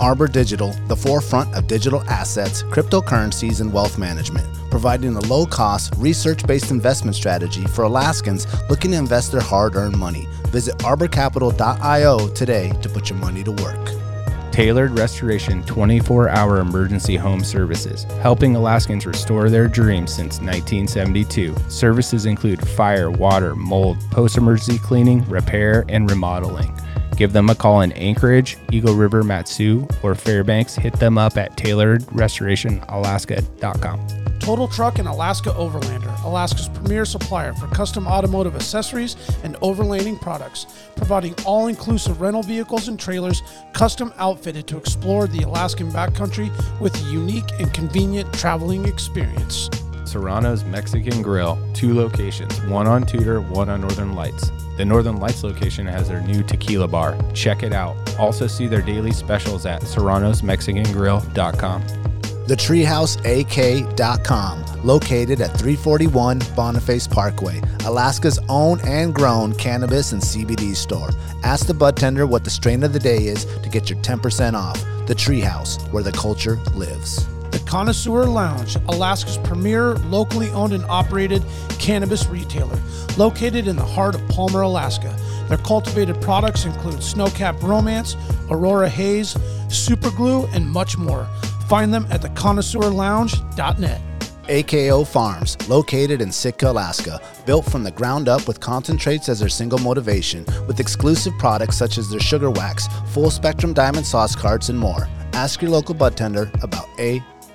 Arbor Digital, the forefront of digital assets, cryptocurrencies, and wealth management, providing a low cost, research based investment strategy for Alaskans looking to invest their hard earned money. Visit arborcapital.io today to put your money to work. Tailored Restoration 24 hour emergency home services, helping Alaskans restore their dreams since 1972. Services include fire, water, mold, post emergency cleaning, repair, and remodeling. Give them a call in Anchorage, Eagle River, Mat-Su, or Fairbanks. Hit them up at tailoredrestorationalaska.com. Total Truck and Alaska Overlander, Alaska's premier supplier for custom automotive accessories and overlanding products, providing all inclusive rental vehicles and trailers custom outfitted to explore the Alaskan backcountry with a unique and convenient traveling experience. Serrano's Mexican Grill, two locations, one on Tudor, one on Northern Lights. The Northern Lights location has their new tequila bar. Check it out. Also see their daily specials at serranosmexicangrill.com. The TheTreehouseAK.com, located at 341 Boniface Parkway, Alaska's own and grown cannabis and CBD store. Ask the bud tender what the strain of the day is to get your 10% off. The Treehouse, where the culture lives. Connoisseur Lounge, Alaska's premier locally owned and operated cannabis retailer, located in the heart of Palmer, Alaska. Their cultivated products include Snowcap Romance, Aurora Haze, Super Glue, and much more. Find them at theconnoisseurlounge.net. AKO Farms, located in Sitka, Alaska, built from the ground up with concentrates as their single motivation, with exclusive products such as their sugar wax, full spectrum diamond sauce carts, and more. Ask your local bud tender about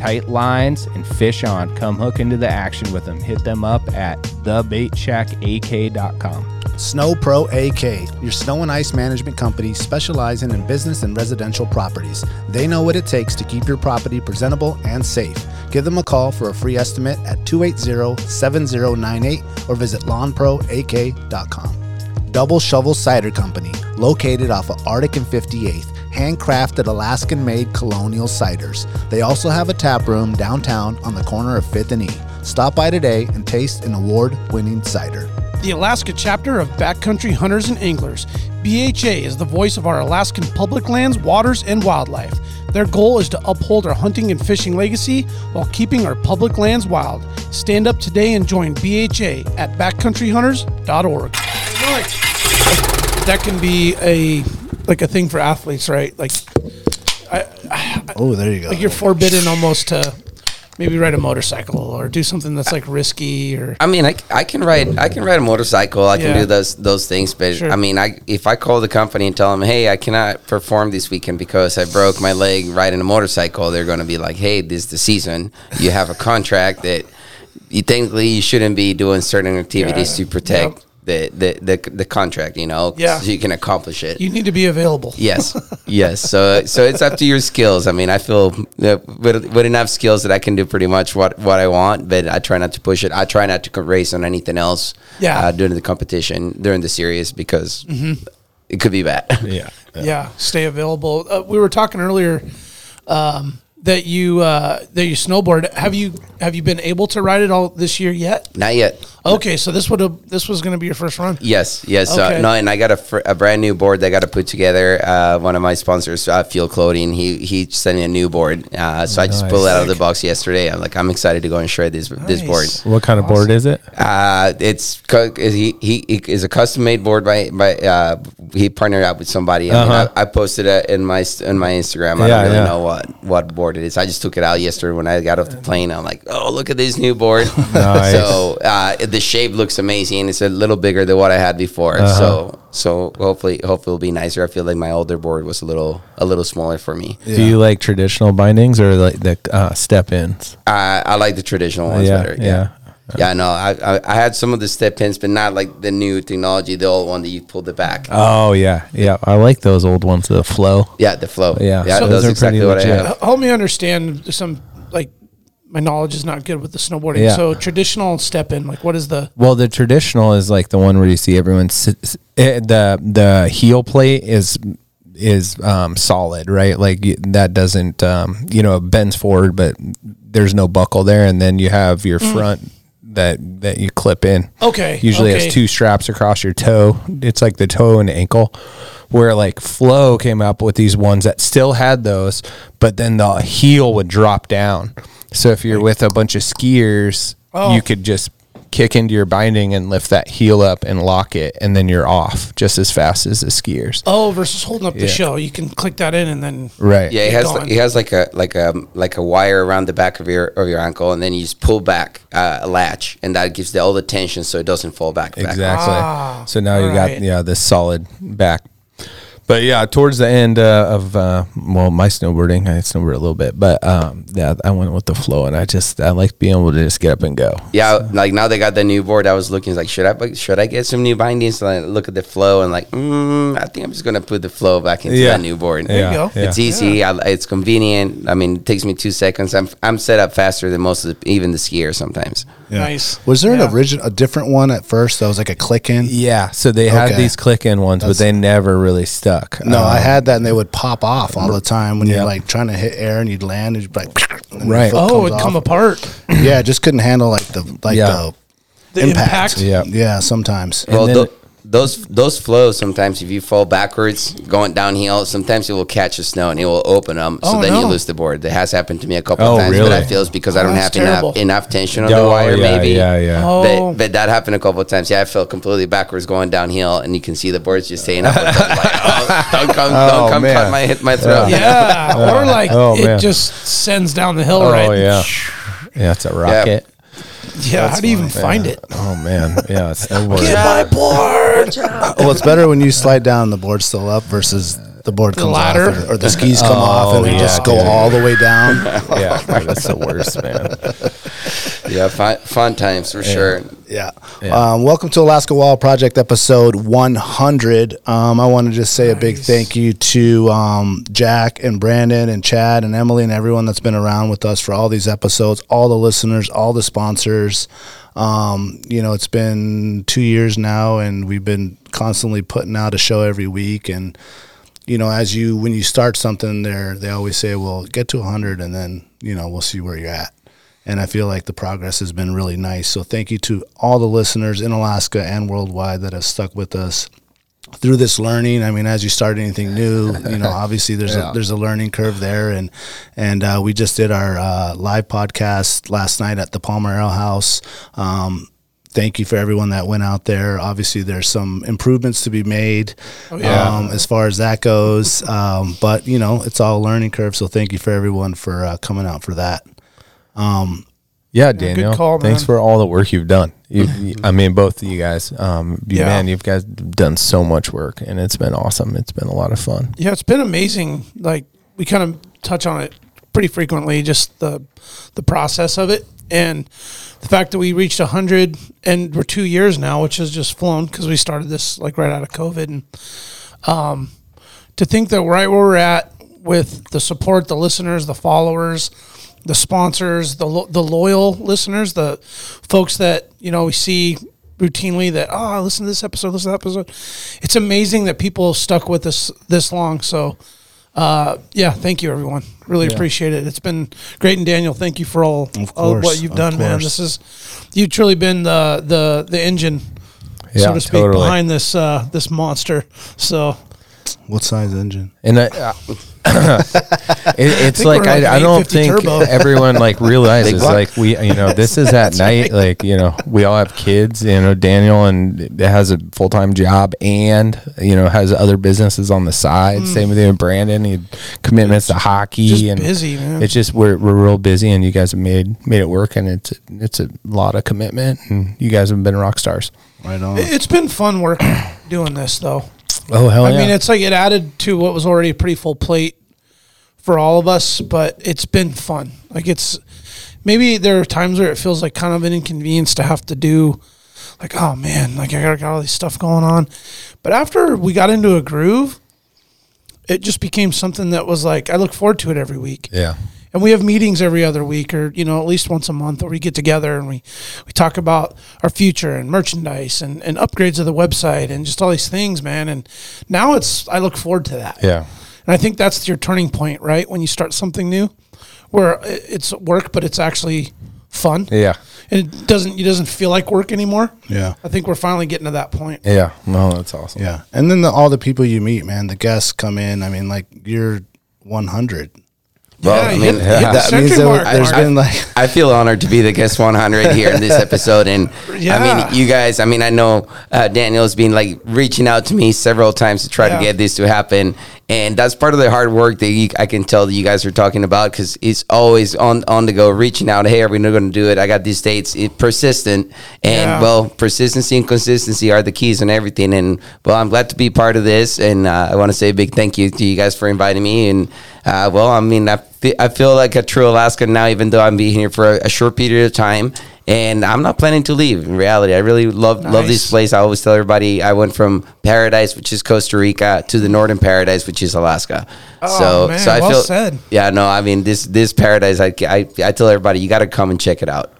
Tight lines and fish on. Come hook into the action with them. Hit them up at thebaitshackak.com. Snow Pro AK, your snow and ice management company specializing in business and residential properties. They know what it takes to keep your property presentable and safe. Give them a call for a free estimate at 280 7098 or visit lawnproak.com. Double Shovel Cider Company, located off of Arctic and 58th, handcrafted Alaskan made colonial ciders. They also have a tap room downtown on the corner of 5th and E. Stop by today and taste an award winning cider. The Alaska chapter of Backcountry Hunters and Anglers. BHA is the voice of our Alaskan public lands, waters, and wildlife. Their goal is to uphold our hunting and fishing legacy while keeping our public lands wild. Stand up today and join BHA at backcountryhunters.org. That can be a like a thing for athletes, right? Like Oh, there you go. like you're forbidden almost to maybe ride a motorcycle or do something that's like risky or I mean, I, I can ride I can ride a motorcycle. I can do those those things, but Sure. I mean, I if I call the company and tell them, hey, I cannot perform this weekend because I broke my leg riding a motorcycle, they're going to be like, hey, this is the season. You have a contract that you technically you shouldn't be doing certain activities Yeah. to protect Yep. The, the the the contract. You know, Yeah. so you can accomplish it. you need to be available. Yes, yes. So, so it's up to your skills. I mean, I feel that with, with enough skills that I can do pretty much what, what I want, but I try not to push it. I try not to race on anything else. Yeah. Uh, during the competition, during the series, because it could be bad. Yeah. yeah, stay available. Uh, we were talking earlier um, that you uh, that you snowboard. Have you have you been able to ride it all this year yet? Not yet. Okay, so this would have this was going to be your first run. Yes, yes. Okay. Uh, no, and I got a, fr- a brand new board that I got to put together. Uh, one of my sponsors, uh, Field Clothing, he he sent me a new board. Uh, so I just pulled it out of the box yesterday. I'm like, I'm excited to go and shred this this board. What kind of board is it? Uh, it's co- he, he he is a custom made board by by uh, he partnered up with somebody. I, mean, Uh-huh. I, I posted it in my in my Instagram. I Yeah, don't really yeah. know what what board it is. I just took it out yesterday when I got off the plane. I'm like, oh look at this new board. Nice. So uh, the shape looks amazing. It's a little bigger than what I had before. Uh-huh. So so hopefully hopefully it'll be nicer. I feel like my older board was a little a little smaller for me. Do you like traditional bindings or like the uh, step ins? I I like the traditional ones yeah, better. yeah. Yeah, Yeah, no, I, I I had some of the step pins, but not like the new technology, the old one that you pulled it back. Oh yeah, yeah. I like those old ones, the flow. yeah, the flow. Yeah, yeah, so that's those are exactly pretty what I have. Help me understand some like my knowledge is not good with the snowboarding. Yeah. So traditional step in, like what is the Well, the traditional is like the one where you see everyone sit, s- eh, the the heel plate is is um, solid, right? Like that doesn't um, you know it bends forward, but there's no buckle there, and then you have your front that that you clip in. Okay, Usually okay. has two straps across your toe. It's like the toe and ankle. Where like Flow came up with these ones that still had those, but then the heel would drop down. So if you're with a bunch of skiers, Oh. you could just kick into your binding and lift that heel up and lock it, and then you're off just as fast as the skiers. oh versus holding up the Yeah. shell? You can click that in and then Right. Yeah, it has gone. it has like a like a like a wire around the back of your of your ankle, and then you just pull back uh, a latch, and that gives the, all the tension so it doesn't fall back. back. Exactly. Ah, so now you alright. got yeah this solid back. But yeah, towards the end uh, of uh, well, my snowboarding, I snowboard a little bit, but um, yeah, I went with the flow, and I just I like being able to just get up and go. Yeah, like now they got the new board. I was looking like, should I should I get some new bindings? And I look at the flow and like, mm, I think I'm just gonna put the flow back into Yeah. that new board. There you go. Yeah. It's easy. I, it's convenient. I mean, it takes me two seconds. I'm I'm set up faster than most of the, even the skiers sometimes. nice. Was there Yeah. an original, a different one at first that was like a click in? Yeah, so they had these click-in ones, but they never really stuck. No, I Um, had that, and they would pop off all the time when Yeah. you're like trying to hit air and you'd land, and you'd be like, and Right. Oh, it'd off. come apart. Yeah, just couldn't handle like the like Yeah. the, The impact. impact. Yeah. yeah, sometimes. And well, then- tho- those those flows sometimes if you fall backwards going downhill, sometimes it will catch the snow and it will open them. So Oh, then you lose the board. That has happened to me a couple Oh, of times, but I feel it's because I Oh, don't have terrible. enough enough tension on Oh, the wire. yeah, maybe. yeah, yeah. Oh. But, but that happened a couple of times. Yeah, I felt completely backwards going downhill, and you can see the boards just staying up. with them, like, oh, don't come, Oh, don't come cut my hit my throat. Yeah, or like Oh, it man. just sends down the hill, Oh right? yeah, yeah, it's a rocket. Yeah, how do you even find it? Oh man, yeah, snowboard. Get my board. Well, it's better when you slide down, the board's still up versus the board The comes ladder? off or, or the skis come oh, off and they yeah, just go dude. all the way down. yeah, that's the worst, man. Yeah, fun, fun times for sure. Yeah. Um, welcome to Alaska Wild Project episode 100. Um, I want to just say a big thank you to um, Jack and Brandon and Chad and Emily and everyone that's been around with us for all these episodes, all the listeners, all the sponsors. Um, you know, it's been two years now, and we've been constantly putting out a show every week. And you know, as you when you start something, there they always say, "Well, get to 100, and then you know we'll see where you're at." And I feel like the progress has been really nice. So thank you to all the listeners in Alaska and worldwide that have stuck with us through this learning. I mean, as you start anything new, you know, obviously there's Yeah. a there's a learning curve there, and and uh, we just did our uh, live podcast last night at the Palmer Ale House. Um, thank you for everyone that went out there. Obviously, there's some improvements to be made yeah. um, as far as that goes, um, but you know, it's all a learning curve. So thank you for everyone for uh, coming out for that. Yeah, Daniel. call, thanks for all the work you've done. You, you- I mean, both of you guys. Um, you, Yeah. man, you've guys done so much work, and it's been awesome. It's been a lot of fun. Yeah, it's been amazing. Like we kind of touch on it pretty frequently, just the the process of it, and the fact that we reached hundred and we're two years now, which has just flown because we started this like right out of COVID, and um, to think that right where we're at with the support, the listeners, the followers, the sponsors, the lo- the loyal listeners, the folks that you know we see routinely that oh listen to this episode, listen to that episode. It's amazing that people stuck with us this long. So uh, yeah, thank you, everyone. Really appreciate it. It's been great, and Daniel, thank you for all, Of all course, what you've done, man. This is you've truly been the the the engine, so to speak, totally. behind this uh, this monster. So What size engine? And I, uh, it, it's think like like I, I don't think turbo. everyone like realizes like we you know this is at night like you know we all have kids you know Daniel and has a full time job and you know has other businesses on the side. Same with you and Brandon. He had commitments to hockey Mm. Just and busy, man. It's just we're we're real busy and you guys have made made it work and it's it's a lot of commitment and you guys have been rock stars. Right on. it's been fun work doing this, though. Oh hell I mean, it's like it added to what was already a pretty full plate for all of us, but it's been fun. Like it's maybe there are times where it feels like kind of an inconvenience to have to do like, oh man, like I got, got all this stuff going on. But after we got into a groove, it just became something that was like I look forward to it every week. yeah. And we have meetings every other week or, you know, at least once a month where we get together and we, we talk about our future and merchandise and, and upgrades of the website and just all these things, man. And now it's, I look forward to that. Yeah. And I think that's your turning point, right? When you start something new where it's work, but it's actually fun. Yeah. And it doesn't, it doesn't feel like work anymore. Yeah. I think we're finally getting to that point. Yeah. No, that's awesome. Yeah. And then the, all the people you meet, man, the guests come in. I mean, like you're 100. Well, Yeah, I mean, hit- hit that century means there, mark, has Mark. been like, I feel honored to be the guest 100 here in this episode, and Yeah. I mean, you guys. I mean, I know uh, Daniel's been like reaching out to me several times to try Yeah. to get this to happen, and that's part of the hard work that you, I can tell that you guys are talking about because it's always on on the go, reaching out. Hey, are we not going to do it? I got these dates. It persistent, and Yeah. well, persistency and consistency are the keys on everything. And well, I'm glad to be part of this, and uh, I want to say a big thank you to you guys for inviting me. And uh, well, I mean, I, I feel like a true Alaskan now, even though I'm being here for a short period of time. And I'm not planning to leave. In reality, I really love love this place. I always tell everybody I went from paradise, which is Costa Rica, to the northern paradise, which is Alaska. Oh, so, man, so I well feel, said. yeah, no, I mean this this paradise. I, I, I tell everybody you got to come and check it out.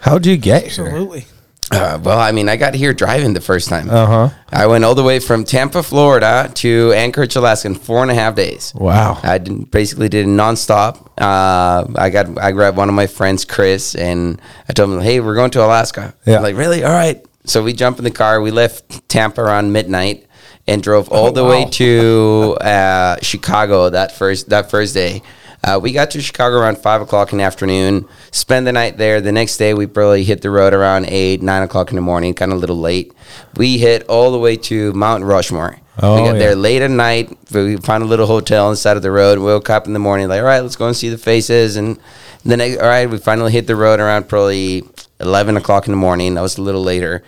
How'd you get here? Absolutely. Uh, well, I mean, I got here driving the first time. Uh huh. I went all the way from Tampa, Florida to Anchorage, Alaska in four and a half days. Wow. I did, basically did it nonstop. Uh, I got I grabbed one of my friends, Chris, and I told him, "Hey, we're going to Alaska." Yeah. I'm like, really? All right. So we jumped in the car. We left Tampa around midnight and drove all Oh, the wow. way to uh, Chicago that first that first day. Uh, we got to Chicago around five o'clock in the afternoon. Spend the night there. The next day, we probably hit the road around eight, nine o'clock in the morning, kind of a little late. We hit all the way to Mount Rushmore. Oh, we got yeah. there late at night. We found a little hotel on the side of the road. We woke up in the morning, like, all right, let's go and see the faces. And then, all right, we finally hit the road around probably 11 o'clock in the morning. That was a little later.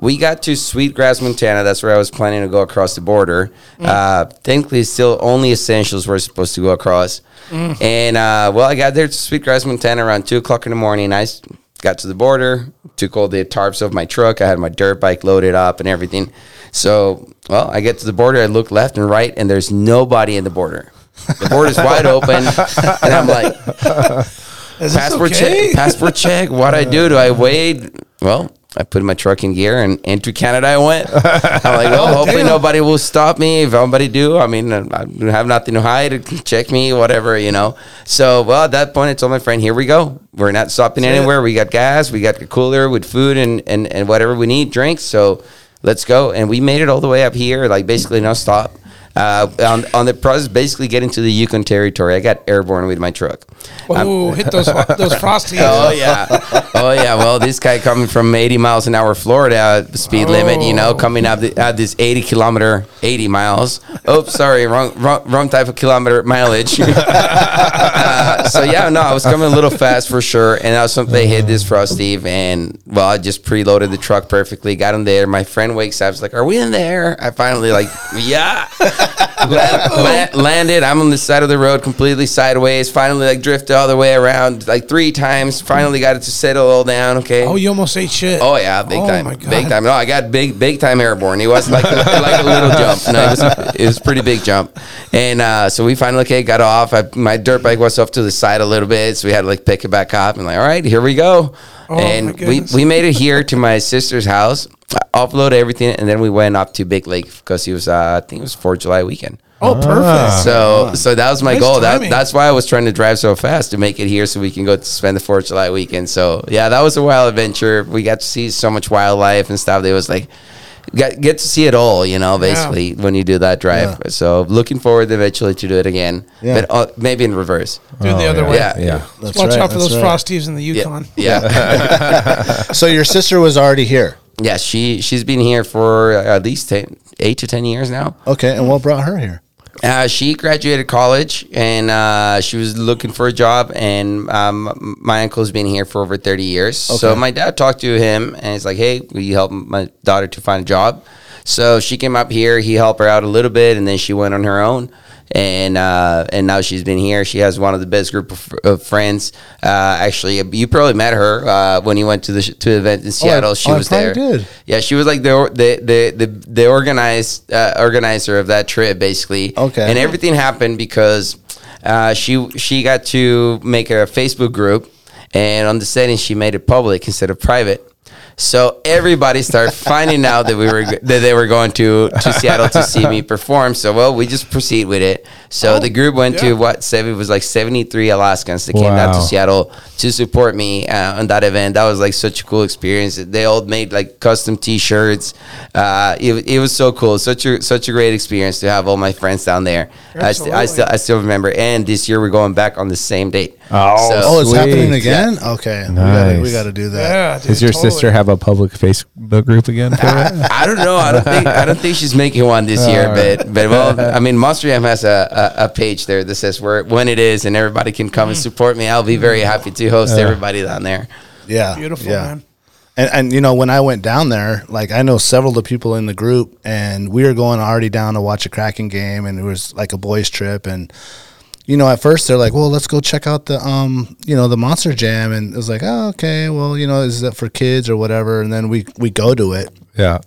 We got to Sweetgrass, Montana. That's where I was planning to go across the border. Uh, thankfully, still only essentials were supposed to go across. And uh, well, I got there to Sweetgrass, Montana around 2 o'clock in the morning. I got to the border, took all the tarps off my truck. I had my dirt bike loaded up and everything. So, well, I get to the border. I look left and right, and there's nobody in the border. The border's wide open, and I'm like, Is passport okay? check. Passport check. What do I do? Do I wait? Well, I put my truck in gear and into Canada I went. I'm like, well, oh, hopefully damn. nobody will stop me. If somebody do, I mean, I have nothing to hide. Check me, whatever, you know. So, well, at that point, I told my friend, here we go. We're not stopping That's it. anywhere. We got gas. We got a cooler with food and, and, and whatever we need, drinks. So let's go. And we made it all the way up here, like basically no stop. Uh, on, on the process, basically getting to the Yukon territory, I got airborne with my truck. Oh, hit those those frosties. Oh yeah, oh yeah. Well, this guy coming from 80 miles an hour Florida speed limit, you know, Oh. coming up the, at this 80 kilometer, 80 miles. Oh, sorry, wrong, wrong, wrong type of kilometer mileage. uh, so yeah, no, I was coming a little fast for sure, and I was something they hit this frosty, and well, I just preloaded the truck perfectly, got him there. My friend wakes up, was like, "Are we in there?" I finally like, yeah. La- landed. I'm on the side of the road, completely sideways. Finally, like drifted all the way around, like three times. Finally, got it to settle all down. Okay. Oh, you almost ate shit. Oh yeah, big Oh, time, my God. big time. No, I got big, big time airborne. It was like like a little jump. No, it was it was a pretty big jump. And uh, so we finally okay got off. I, my dirt bike was off to the side a little bit, so we had to like pick it back up. And like, all right, here we go. Oh, and we we made it here to my sister's house. I offloaded everything, and then we went up to Big Lake because it was uh, I think it was Fourth July weekend. Oh, perfect. So, so that was my Nice goal. That, that's why I was trying to drive so fast to make it here, so we can go to spend the Fourth of July weekend. So, yeah, that was a wild adventure. We got to see so much wildlife and stuff. It was like get get to see it all, you know, basically when you do that drive. So, looking forward eventually to do it again, Yeah. but uh, maybe in reverse. Do it the other yeah. way. Yeah, Yeah. That's Watch right, out for that's those right. frosties in the Yukon. yeah. yeah. So your sister was already here. Yeah, she she's been here for at least 10, eight to ten years now. Okay, and what brought her here? Uh, she graduated college and uh, she was looking for a job. And um, my uncle's been here for over thirty years. So my dad talked to him and he's like, "Hey, will you help my daughter to find a job?" So she came up here. He helped her out a little bit, and then she went on her own. And uh, and now she's been here. She has one of the best group of, of friends. Uh, actually, you probably met her uh, when you went to the sh- to the event in Seattle. she oh, I was there. did. Yeah, she was like the the the the, the organized uh, organizer of that trip, basically. Okay. And everything happened because uh, she she got to make a Facebook group, and on the settings she made it public instead of private. So everybody started finding out that we were that they were going to to Seattle to see me perform. So well, we just proceed with it. So the group went yeah. to what seven it was like seventy three Alaskans that came down to Seattle to support me uh, on that event. That was like such a cool experience. They all made like custom T-shirts. Uh, it, it was so cool. Such a such a great experience to have all my friends down there. I, st- I still I still remember. And this year we're going back on the same date. Oh, So- Oh, it's Sweet. happening again. Okay, we gotta, we got to do that. Yeah. dude, Does your totally. sister have a public Facebook group again? for it? I don't know. I don't think I don't think she's making one this year. All But but well, I mean, Monster Jam has a, a, a page there that says where when it is, and everybody can come and mm. support me. I'll be very happy to host everybody down there. Yeah, Beautiful, yeah. man. And, and you know when I went down there, like I know several of the people in the group, and we were going already down to watch a Kraken game, and it was like a boys' trip, and you know at first they're like, well, let's go check out the um you know the Monster Jam, and it was like, oh okay, well you know is that for kids or whatever, and then we we go to it. yeah.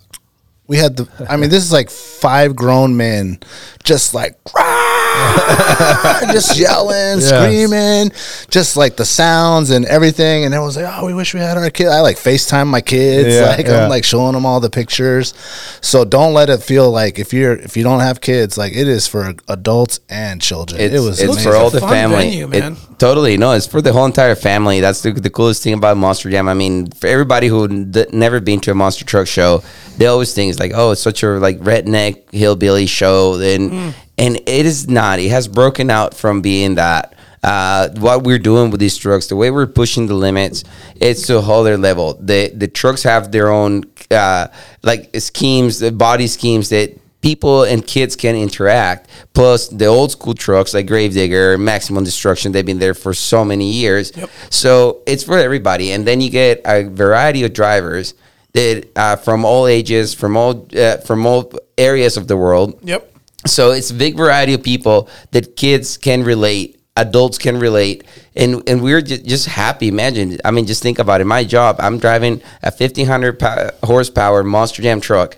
We had the, I mean, this is like five grown men, just like, "Rah!" just yelling, screaming, just like the sounds and everything. And everyone's like, oh, we wish we had our kid. I like FaceTime my kids. Yeah, like, yeah. I'm like showing them all the pictures. So don't let it feel like if you're, if you don't have kids, like it is for adults and children. It's, it was it's amazing. for all the fun family. venue, It- man. totally no, it's for the whole entire family. That's the, the coolest thing about Monster Jam. I mean, for everybody who n- d- never been to a monster truck show, they always think it's like, oh, it's such a like redneck hillbilly show, and Mm. And it is not. It has broken out from being that. Uh, what we're doing with these trucks, the way we're pushing the limits, it's to a whole other level. The the trucks have their own uh, like schemes, the body schemes that people and kids can interact. Plus the old school trucks like Gravedigger, Maximum Destruction, they've been there for so many years. So it's for everybody. And then you get a variety of drivers that uh, from all ages, from all uh, from all areas of the world. Yep. So it's a big variety of people that kids can relate, adults can relate, and and we're just, happy. Imagine, I mean, just think about it. My job, I'm driving a 1500 horsepower Monster Jam truck.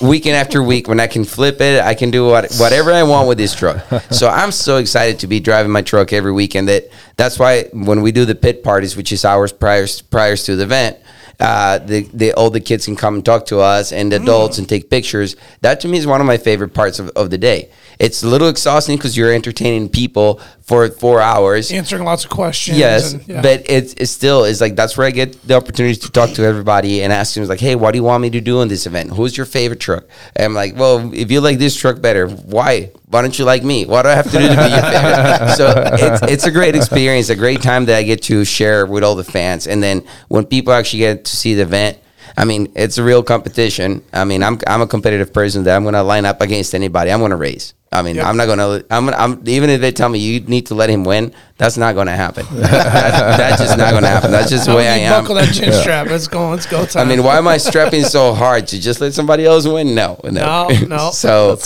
Weekend after week, when I can flip it, I can do what, whatever I want with this truck. So I'm so excited to be driving my truck every weekend. That that's why when we do the pit parties, which is hours prior prior to the event, uh, the, the all the kids can come and talk to us and adults and take pictures. That to me is one of my favorite parts of, of the day. It's a little exhausting because you're entertaining people for four hours. Answering lots of questions. Yes, and- yeah. but it's, it's still is like that's where I get the opportunity to talk to everybody and ask them like, hey, what do you want me to do in this event? Who's your favorite truck? And I'm like, well, if you like this truck better, why? Why don't you like me? What do I have to do to be your favorite? so it's it's a great experience, a great time that I get to share with all the fans. And then when people actually get to see the event. I mean, it's a real competition. I mean, I'm I'm a competitive person that I'm going to line up against anybody. I'm going to race. I mean, Yep. I'm not gonna. I'm, I'm even if they tell me you need to let him win, that's not gonna happen. That- that's just not gonna happen. That's just the way I you am. Buckle that chin strap. Let's go. Let's go. I mean, why am I strapping so hard to just let somebody else win? No, no, No, no. so,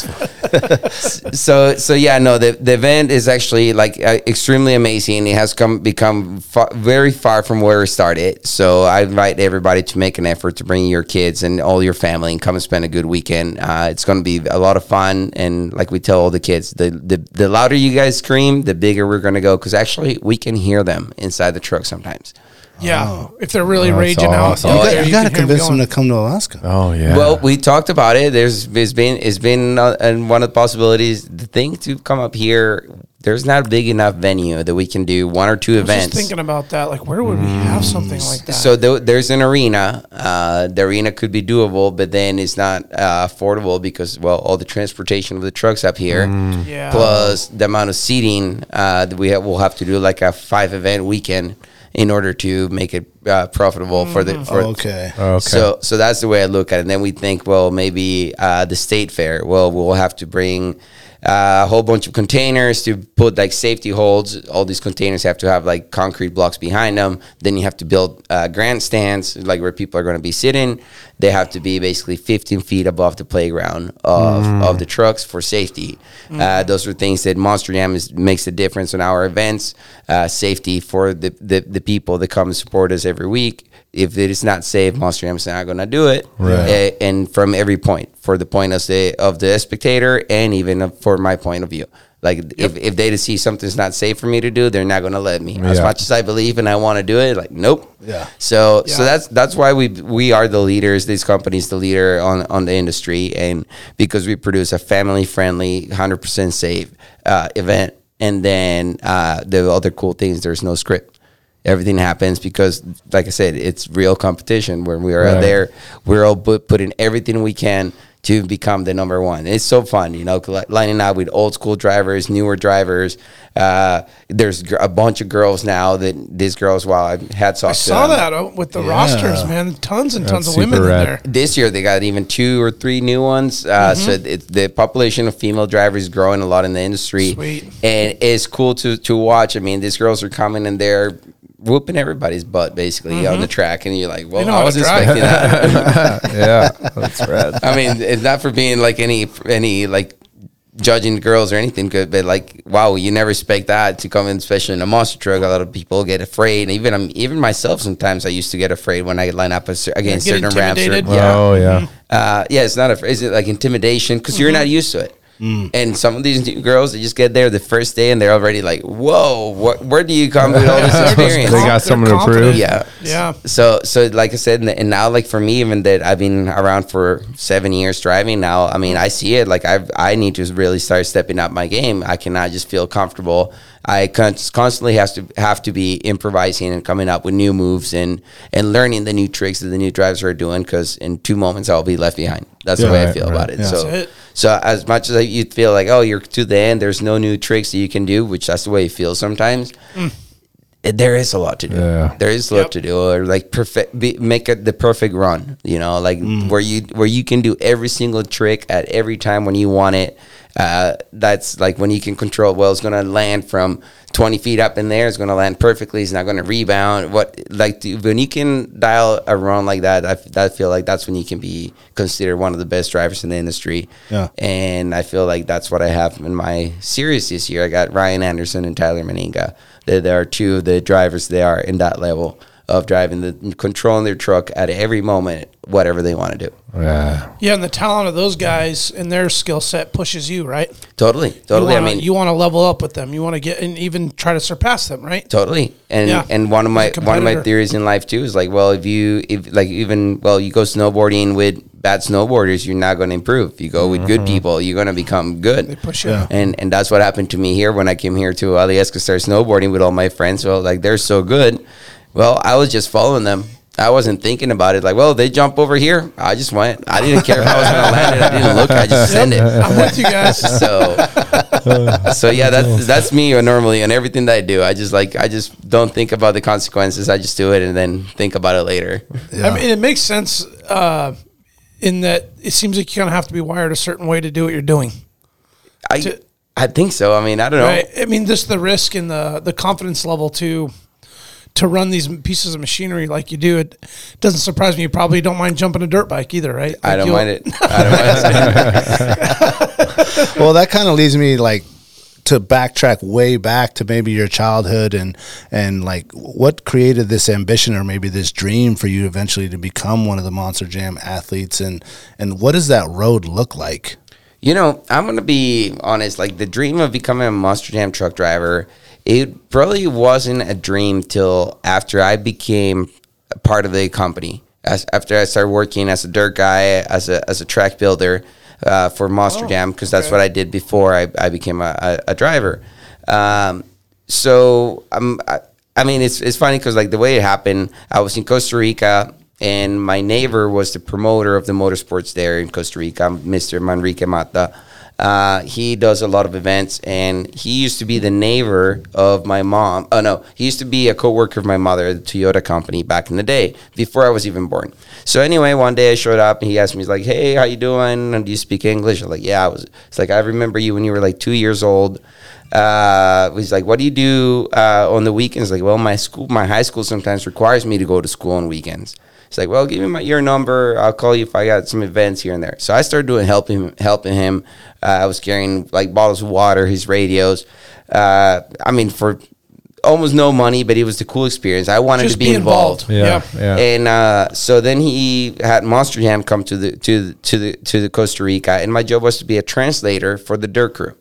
so, so yeah, no. The the event is actually like uh, extremely amazing. It has come become fa- very far from where it started. So I invite everybody to make an effort to bring your kids and all your family and come and spend a good weekend. Uh, it's going to be a lot of fun, and like we tell all the kids, the the, the louder you guys scream, the bigger we're going to go. Because actually, we can hear them inside the truck sometimes. Yeah, if they're really Oh, raging out, awesome. out Oh, there, yeah. you you got to can hear 'em convince them going. to come to Alaska. Oh yeah. Well, we talked about it. There's it's been it's been uh, and one of the possibilities. The thing to come up here, there's not a big enough venue that we can do one or two I was just events. thinking about that. Like, where would we have something like that? So th- there's an arena. Uh, the arena could be doable, but then it's not uh, affordable because well, all the transportation of the trucks up here, Yeah. plus the amount of seating uh, that we have, we'll have to do like a five event weekend in order to make it uh, profitable for the for okay. okay. so so that's the way I look at it. And then we think, well, maybe uh, the state fair. Well, we'll have to bring uh, a whole bunch of containers to put like safety holds. All these containers have to have like concrete blocks behind them. Then you have to build uh, grandstands, like where people are going to be sitting. They have to be basically 15 feet above the playground of, of the trucks for safety. Uh, those are things that Monster Jam is, makes a difference on our events. Uh, safety for the, the, the people that come and support us every week. If it is not safe, Monster Jam is not going to do it. Right. Uh, and from every point, for the point of the of the spectator, and even for my point of view. Like if, if they see something's not safe for me to do, they're not going to let me. As much as I believe and I want to do it, like nope. Yeah. So so that's that's why we we are the leaders. This company's the leader on on the industry, and because we produce a family friendly, hundred percent safe uh, event, and then uh, the other cool things, there's no script. Everything happens because, like I said, it's real competition. Where we are Right. there, we're all put, putting everything we can to become the number one. It's so fun, you know, lining up with old school drivers, newer drivers. Uh, there's gr- a bunch of girls now that these girls, wow, I had off I saw them. that uh, with the Yeah. rosters, man. Tons and tons of women super in there. This year they got even two or three new ones. Uh, Mm-hmm. So it, the population of female drivers is growing a lot in the industry, Sweet. and it's cool to to watch. I mean, these girls are coming and they're whooping everybody's butt basically on the track, and you're like, well, Mm-hmm. know I was expecting that. yeah, that's rad. I mean, it's not for being like any any like judging girls or anything good, but like wow, you never expect that to come in, especially in a monster truck. A lot of people get afraid. Even um, even myself sometimes I used to get afraid when I line up against certain ramps. Or, yeah, Oh yeah. uh, yeah, it's not a. Is it like intimidation? Because Mm-hmm. you're not used to it. Mm. And some of these new girls, they just get there the first day and they're already like, "Whoa, what, where do you come with all this experience?" They got They're to prove. Yeah. Yeah. So, so like I said, and- and now like for me, even that I've been around for seven years driving now. I mean, I see it. Like I, I need to really start stepping up my game. I cannot just feel comfortable. I con- constantly has to have to be improvising and coming up with new moves and and learning the new tricks that the new drivers are doing. Because in two moments I'll be left behind. That's the Yeah, way I feel right. about it. Yeah. So, it. so as much as you feel like oh you're to the end, there's no new tricks that you can do, which that's the way it feels sometimes. it- there is a lot to do. Yeah. There is a lot Yep. to do, or like perfect, be, make it the perfect run. You know, like hmm. where you where you can do every single trick at every time when you want it. Uh, that's like when you can control. Well, it's gonna land from twenty feet up in there. It's gonna land perfectly. It's not gonna rebound. What like to, when you can dial a run like that, I, I feel like that's when you can be considered one of the best drivers in the industry. Yeah. And I feel like that's what I have in my series this year. I got Ryan Anderson and Tyler Menninga. There, there are two of the drivers they are in that level of driving the controlling their truck at every moment, whatever they want to do. Yeah. Yeah, and the talent of those guys and their skill set pushes you, right? Totally, totally. Wanna, I mean, you want to level up with them. You want to get and even try to surpass them, right? Totally, and Yeah. and one of my one of my theories in life too is like, well, if you if like even well, you go snowboarding with bad snowboarders, you're not going to improve. You go with good mm-hmm. people, you're going to become good. They push you. Yeah. And and that's what happened to me here when I came here to Alyeska start snowboarding with all my friends. Well, like they're so good. Well, I was just following them. I wasn't thinking about it. Like, well, they jump over here. I just went. I didn't care if I was going to land it. I didn't look. I just send it. I'm with you guys. So, so yeah, that's that's me normally on everything that I do. I just like I just don't think about the consequences. I just do it and then think about it later. I mean, it makes sense uh, in that it seems like you kind of have to be wired a certain way to do what you're doing. I To- I think so. I mean, I don't know. Right. I mean, just the risk and the the confidence level to to run these pieces of machinery like you do. It doesn't surprise me. You probably don't mind jumping a dirt bike either, right? I don't mind it. I don't mind it. well, that kind of leads me like to backtrack way back to maybe your childhood and and like what created this ambition or maybe this dream for you eventually to become one of the Monster Jam athletes and and what does that road look like? You know, I'm gonna be honest. Like the dream of becoming a Monster Jam truck driver it probably wasn't a dream till after I became a part of the company. As, after I started working as a dirt guy, as a as a track builder uh, for Monster Oh, Jam, because that's what I did before I, I became a, a, a driver. Um, so um, I, I mean, it's it's funny because like the way it happened, I was in Costa Rica, and my neighbor was the promoter of the motorsports there in Costa Rica, Mr. Manrique Mata. Uh, he does a lot of events, and he used to be the neighbor of my mom. Oh no, he used to be a coworker of my mother at the Toyota company back in the day, before I was even born. So anyway, one day I showed up, and he asked me, he's like, "Hey, how you doing? And do you speak English?" I'm like, "Yeah." I was. It's like I remember you when you were like two years old uh, he's like, "What do you do uh, on the weekends?" Like, well, my school, my high school sometimes requires me to go to school on weekends. He's like, "Well, give me my your number. I'll call you if I got some events here and there." So I started doing helping helping him. Uh, I was carrying like bottles of water, his radios. Uh, I mean, for almost no money, but it was the cool experience. I wanted Just to be be involved. involved. Yeah, yeah. And uh, so then he had Monster Jam come to the to the, to the to the Costa Rica, and my job was to be a translator for the dirt crew.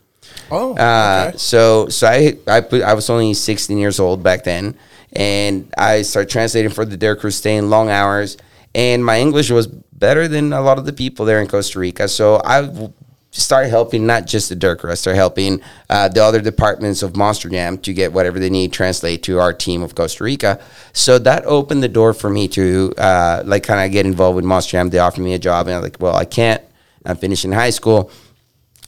Oh, Uh, okay. So so I I put I was only 16 years old back then, and I started translating for the Dare Crew, staying long hours, and my English was better than a lot of the people there in Costa Rica. So I started helping not just the Crew, I started helping uh, the other departments of Monster Jam to get whatever they need translate to our team of Costa Rica. So that opened the door for me to uh, like kind of get involved with Monster Jam. They offered me a job, and I was like, well, I can't. I'm finishing high school.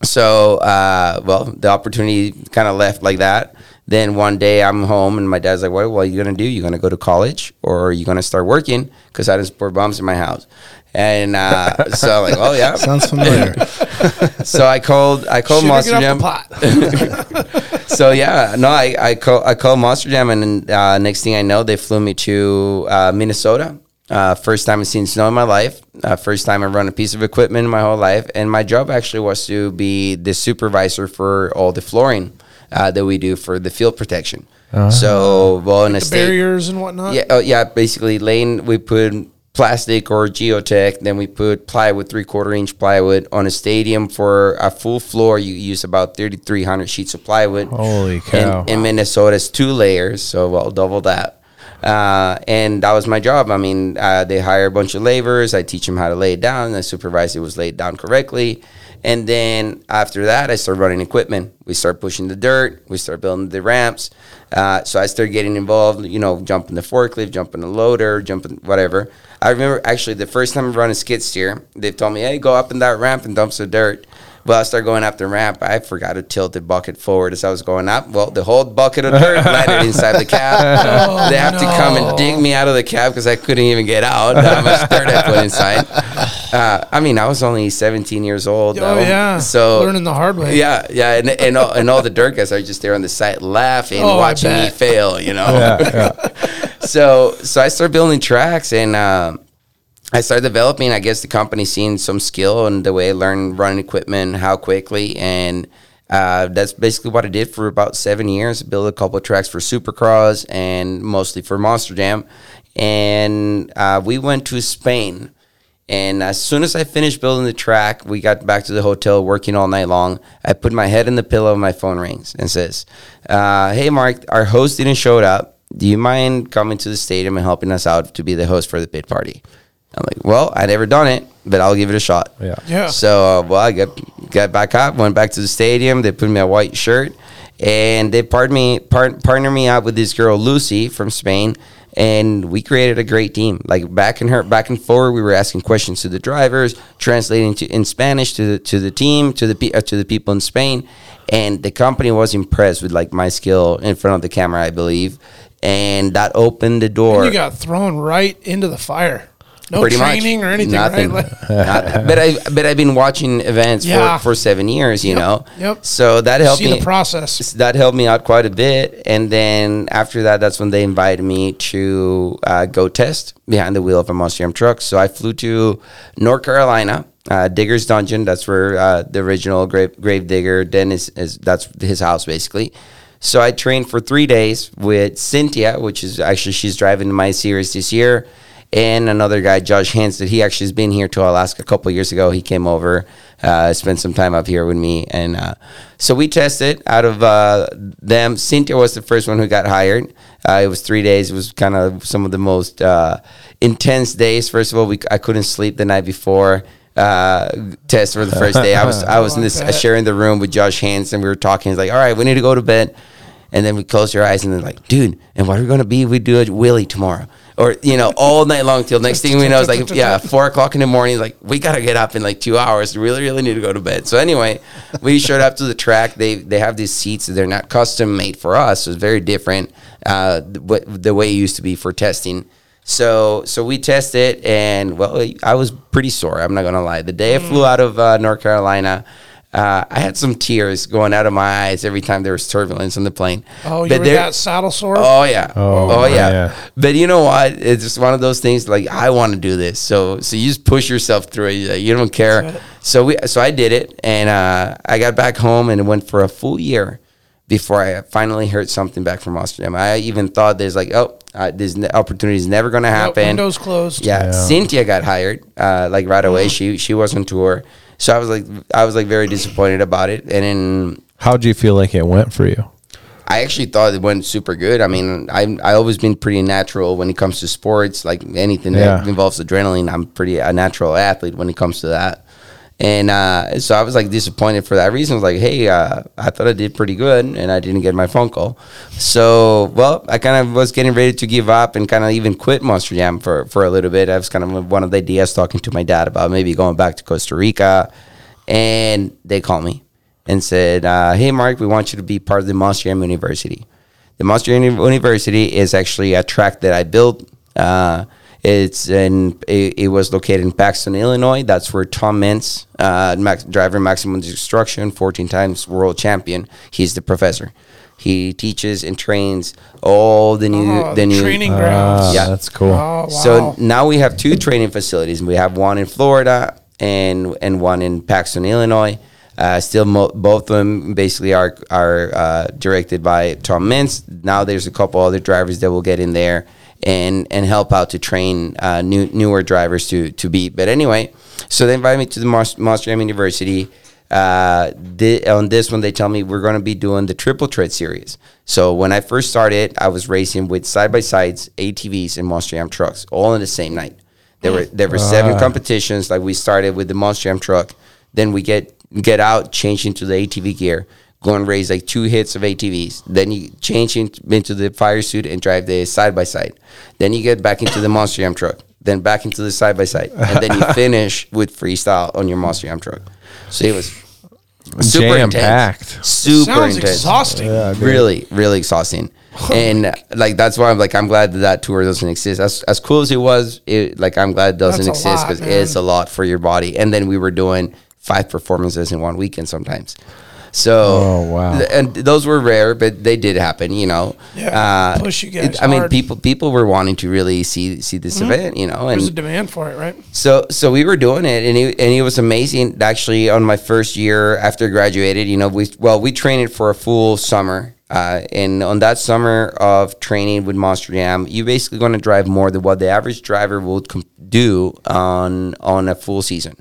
So, uh, well, the opportunity kind of left like that. Then one day I'm home and my dad's like, "What, what are you gonna do? You're gonna go to college or are you gonna start working?" Because I didn't support bombs in my house. And uh, so I'm like, "Oh yeah." Sounds familiar. So I called. I called Shooting Monster Jam. pot. so yeah, no, I I call I called Monster Jam, and uh, next thing I know, they flew me to uh, Minnesota. Uh, first time I've seen snow in my life. Uh, first time I've run a piece of equipment in my whole life, and my job actually was to be the supervisor for all the flooring uh, that we do for the field protection. So, well, in a state, barriers and whatnot. yeah, oh, yeah. Basically, lane we put plastic or geotech, then we put plywood, three quarter inch plywood on a stadium for a full floor. You use about thirty three hundred sheets of plywood. Holy cow. In, in Minnesota, it's two layers, so well double that. Uh, and that was my job. I mean, uh, they hire a bunch of laborers. I teach them how to lay it down. I supervise it was laid down correctly. And then after that, I started running equipment. We start pushing the dirt. We start building the ramps. Uh, so I started getting involved. You know, jumping the forklift, jumping the loader, jumping whatever. I remember actually the first time I run a skid steer, they told me, "Hey, go up in that ramp and dump some dirt." Well, I started going up the ramp. I forgot to tilt the bucket forward as I was going up. Well, the whole bucket of dirt landed inside the cab. they have to come and dig me out of the cab because I couldn't even get out. How much dirt I put inside. Uh, I mean, I was only 17 years old. Oh though. yeah. So learning the hard way. yeah, yeah, and and all, and all the dirt guys are just there on the site laughing, Oh, watching me fail. You know. so so I started building tracks and. Um, I started developing, I guess, the company seeing some skill and the way I learned running equipment, how quickly, and uh, that's basically what I did for about seven years. Built a couple of tracks for Supercross and mostly for Monster Jam, and uh, we went to Spain. And as soon as I finished building the track, we got back to the hotel working all night long. I put my head in the pillow, and my phone rings and says, uh, "Hey, Mark, our host didn't show up. Do you mind coming to the stadium and helping us out to be the host for the pit party?" I'm like, "Well, I never done it, but I'll give it a shot." Yeah. Yeah. So, uh, well, I got got back up, went back to the stadium. They put me a white shirt, and they partnered me part, partnered me up with this girl Lucy from Spain, and we created a great team. Like back and her back and forward, we were asking questions to the drivers, translating to in Spanish to the to the team to the uh, to the people in Spain, and the company was impressed with like my skill in front of the camera, I believe, and that opened the door. And you got thrown right into the fire. No Pretty much. training or anything, Nothing. right? Like-. But I but I've been watching events Yeah. for, for seven years, you Yep, know. yep. So that helped See me. the process. that helped me out quite a bit. And then after that, that's when they invited me to uh, go test behind the wheel of a Monster Jam truck. So I flew to North Carolina, uh, Digger's Dungeon. That's where uh, the original grave, grave digger Dennis is. That's his house basically. So I trained for three days with Cynthia, which is actually she's driving my series this year. And another guy, Josh Hansen. He actually has been here to Alaska a couple years ago. He came over, uh, spent some time up here with me, and uh, so we tested. Out of uh, them, Cynthia was the first one who got hired. Uh, it was three days. It was kind of some of the most uh, intense days. First of all, we I couldn't sleep the night before uh, test for the first day. I was I was in this that. sharing the room with Josh Hansen. We were talking. He's like, "All right, we need to go to bed." And then we close your eyes and then like, dude, and what are we gonna be? We do a wheelie tomorrow, or you know, all night long till next thing we know it's like, yeah, four o'clock in the morning. Like, we gotta get up in like two hours. We really, really need to go to bed. So anyway, we showed up to the track. They they have these seats. They're not custom made for us. So it's very different. Uh, the, the way it used to be for testing. So so we tested and well, I was pretty sore. I'm not gonna lie. The day I flew Mm. out of uh, North Carolina. Uh, I had some tears going out of my eyes every time there was turbulence on the plane. Oh, you But were there- that saddle sore? Oh yeah. Oh, Oh, yeah. yeah. But you know what? It's just one of those things. Like I want to do this, so so you just push yourself through it. You- You don't care. So we so I did it, and uh, I got back home, and it went for a full year before I finally heard something back from Amsterdam. I even thought there's like, oh, uh, this ne- opportunity is never going to Yep, happen. windows closed. Yeah, Yeah. Cynthia got hired uh, like right away. She she was on tour, so I was like I was like very disappointed about it, and then how do you feel like it went for you? I actually thought it went super good. I mean, I I always been pretty natural when it comes to sports, like anything Yeah. that involves adrenaline. I'm pretty a natural athlete when it comes to that. And uh, so I was like disappointed for that reason. I was like, hey, uh, I thought I did pretty good, and I didn't get my phone call. So, well, I kind of was getting ready to give up and kind of even quit Monster Jam for, for a little bit. I was kind of one of the ideas talking to my dad about maybe going back to Costa Rica, and they called me and said, uh, "Hey, Mark, we want you to be part of the Monster Jam University." The Monster Jam University is actually a track that I built. Uh, it's in it, it was located in Paxton, Illinois. That's where Tom Meents, uh, max, driver maximum destruction, 14 times world champion. He's the professor. He teaches and trains all the new Oh, the the new training grounds. Ah, Yeah. that's cool. Oh, wow. so now we have two training facilities. We have one in Florida and and one in Paxton, Illinois. Uh, still, mo- both of them basically are are uh, directed by Tom Meents. Now there's a couple other drivers that will get in there and and help out to train uh, new newer drivers to to beat. But anyway, so they invited me to the Mas- Monster Jam University. Uh, thi- on this one, they tell me we're going to be doing the triple tread series. So when I first started, I was racing with side by sides, ATVs, and Monster Jam trucks, all in the same night. There were there were seven competitions. Like we started with the Monster Jam truck, then we get get out, change into the ATV gear, go and race like two hits of ATVs. Then you change in, into the fire suit and drive the side by side. Then you get back into the Monster Jam truck. Then back into the side by side, and then you finish with freestyle on your Monster Jam truck. So it was super intense, Jam-packed. super Sounds intense exhausting. really really exhausting and uh, like that's why i'm like i'm glad that that tour doesn't exist as, as cool as it was it like i'm glad it doesn't That's exist because it's a lot for your body and then we were doing five performances in one weekend sometimes so Oh, wow. th- and those were rare but they did happen you know Yeah, push you guys it- i mean people people were wanting to really see see this event you know and There's a demand for it, right? so so we were doing it, and it, and it was amazing. Actually, on my first year after I graduated, you know, we well we trained it for a full summer, uh, and on that summer of training with Monster Jam, you're basically going to drive more than what the average driver would com- do on on a full season.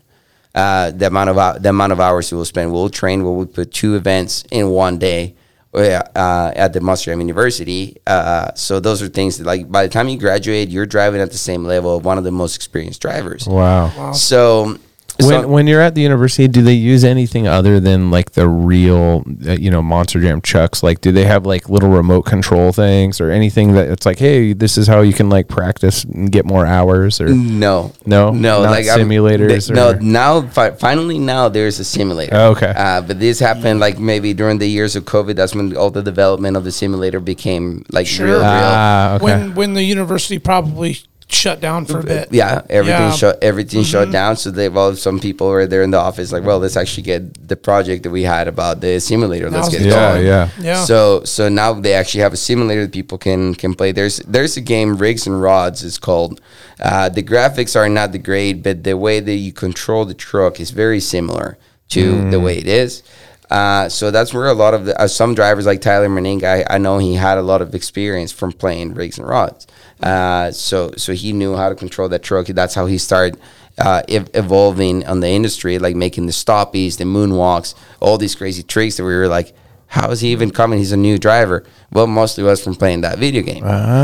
Uh, the amount of the amount of hours we will spend, we'll train. We'll put two events in one day. Uh, at the Monster Jam University, uh, so those are things that, like, by the time you graduate, you're driving at the same level of one of the most experienced drivers. Wow. So, When, so- when you're at the university, do they use anything other than like the real, uh, you know, Monster Jam chucks? Like, do they have like little remote control things or anything that it's like, hey, this is how you can like practice and get more hours? Or no, No? no, Not like I'm- simulators th- no, now fi- finally now there's a simulator. Oh, okay. uh, but this happened like maybe during the years of COVID. That's when all the development of the simulator became like Sure. real, real. ah, okay. When when the university probably shut down for a bit. Yeah, everything Yeah. Mm-hmm. shut everything shut down. So they well, some people were there in the office like, well, let's actually get the project that we had about the simulator. Let's get the it yeah, going. yeah. Yeah. So so now they actually have a simulator that people can can play. There's there's a game Rigs and Rods is called. Uh, the graphics are not the great, but the way that you control the truck is very similar to the way it is. Uh, so that's where a lot of the, uh, some drivers like Tyler Menninga, I, I know he had a lot of experience from playing rigs and rods. Uh, so so he knew how to control that truck. That's how he started uh, ev- evolving on the industry, like making the stoppies, the moonwalks, all these crazy tricks that we were like, how is he even coming? He's a new driver. Well, mostly was from playing that video game.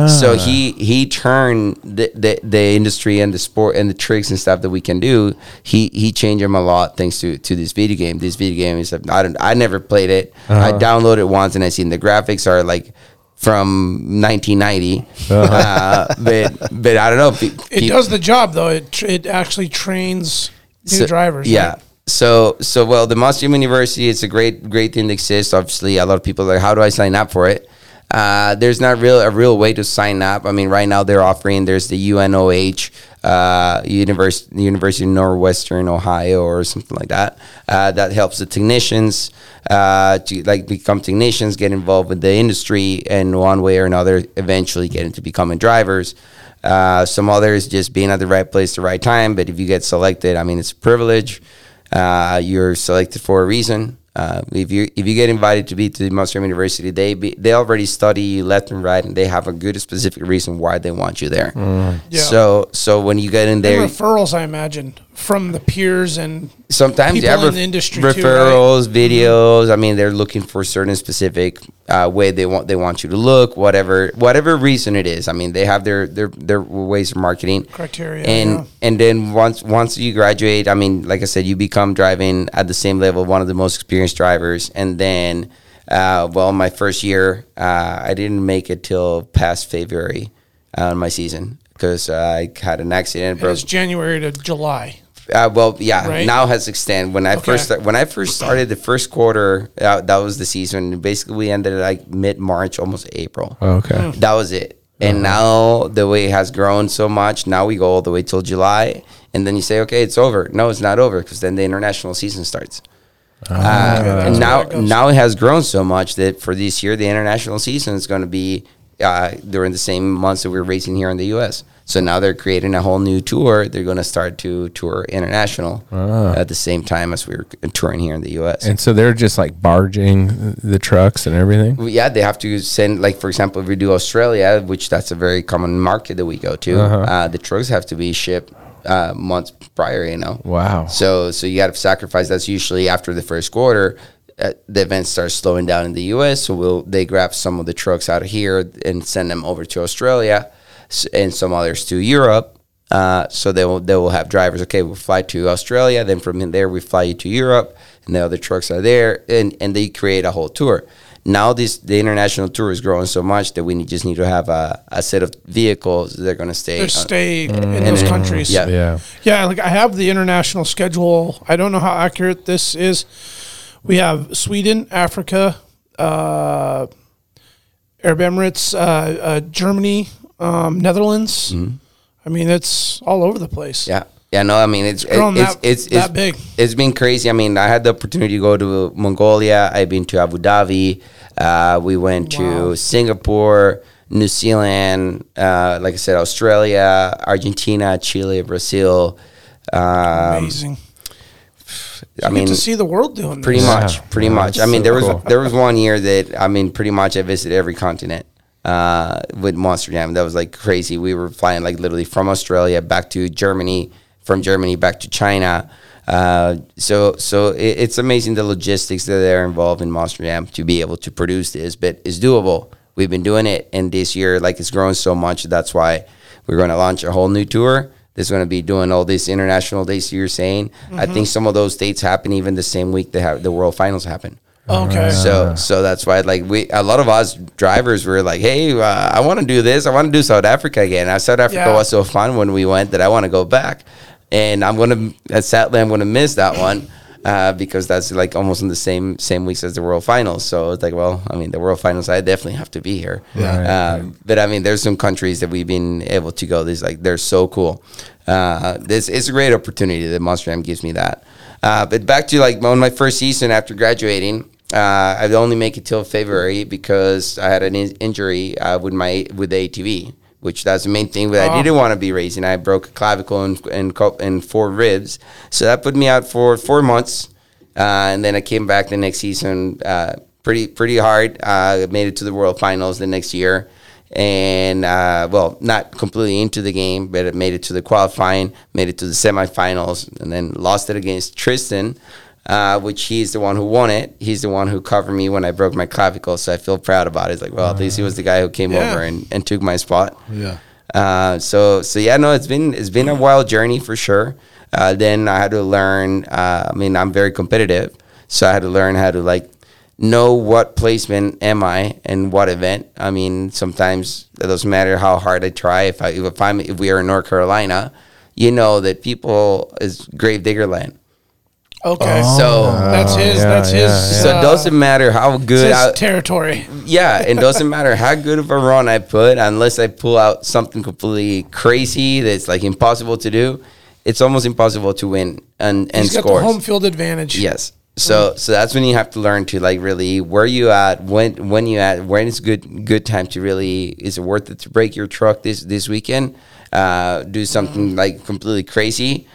So ah. he he turned the, the the industry and the sport and the tricks and stuff that we can do. He he changed them a lot thanks to to this video game. This video game is I don't I never played it. I uh-huh. downloaded it once and I seen the graphics are like from 1990. Uh-huh. uh but but I don't know. pe- It peop- does the job though. It tr- it actually trains new so- drivers. Yeah. right? So so well, the Monster University it's a great great thing to exist. Obviously, a lot of people are like, how do I sign up for it? Uh, there's not real a real way to sign up. I mean, right now they're offering there's the UNOH, uh, University University of Northwestern Ohio or something like that. Uh, that helps the technicians uh, to like become technicians, get involved with the industry, and one way or another, eventually get into becoming drivers. Uh, some others just being at the right place, the right time. But if you get selected, I mean, it's a privilege. Uh, you're selected for a reason. Uh, if you if you get invited to be to the Monster University, they be, they already study you left and right, and they have a good specific reason why they want you there. Yeah. So so when you get in And there, referrals, I imagine, from the peers and sometimes people yeah, in ref- the industry too, right? referrals, videos. I mean, they're looking for a certain specific uh, way they want they want you to look, whatever whatever reason it is. I mean, they have their their their ways of marketing Criteria, and yeah. and then once once you graduate, I mean, like I said, you become driving at the same level, one of the most experienced drivers, and then. Uh, well, my first year, uh, I didn't make it till past February uh, my season because I had an accident. it was January to July. Uh, well, yeah, Right? now has extended. When I Okay. first when I first started the first quarter, uh, that was the season. Basically, we ended like mid March, almost April. Okay. That was it. And now the way it has grown so much, now we go all the way till July, and then you say, okay, it's over. No, it's not over because then the international season starts. Uh, and now, it now it has grown so much that for this year, the international season is going to be uh, during the same months that we're racing here in the U.S. So now they're creating a whole new tour. They're going to start to tour international at the same time as we're touring here in the U.S. And so they're just like barging the trucks and everything. Well, yeah, they have to send like for example, if we do Australia, which that's a very common market that we go to, uh the trucks have to be shipped uh, months prior. You know. Wow. So so you got to sacrifice. That's usually after the first quarter. Uh, the event starts slowing down in the U.S. So we'll they grab some of the trucks out of here and send them over to Australia, and some others to Europe. Uh, so they will they will have drivers. Okay, we'll fly to Australia. Then from there we fly you to Europe, and the other trucks are there, and and they create a whole tour. Now this the international tour is growing so much that we need, just need to have a, a set of vehicles that are going to stay. They on- stay in those countries. Yeah. Yeah. Yeah, like I have the international schedule. I don't know how accurate this is. We have Sweden, Africa, uh, Arab Emirates, uh, uh, Germany, um, Netherlands. I mean, it's all over the place. Mm-hmm. Yeah. Yeah, no, I mean it's it's it's, that- it's, that it's big. It's been crazy. I mean, I had the opportunity to go to Mongolia. I've been to Abu Dhabi. Uh, we went Wow. to Singapore, New Zealand. Uh, like I said, Australia, Argentina, Chile, Brazil. Um, Amazing. I You mean, get to see the world doing pretty this. much, pretty Yeah, much. I mean, so there was cool. there was one year that I mean, pretty much I visited every continent uh, with Monster Jam. That was like crazy. We were flying like literally from Australia back to Germany, from Germany back to China. Uh, so so it, it's amazing the logistics that are involved in Monster Jam to be able to produce this, but it's doable. We've been doing it, and this year, like it's grown so much. That's why we're going to launch a whole new tour. That's going to be doing all these international dates you're saying. I think some of those dates happen even the same week they have the World Finals happen. Okay. So so that's why like we a lot of us drivers were like, hey, uh, I want to do this. I want to do South Africa again. Uh, South Africa Yeah. was so fun when we went that I want to go back. And I'm gonna uh, sadly I'm gonna miss that one. Uh, because that's like almost in the same same weeks as the World Finals, so it's like, well, I mean, the World Finals, I definitely have to be here. Yeah. Um, but I mean, there's some countries that we've been able to go. This like they're so cool. Uh, this it's a great opportunity that Monster Jam gives me that. Uh, but back to like on my first season after graduating, uh, I only make it till February because I had an in- injury uh, with my with the ATV, which that's the main thing. But I Oh. didn't want to be racing. I broke a clavicle and and, and four ribs, so that put me out for four months. Uh, and then I came back the next season, uh, pretty pretty hard. Uh, made it to the World Finals the next year, and uh, well, not completely into the game, but it made it to the qualifying, made it to the semifinals, and then lost it against Tristan. Uh, which he's the one who won it. He's the one who covered me when I broke my clavicle, so I feel proud about it. It's like, well, at least he was the guy who came Yeah. over and, and took my spot. Yeah. Uh, so so yeah, no, it's been it's been a wild journey for sure. Uh, then I had to learn. Uh, I mean, I'm very competitive, so I had to learn how to like know what placement am I and what event. I mean, sometimes it doesn't matter how hard I try. If I if I'm if we are in North Carolina, you know that people is grave digger land. Okay. So that's his. yeah, that's his. yeah, so it uh, doesn't matter how it's good his I, territory. yeah, it doesn't matter how good of a run I put, unless I pull out something completely crazy that's like impossible to do. It's almost impossible to win and and He's got scores. the home field advantage. Yes. So so that's when you have to learn to like really where you at when when you at when is good good time to really is it worth it to break your truck this this weekend? Uh, do something like completely crazy.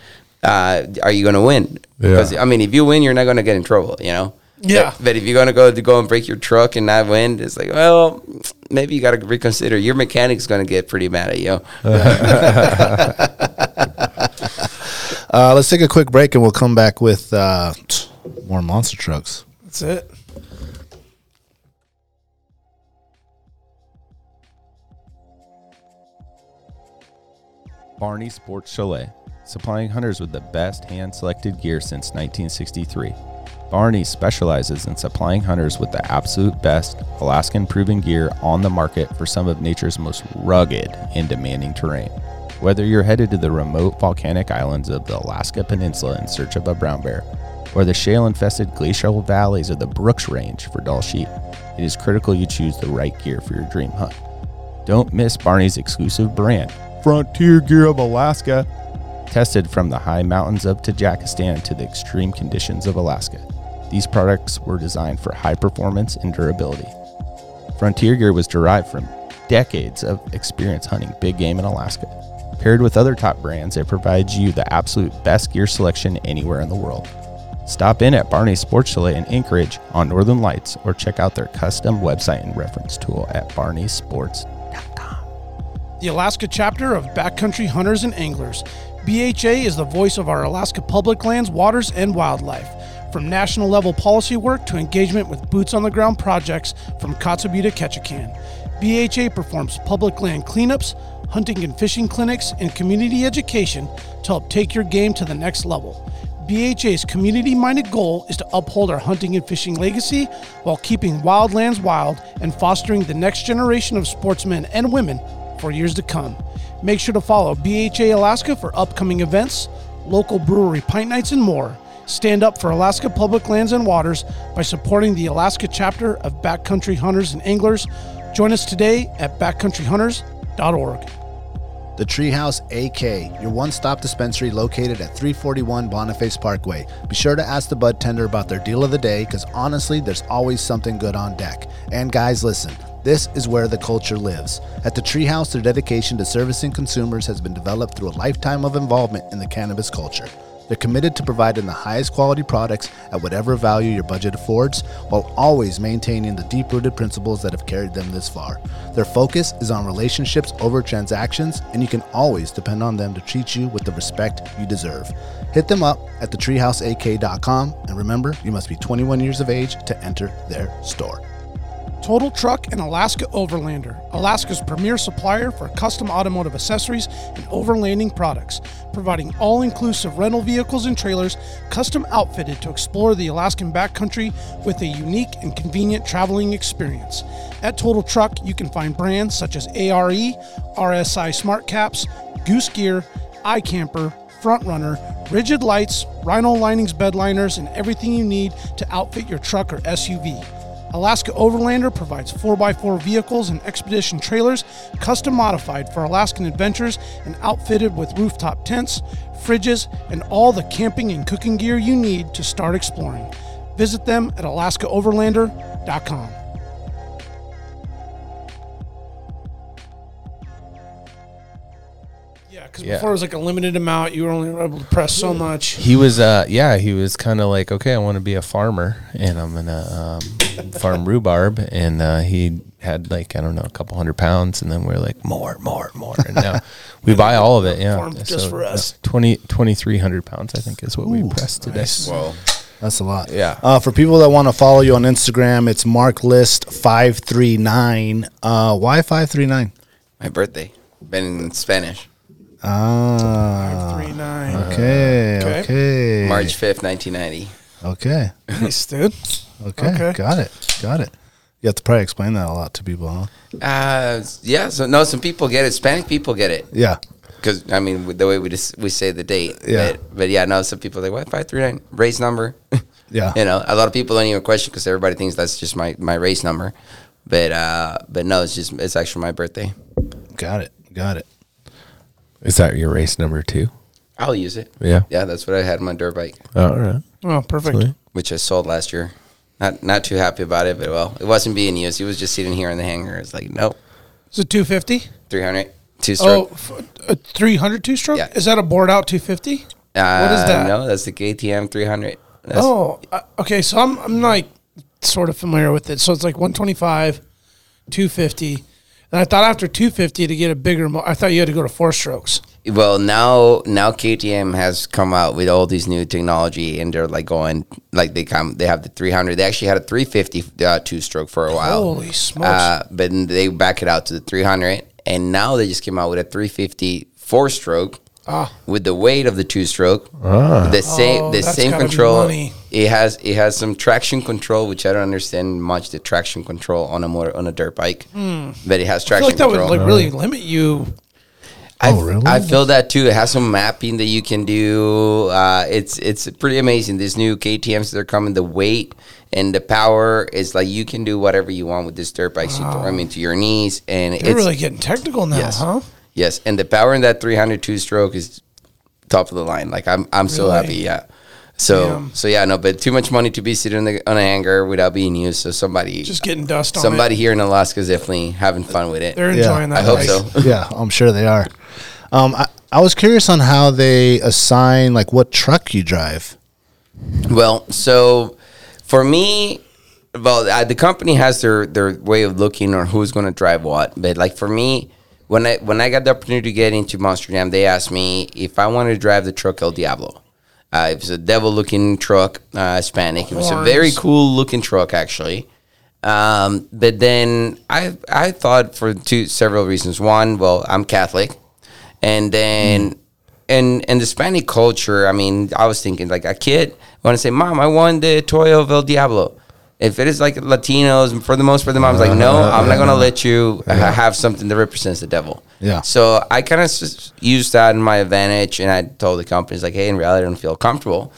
Uh, are you gonna win? Because I mean, if you win, you're not gonna get in trouble. You know. Yeah. But, but if you're gonna go to go and break your truck and not win, it's like, well, maybe you gotta reconsider. Your mechanic's gonna get pretty mad at you. Uh, let's take a quick break and we'll come back with uh, more monster trucks. That's it. Barney Sports Chalet, supplying hunters with the best hand selected gear since 1963. Barney specializes in supplying hunters with the absolute best Alaskan proven gear on the market for some of nature's most rugged and demanding terrain. Whether you're headed to the remote volcanic islands of the Alaska Peninsula in search of a brown bear, or the shale infested glacial valleys of the Brooks Range for Dall sheep, it is critical you choose the right gear for your dream hunt. Don't miss Barney's exclusive brand, Frontier Gear of Alaska, tested from the high mountains of Tajikistan to the extreme conditions of Alaska. These products were designed for high performance and durability. Frontier Gear was derived from decades of experience hunting big game in Alaska. Paired with other top brands, it provides you the absolute best gear selection anywhere in the world. Stop in at Barney's Sports Chalet in Anchorage on Northern Lights or check out their custom website and reference tool at barneysports.com. The Alaska chapter of Backcountry Hunters and Anglers. BHA is the voice of our Alaska public lands, waters, and wildlife. From national level policy work to engagement with boots on the ground projects from Kotzebue to Ketchikan, BHA performs public land cleanups, hunting and fishing clinics, and community education to help take your game to the next level. BHA's community minded goal is to uphold our hunting and fishing legacy while keeping wildlands wild and fostering the next generation of sportsmen and women for years to come. Make sure to follow BHA Alaska for upcoming events, local brewery pint nights, and more. Stand up for Alaska public lands and waters by supporting the Alaska chapter of Backcountry Hunters and Anglers. Join us today at backcountryhunters.org. The Treehouse AK, your one stop dispensary located at 341 Boniface Parkway. Be sure to ask the bud tender about their deal of the day because honestly, there's always something good on deck. And guys, listen, this is where the culture lives. At the Treehouse, their dedication to servicing consumers has been developed through a lifetime of involvement in the cannabis culture. They're committed to providing the highest quality products at whatever value your budget affords, while always maintaining the deep rooted principles that have carried them this far. Their focus is on relationships over transactions, and you can always depend on them to treat you with the respect you deserve. Hit them up at thetreehouseak.com, and remember, you must be 21 years of age to enter their store. Total Truck and Alaska Overlander, Alaska's premier supplier for custom automotive accessories and overlanding products, providing all inclusive rental vehicles and trailers custom outfitted to explore the Alaskan backcountry with a unique and convenient traveling experience. At Total Truck, you can find brands such as ARE, RSI Smart Caps, Goose Gear, iCamper, Front Runner, Rigid Lights, Rhino Linings bed liners, and everything you need to outfit your truck or SUV. Alaska Overlander provides 4x4 vehicles and expedition trailers custom modified for Alaskan adventures and outfitted with rooftop tents, fridges, and all the camping and cooking gear you need to start exploring. Visit them at alaskaoverlander.com. because Yeah. before it was like a limited amount. You were only able to press so much. He was, uh, yeah, he was kind of like, okay, I want to be a farmer, and I'm gonna um, farm rhubarb, and uh, he had like I don't know a couple hundred pounds, and then we are like more, more, more, and now we buy all of it. Yeah, Farm just for us. 20, 2,300 pounds, I think, is what we pressed today. Whoa. That's a lot. Yeah. Uh, for people that want to follow you on Instagram, it's Mark List five three nine. Uh, why five three nine? My birthday. Been in Spanish. Ah. Three nine. Okay. Okay. Okay. March 5th, 1990. Okay. Nice, dude. Okay. Okay. Got it. Got it. You have to probably explain that a lot to people, huh? Uh, yeah, so no, some people get it. Hispanic people get it. Yeah. Because, I mean, the way we just, we say the date. Yeah. But, but yeah, no, some people are like, what, 539? Race number? Yeah. you know, a lot of people don't even question because everybody thinks that's just my, my race number. But uh, but no, it's just, it's actually my birthday. Got it. Got it. Is that your race number two? I'll use it. Yeah. Yeah, that's what I had on my dirt bike, All right. Oh, perfect. Sweet. which I sold last year. Not not too happy about it, but well, it wasn't being used. It was just sitting here in the hangar. It's like, nope, Is it two fifty? 300, two Oh, stroke. f- a 300 two stroke? Yeah. Is that a board out 250? uh, what is that? No, that's the KTM 300. That's, Oh, uh, okay. So I'm I'm like sort of familiar with it. So it's like 125, 250. And I thought after 250 to get a bigger, mo- I thought you had to go to four strokes. Well, now now KTM has come out with all these new technology, and they're like going like they come. They have the 300. They actually had a 350 uh, two stroke for a while. Holy smokes! Uh, but they back it out to the 300, and now they just came out with a 350 four stroke Ah. with the weight of the two stroke. The same Oh, the same control. It has it has some traction control, which I don't understand much the traction control on a motor on a dirt bike, but it has traction I feel traction like that would like really limit you. I, Oh, really? I feel that too. It has some mapping that you can do. Uh, it's it's pretty amazing. These new KTM's that are coming, the weight and the power is like you can do whatever you want with this dirt bike. So, throw them into your knees, and You're it's really getting technical now, yes, huh? Yes, and the power in that 302 stroke is top of the line. Like I'm I'm so Really? happy. Yeah. So Damn. so yeah no, but too much money to be sitting on, the, on a hanger without being used. So somebody Just getting dust on somebody it. here in Alaska is definitely having fun with it. They're Yeah, enjoying that. I hope so. yeah, I'm sure they are. Um, I, I was curious on how they assign like what truck you drive. Well, so for me, well, uh, the company has their their way of looking or who's going to drive what. But like for me, when I when I got the opportunity to get into Monster Jam, they asked me if I wanted to drive the truck El Diablo. Uh, it was a devil looking truck, uh, Hispanic. It was a very cool looking truck, actually. Um, but then I I thought for two several reasons. One, well, I'm Catholic, and then and and the Hispanic culture. I mean, I was thinking like a kid I want to say, "Mom, I want the toy of El Diablo." If it is like Latinos, for the most part, the mom's like, "No, I'm not gonna let you ha- have something that represents the devil." Yeah. So I kind of s- used that in my advantage, and I told the companies like, "Hey, in reality, I don't feel comfortable."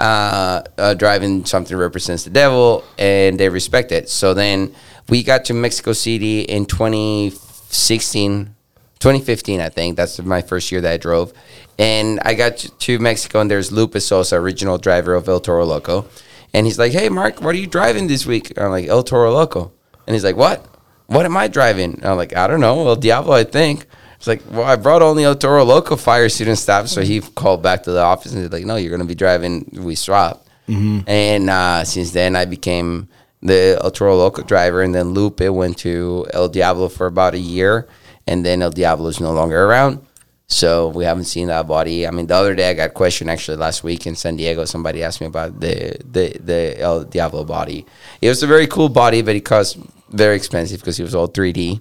uh, uh, driving something that represents the devil, and they respect it. So then we got to Mexico City in 2016, 2015, I think. That's my first year that I drove. And I got to, to Mexico, and there's Lucas Soza, original driver of El Toro Loco. And he's like, hey, Mark, what are you driving this week? And I'm like, El Toro Loco. And he's like, what? What am I driving? And I'm like, I don't know. El Diablo, I think. It's like, well, I brought only El Toro Loco fire student staff. So he called back to the office and he's like, no, you're going to be driving We Swap. And uh, since then, I became the El Toro Loco driver. And then Lupe went to El Diablo for about a year. And then El Diablo is no longer around. So we haven't seen that body. I mean, the other day I got questioned actually last week in San Diego. Somebody asked me about the the the El Diablo body. It was a very cool body, but it cost very expensive because it was all 3D.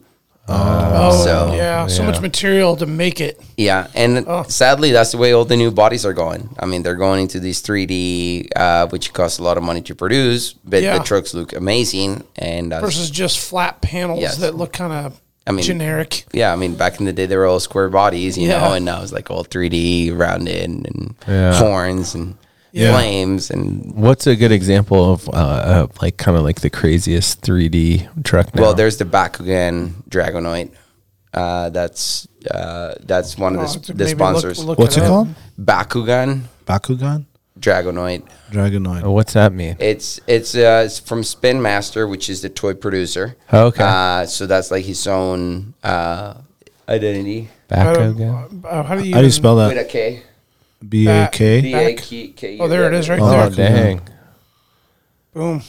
Oh, So- yeah, so much material to make it. Yeah, and Oh. sadly, that's the way all the new bodies are going. I mean, they're going into these 3D, uh, which costs a lot of money to produce, but Yeah. the trucks look amazing. And uh, versus just flat panels Yes. that look kind of I mean- generic. yeah, I mean, back in the day, they were all square bodies, you Yeah. know, and now it's like all 3D, rounded, and Yeah. horns and Yeah. flames and What's a good example of uh, uh like kind of like the craziest 3D truck? Now? Well, there's the Bakugan Dragonoid. Uh, that's uh, that's one of Oh, the, the maybe look- sponsors. look What's it up. called? Bakugan Bakugan, Dragonoid. Dragonoid. Oh, what's that mean? It's it's uh, it's from Spin Master, which is the toy producer. Oh, okay. Uh, so that's like his own uh, identity. Back Uh, again. uh, how do you How do you even- spell With that? a K. B A K. B A K K. Oh, there it is right Oh, there. Oh dang. Boom.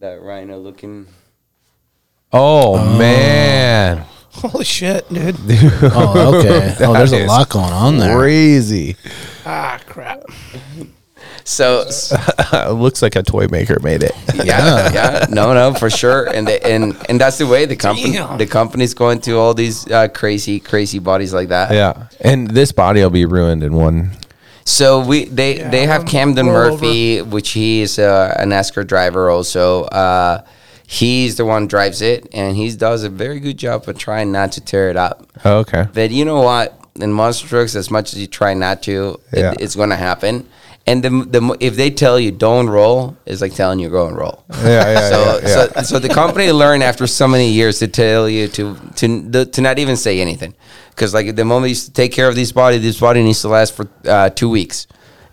That rhino looking. Oh, man. Holy shit, dude. Oh, okay. oh, there's a lot going on there. Crazy. ah, crap. So it looks like a toy maker made it. yeah, yeah, no, no, for sure, and the, and and that's the way the company Damn. the company's going to all these uh, crazy crazy bodies like that. yeah. And this body will be ruined in one. So we they Yeah, they have Camden roll Murphy, which he is uh, a NASCAR driver also. Uh, he's the one drives it, and he does a very good job of trying not to tear it up. Oh, okay. But you know what? In monster trucks, as much as you try not to, Yeah. it, it's going to happen. And the, the if they tell you don't roll, it's like telling you go and roll. Yeah, yeah, so, yeah, yeah. so so the company learned after so many years to tell you to to to not even say anything, because like the moment you take care of this body, this body needs to last for uh, two weeks,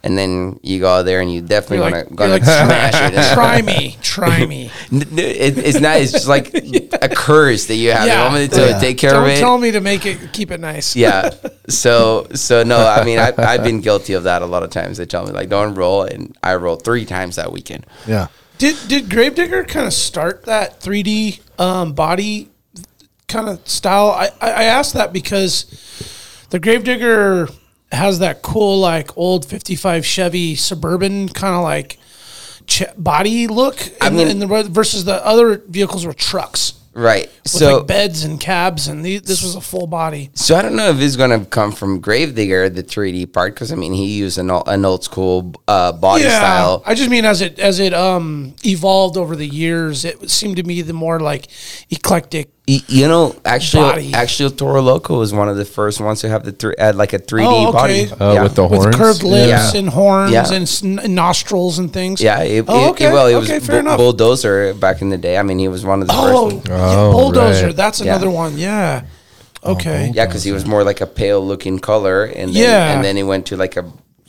and then you go out there and you definitely You're gonna like- gonna like, smash it. Try me. Try me. N- n- it, it's not. It's just like a curse that you have. Yeah. The moment to Yeah. take care Don't of it. tell me to make it, keep it nice. Yeah. So so no, I mean I I've been guilty of that a lot of times. They tell me like don't roll, and I rolled three times that weekend. Yeah. Did did Gravedigger kind of start that 3D um, body kind of style? I, I I asked that because the Gravedigger has that cool like old 55 Chevy Suburban kind of like ch- body look. I in mean- the, in the versus the other vehicles were trucks Right. with So like beds and cabs, and the, this was a full body. so I don't know if it's gonna come from Gravedigger the 3D part because I mean he used an old, an old school uh, body style. I just mean as it as it um evolved over the years, it seemed to me the more like eclectic. Y- You know, actually, Body. actually, Toro Loco was one of the first ones to have the three, uh, like a 3D Oh, body. Uh, yeah. With the horns, with horns. curved lips Yeah. and horns Yeah. and s- nostrils and things. Yeah, it, Oh, okay. it- well, it was Okay, fair Bu- enough. bulldozer back in the day. I mean, he was one of the Oh, first. yeah, Oh, bulldozer. right. That's Yeah. another one. Yeah. Okay. Yeah, because he was more like a pale looking color, and then, Yeah. and then he went to like a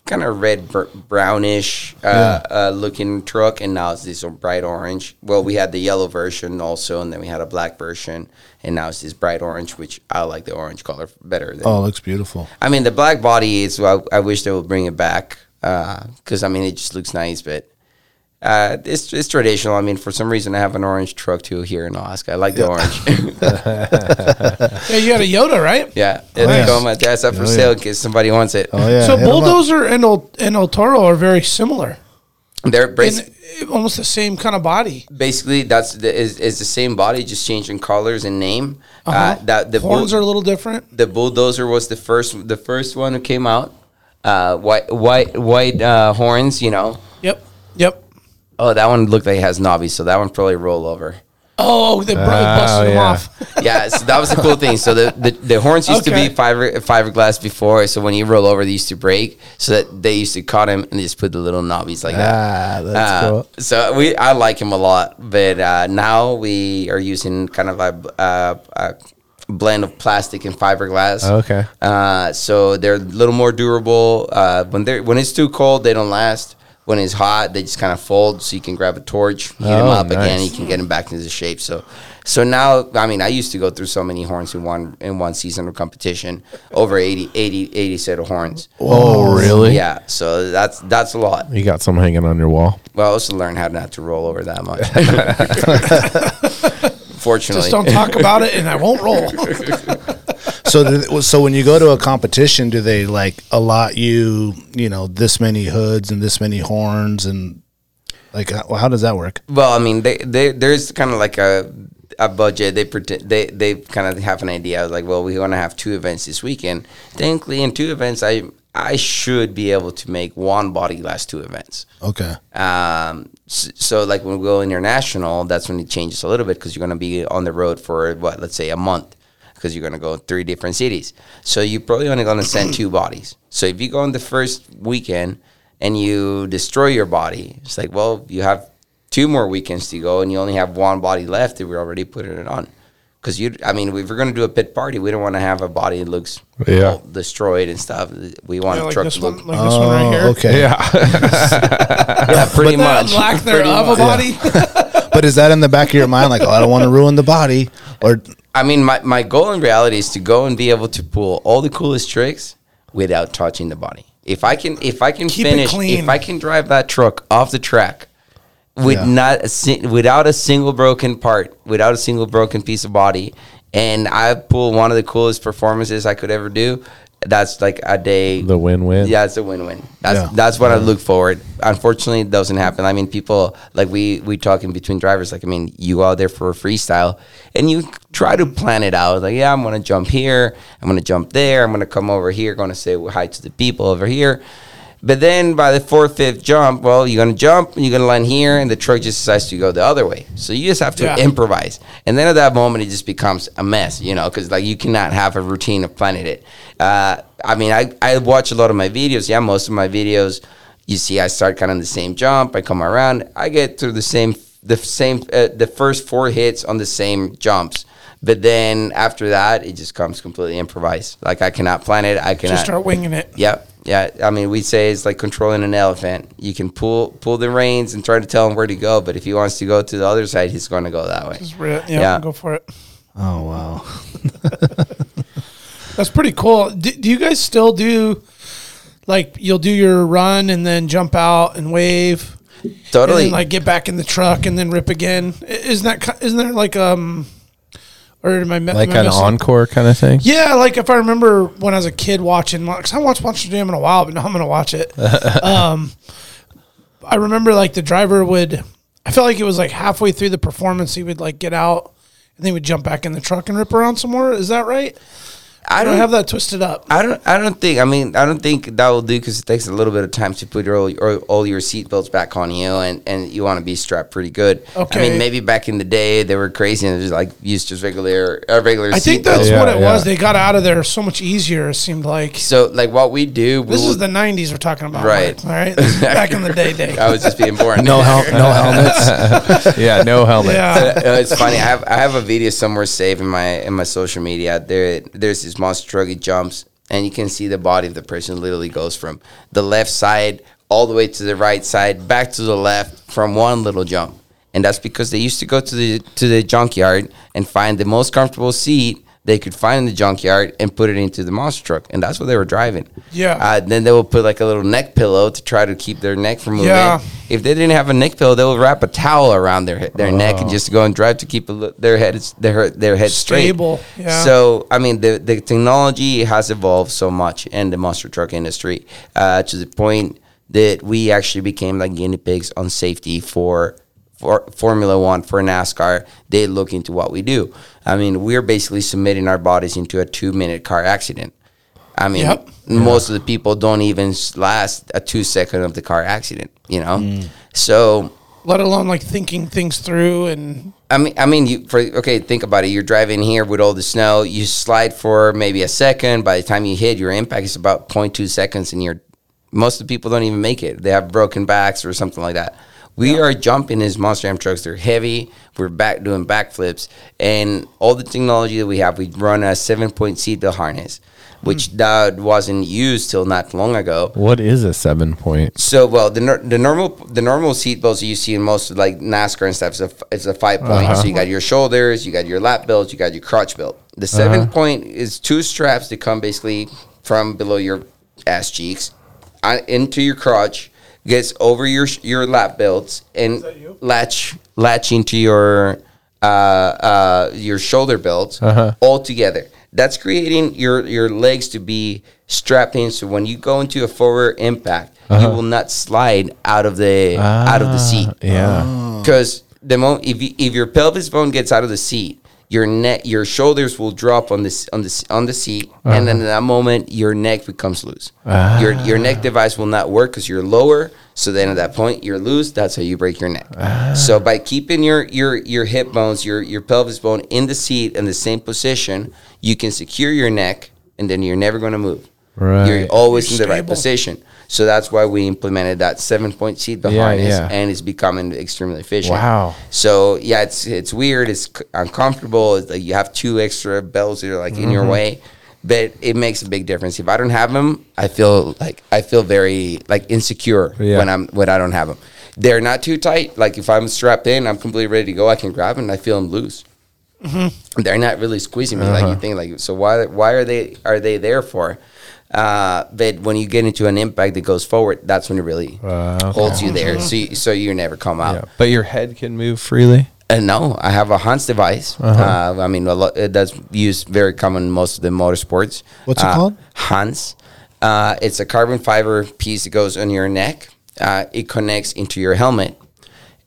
kind of red br- brownish uh, uh, looking truck, and now it's this bright orange. Well, we had the yellow version also, and then we had a black version, and now it's this bright orange, which I like the orange color better. Than, Oh, it looks beautiful. I mean, the black body is. I, I wish they would bring it back because I mean it just looks nice, but. Uh, it's it's traditional. I mean, for some reason, I have an orange truck too here in Alaska. I like the orange. Yeah, you had a Yoda, right? yeah, it's Nice. going my dad's up for Oh, sale yeah. in case somebody wants it. Oh yeah. so hit 'em up. bulldozer and El, and El Toro are very similar. They're basi- almost the same kind of body. basically that's the, is, is the same body, just changing colors and name. uh Uh-huh. that the Horns bull- are a little different. the bulldozer was the first the first one who came out. Uh, white white white uh, horns, you know. Yep. Yep. Oh, that one looked like it has knobbies, so that one probably roll over. Oh, they br- busted them yeah. off. yeah, so that was the cool thing. So the, the, the horns used to be fiber fiberglass before. So when you roll over, they used to break. So that they used to cut him and they just put the little knobbies like that. Ah, that's Uh, cool. So we, I like him a lot, but uh, now we are using kind of a, a, a blend of plastic and fiberglass. Okay. Uh, so they're a little more durable. Uh, when they are when it's too cold, they don't last. When it's hot, they just kind of fold, so you can grab a torch, heat them Oh, up again, you can get them back into shape. So, so now, I mean, I used to go through so many horns in one in one season of competition, over 80, 80, 80 set of horns. Oh, really? Yeah, so that's that's a lot. You got some hanging on your wall. Well, I also learned how not to roll over that much. Fortunately, Just don't talk about it, and I won't roll. So, do- so when you go to a competition, do they like allot you, you know, this many hoods and this many horns and like how, how does that work? Well, I mean, they, they there's kind of like a a budget. They pretend they they kind of have an idea. Like, well, we're gonna have two events this weekend. Technically, in two events, I I should be able to make one body last two events. Okay. Um, s- so like when we go international, that's when it changes a little bit because you're gonna be on the road for what, let's say a month, because you're gonna go in three different cities. So you're probably only gonna send two bodies. So if you go on the first weekend and you destroy your body, it's like, well, you have two more weekends to go and you only have one body left. And we're already putting it on. Because you, I mean, if we're gonna do a pit party, we don't want to have a body that looks Yeah. all destroyed and stuff. We want Yeah, a like truck this to one, look, like this one right here. Oh, okay. Yeah. yeah, pretty That much. lack Pretty thereof a much. body. But is that in the back of your mind, like, oh, I don't want to ruin the body, or I mean, my, my goal in reality is to go and be able to pull all the coolest tricks without touching the body. If I can, if I can Keep it finish, clean. if I can drive that truck off the track with Yeah. not a, si- without a single broken part, without a single broken piece of body, and I pull one of the coolest performances I could ever do, that's like a day. The win-win. Yeah, it's a win-win. That's Yeah. that's what I look forward. Unfortunately, it doesn't happen. I mean, people like we we talk in between drivers. Like, I mean, you go out there for a freestyle, and you try to plan it out. Like, yeah, I'm gonna jump here. I'm gonna jump there. I'm gonna come over here. Going to say hi to the people over here. But then by the fourth, fifth jump, well, you're gonna jump and you're gonna land here, and the truck just decides to go the other way. So you just have to Yeah. improvise. And then at that moment, it just becomes a mess, you know, because like you cannot have a routine of planning it. Uh, I mean, I I watch a lot of my videos. Yeah, most of my videos, you see, I start kind of the same jump. I come around. I get through the same the same uh, the first four hits on the same jumps. But then after that, it just comes completely improvised. Like I cannot plan it. I cannot Just start winging it. yeah, yeah. I mean, we say it's like controlling an elephant. You can pull pull the reins and try to tell him where to go, but if he wants to go to the other side, he's going to go that way. Just yeah, Yeah. go for it. Oh wow. That's pretty cool. Do, do you guys still do like you'll do your run and then jump out and wave, Totally. and then like get back in the truck and then rip again? Isn't that ki- isn't there like um or mi- Like an encore kind of thing. Yeah, like if I remember when I was a kid watching, because I watched Monster Jam in a while, but now I'm gonna watch it. um, I remember like the driver would. I felt like it was like halfway through the performance, he would like get out and then he would jump back in the truck and rip around some more. Is that right? I I don't don't have that twisted up. I don't. I don't think. I mean, I don't think that will do because it takes a little bit of time to put your all, your, all your seatbelts back on you, and, and you want to be strapped pretty good. Okay. I mean, maybe back in the day they were crazy and just like used just regular uh, regular. I think that's Yeah, what it yeah. was. They got out of there so much easier. It seemed like so. Like what we do. this we'll- is the '90s we're talking about, Right. Mike, All right, This is back in the day, day. I was just being born. No hel- no helmets. yeah, no helmet. Yeah, Uh, it's funny. I have I have a video somewhere saved in my in my social media. There there's this monster truck. It jumps, and you can see the body of the person literally goes from the left side all the way to the right side, back to the left from one little jump. And that's because they used to go to the to the junkyard and find the most comfortable seat they could find in the junkyard and put it into the monster truck, and that's what they were driving. Yeah. Uh, then they will put like a little neck pillow to try to keep their neck from moving. Yeah. If they didn't have a neck pillow, they would wrap a towel around their he- their neck and just go and drive to keep a, their head their their head Stable, straight. yeah. So I mean, the the technology has evolved so much in the monster truck industry uh, to the point that we actually became like guinea pigs on safety for. For Formula One, for NASCAR, they look into what we do. I mean, we're basically submitting our bodies into a two-minute car accident. I mean, Yep. most of the people don't even last a two second of the car accident. You know, Mm. so let alone like thinking things through and I mean, I mean, you for okay, think about it. You're driving here with all the snow. You slide for maybe a second. By the time you hit your impact, is about 0.2 seconds, and you're most of the people don't even make it. They have broken backs or something like that. We are jumping as monster am trucks. They're heavy. We're back doing backflips, and all the technology that we have. We run a seven point seatbelt harness, which hmm. that wasn't used till not long ago. What is a seven point? So well, the the normal the normal seat belts you see in most of like NASCAR and stuff is a, it's a five point. Uh-huh. So you got your shoulders, you got your lap belts, you got your crotch belt. The uh-huh. 7 point is two straps that come basically from below your ass cheeks uh, into your crotch, gets over your your lap belts and latch latch into your uh, uh, your shoulder belts all together. That's creating your your legs to be strapped in. So when you go into a forward impact, you will not slide out of the out of the seat. Yeah. Because the moment if you, if your pelvis bone gets out of the seat, your neck, your shoulders will drop on this on this on the seat, and then uh-huh. in that moment, your neck becomes loose. Ah. Your your neck device will not work because you're lower. So then at that point, you're loose. That's how you break your neck. Ah. So by keeping your your your hip bones, your your pelvis bone in the seat in the same position, you can secure your neck, and then you're never going to move. Right. You're always You're in the right position. So that's why we implemented that seven point seat Yeah, behind us, yeah. and it's becoming extremely efficient. Wow. So yeah, it's it's weird. It's c- uncomfortable. It's like you have two extra bells that are like in your Mm-hmm. way, but it makes a big difference. If I don't have them, I feel like I feel very like insecure Yeah. when I'm when I don't have them. They're not too tight. Like if I'm strapped in, I'm completely ready to go. I can grab them and I feel them loose. They're not really squeezing me like you think. Like so, why why are they are they there for? Uh, but when you get into an impact that goes forward, that's when it really Uh, holds you there. So you, so you never come out. Yeah. But your head can move freely. Uh, no, I have a Hans device. uh I mean, a lot, it does use very common in most of the motorsports. What's it Uh, called? Hans. Uh, it's a carbon fiber piece that goes on your neck. Uh, it connects into your helmet,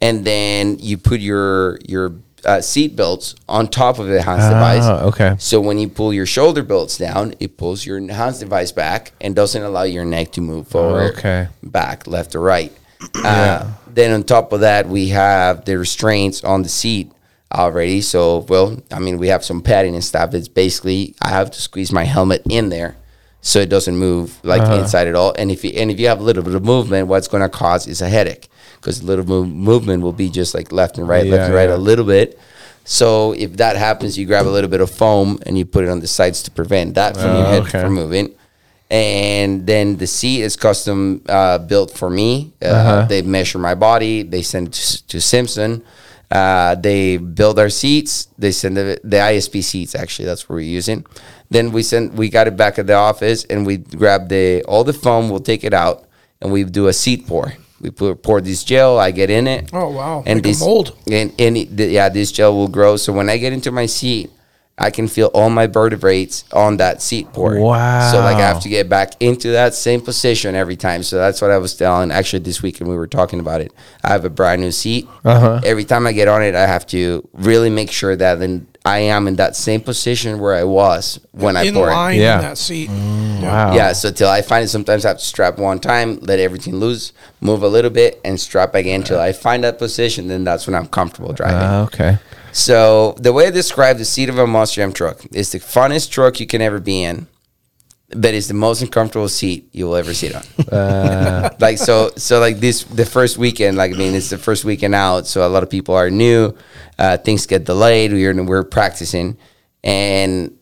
and then you put your your uh, seat belts on top of the Hans device. Ah, okay. So when you pull your shoulder belts down, it pulls your Hans device back and doesn't allow your neck to move forward, okay. back, left, or right. Uh, then on top of that, we have the restraints on the seat already. So, well, I mean, we have some padding and stuff. It's basically I have to squeeze my helmet in there so it doesn't move like Uh-huh. inside at all. And if you, and if you have a little bit of movement, what's going to cause is a headache because a little move, movement will be just like left and right, Yeah, left and right yeah. a little bit. So if that happens, you grab a little bit of foam and you put it on the sides to prevent that from your Oh, head okay. from moving. And then the seat is custom uh, built for me. Uh, Uh-huh. They measure my body. They send it to, to Simpson. Uh, they build our seats. They send the, the ISP seats. Actually, that's what we're using. Then we send. We got it back at the office, and we grab the all the foam. We'll take it out, and we do a seat pour. We put, pour this gel. I get in it. Oh, wow. And Like a this mold. And, and it, the- yeah, this gel will grow. So when I get into my seat, I can feel all my vertebrates on that seat pour. So like I have to get back into that same position every time. So that's what I was telling. Actually, this weekend we were talking about it. I have a brand new seat. Uh-huh. Every time I get on it, I have to really make sure that then I am in that same position where I was when I in pour it. line Yeah. in that seat. Wow. Yeah, so till I find it, sometimes I have to strap one time, let everything loose, move a little bit, and strap again till I find that position. Then that's when I'm comfortable driving. Ah, okay. So the way I describe the seat of a Monster Jam truck is the funnest truck you can ever be in, but it's the most uncomfortable seat you will ever sit on. like so, so like this the first weekend. Like I mean, it's the first weekend out, so a lot of people are new. Uh, things get delayed. We're we're practicing, and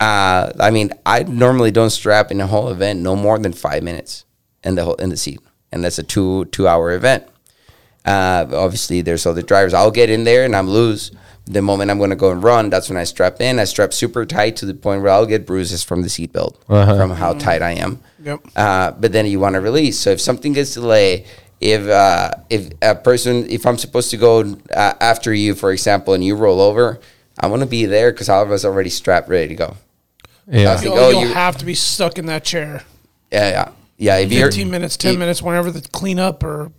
uh, I mean, I normally don't strap in a whole event no more than five minutes in the whole in the seat, and that's a two two hour event. Uh, obviously, there's other drivers. I'll get in there and I'm loose. The moment I'm going to go and run, that's when I strap in. I strap super tight to the point where I'll get bruises from the seatbelt from how tight I am. Yep. Uh, but then you want to release. So if something gets delayed, if uh, if a person, if I'm supposed to go uh, after you, for example, and you roll over, I want to be there because all of us already strapped, ready to go. Yeah. think, You'll, oh, you'll you- have to be stuck in that chair. Yeah, yeah, yeah. If you're 15 minutes, 10 you- minutes, whenever the cleanup or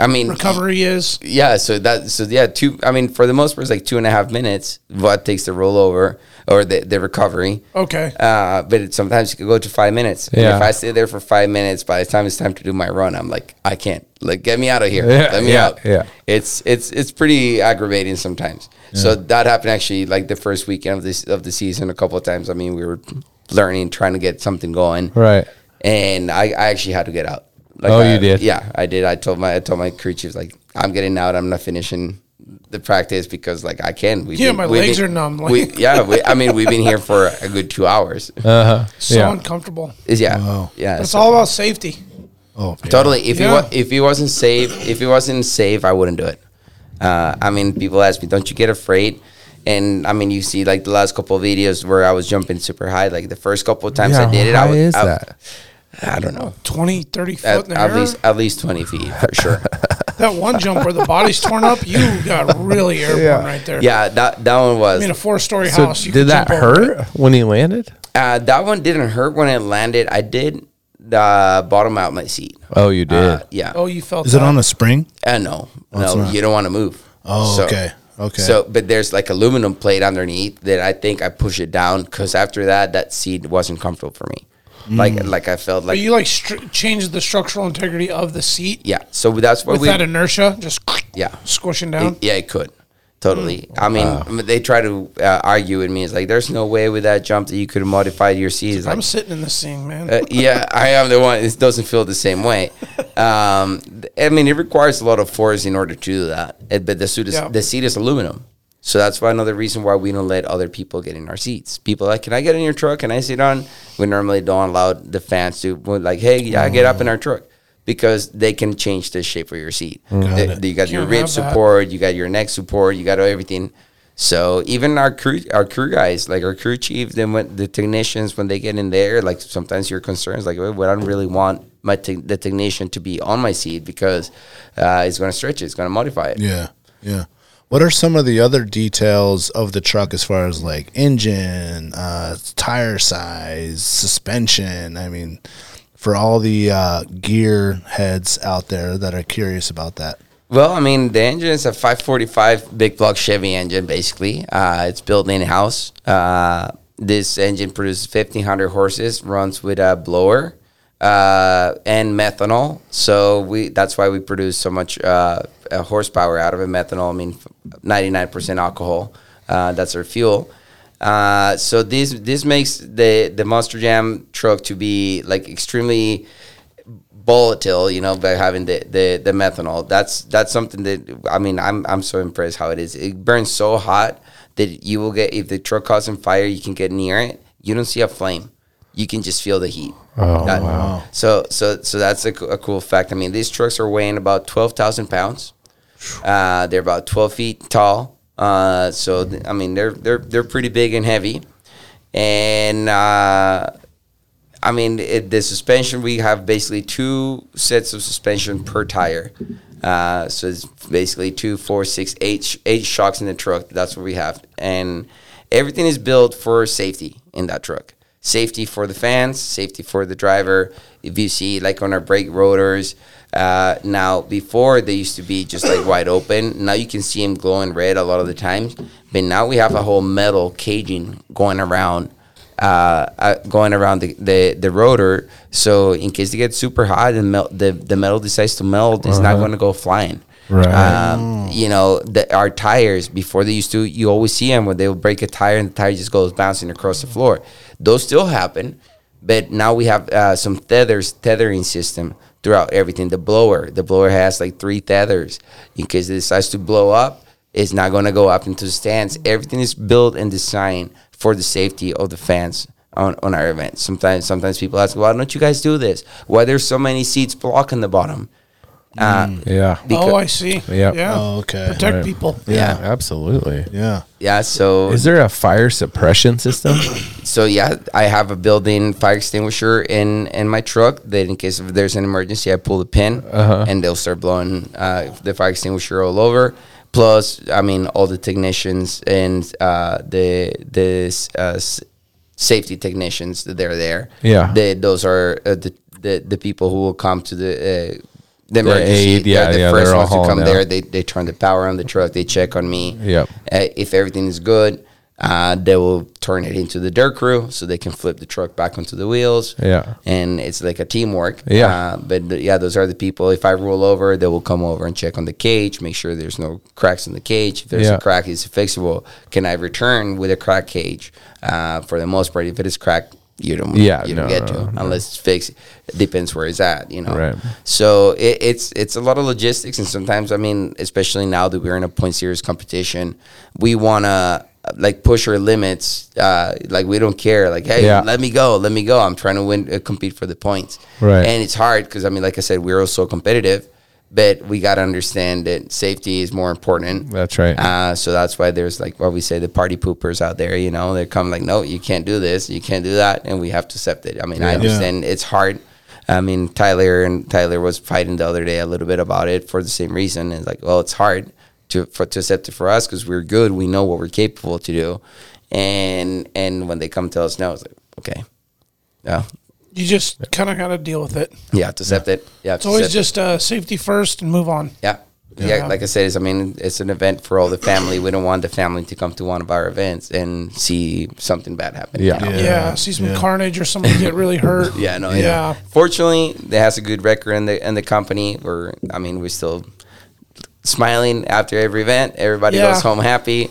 I mean, recovery is. Yeah, so that so yeah, two. I mean, for the most part, it's like two and a half minutes. What takes the rollover or the, the recovery? Okay. Uh, but it, sometimes you could go to five minutes. And Yeah. if I stay there for five minutes, by the time it's time to do my run, I'm like, I can't. Like, get me out of here. Yeah, Let me yeah, out. yeah. It's it's it's pretty aggravating sometimes. So that happened actually like the first weekend of this of the season a couple of times. I mean, we were learning, trying to get something going Right. and I, I actually had to get out. Like Oh, I- you did? Yeah, I did. I told my I told my crew chiefs like I'm getting out. I'm not finishing the practice because like I can. We've Yeah, my we've legs are numb, like- we, yeah, we, I mean we've been here for a good two hours. Uh huh. So yeah. uncomfortable. Is yeah, Wow. yeah. It's so- all about safety. Oh, yeah. totally. If he Yeah. wa- if he wasn't safe, if he wasn't safe, I wouldn't do it. Uh, I mean, people ask me, "Don't you get afraid?" And I mean, you see like the last couple of videos where I was jumping super high. Like the first couple of times Yeah, I did it, I was. is I, that? I don't know. 20, 30 foot At, in the at air. least at least twenty feet for sure. that one jump where the body's torn up, you got really airborne Yeah. right there. yeah, that that one was. I mean, a four story So house. You did that jump over hurt when he landed? Uh, that one didn't hurt when it landed. I did uh, bottom out my seat. Oh, you did. Uh, yeah. Oh, you felt Is it on a spring? Uh, no, it's no, you don't want to move. Oh, So- okay. Okay. So, but there's like aluminum plate underneath that I think I push it down because after that, that seat wasn't comfortable for me. Mm. Like, like I felt But like, you like str- changed the structural integrity of the seat yeah. So that's what with we, that inertia, just yeah. squishing down. It- yeah, it could. Totally. Mm. I mean, they try to uh, argue with me. It's like, there's no way with that jump that you could have modified your seat. It's like, I'm sitting in this thing, man. Uh, yeah, I am the one. It doesn't feel the same way. Um, th- I mean, it requires a lot of force in order to do that. It- but the suit is Yeah. the seat is aluminum, so that's why another reason why we don't let other people get in our seats. People are like, can I get in your truck? Can I sit on? We normally don't allow the fans to like, hey, yeah, get up in our truck. Because they can change the shape of your seat. The- it. you got your Can't rib have that. support, you got your neck support, you got everything. So even our crew, our crew guys, like our crew chief, then when the technicians, when they get in there, like sometimes your concerns, like, well, I don't really want my te- the technician to be on my seat because uh, it's going to stretch it, it's going to modify it. Yeah, yeah. What are some of the other details of the truck as far as like engine, uh, tire size, suspension? I mean, for all the uh, gear heads out there that are curious about that. Well, I mean, the engine is a 545 big block Chevy engine, basically. Uh, it's built in house. Uh, this engine produces 1,500 horses, runs with a blower uh, and methanol. So we that's why we produce so much uh, uh, horsepower out of it. Methanol, I mean, 99% alcohol. Uh, that's our fuel. Uh, so this this makes the the Monster Jam truck to be like extremely volatile, you know, by having the, the, the methanol. That's that's something that I mean, I'm I'm so impressed how it is. It burns so hot that you will get if the truck on fire, you can get near it. You don't see a flame. You can just feel the heat. Oh, That- wow. So so so that's a, a cool fact. I mean, these trucks are weighing about twelve thousand pounds. Uh, they're about twelve feet tall. Uh, so th- I mean, they're they're they're pretty big and heavy, and uh, I mean, it, the suspension we have basically two sets of suspension per tire. Uh, so it's basically two, four, six, eight, sh- eight shocks in the truck. That's what we have, and everything is built for safety in that truck. Safety for the fans, safety for the driver. If you see, like on our brake rotors, uh, now before they used to be just like wide open. Now you can see them glowing red a lot of the times, but now we have a whole metal caging going around uh, uh, going around the, the, the rotor. So in case it gets super hot and melt, the, the metal decides to melt, it's not going to go flying. Right. Um, you know, the, our tires before they used to, you always see them when they will break a tire and the tire just goes bouncing across the floor. Those still happen, but now we have uh, some tethers, tethering system throughout everything. The blower, the blower has like three tethers in case it decides to blow up. It's not going to go up into the stands. Everything is built and designed for the safety of the fans on, on our event. Sometimes sometimes people ask, why don't you guys do this? Why there's so many seats blocking the bottom? Uh, Yeah. Because- oh, I see. Yep. Yeah. Oh, okay. Protect Right. people. Yeah, absolutely. Yeah. Yeah, so Is there a fire suppression system? so yeah, I have a built-in fire extinguisher in in my truck that in case if there's an emergency, I pull the pin Uh-huh. and they'll start blowing uh, the fire extinguisher all over. Plus, I mean, all the technicians and uh, the the uh, s- safety technicians that they're there. Yeah. they, those are uh, the, the the people who will come to the. Uh, the emergency, aid, yeah, the yeah, first ones to come there. They, they turn the power on the truck. They check on me. Yep. Uh, if everything is good, uh, they will turn it into the dirt crew so they can flip the truck back onto the wheels. Yeah. And it's like a teamwork. Yeah. Uh, but th- yeah, those are the people. If I roll over, they will come over and check on the cage, make sure there's no cracks in the cage. If there's Yeah. a crack, it's fixable. Can I return with a crack cage? Uh, for the most part, if it is cracked, you don't. Yeah, you don't get to no. unless it's fixed. It depends where it's at. You know. Right. So it, it's it's a lot of logistics, and sometimes I mean, especially now that we're in a point series competition, we wanna like push our limits. Uh, like we don't care. Like hey, Yeah. let me go, let me go. I'm trying to win, uh, compete for the points. Right. And it's hard because I mean, like I said, we're also competitive, but we gotta understand that safety is more important. That's right. Uh, so that's why there's like what we say the party poopers out there. You know, they come like, no, you can't do this, you can't do that, and we have to accept it. I mean, I Yeah. understand it's hard. I mean, Tyler and Tyler was fighting the other day a little bit about it for the same reason. It's like, well, it's hard to for to accept it for us because we're good. We know what we're capable to do, and and when they come tell us no, it's like, okay, yeah, You just kind of got to deal with it. Yeah, have to accept it. Yeah, It's always just uh, safety first and move on. Yeah. yeah. like I said, it's, I mean, it's an event for all the family. We don't want the family to come to one of our events and see something bad happen. Yeah. you know? Yeah. see some yeah. carnage or somebody get really hurt. Yeah, no, Yeah. yeah. Fortunately, they has a good record in the in the company. We're, I mean, we're still smiling after every event. Everybody Yeah. goes home happy,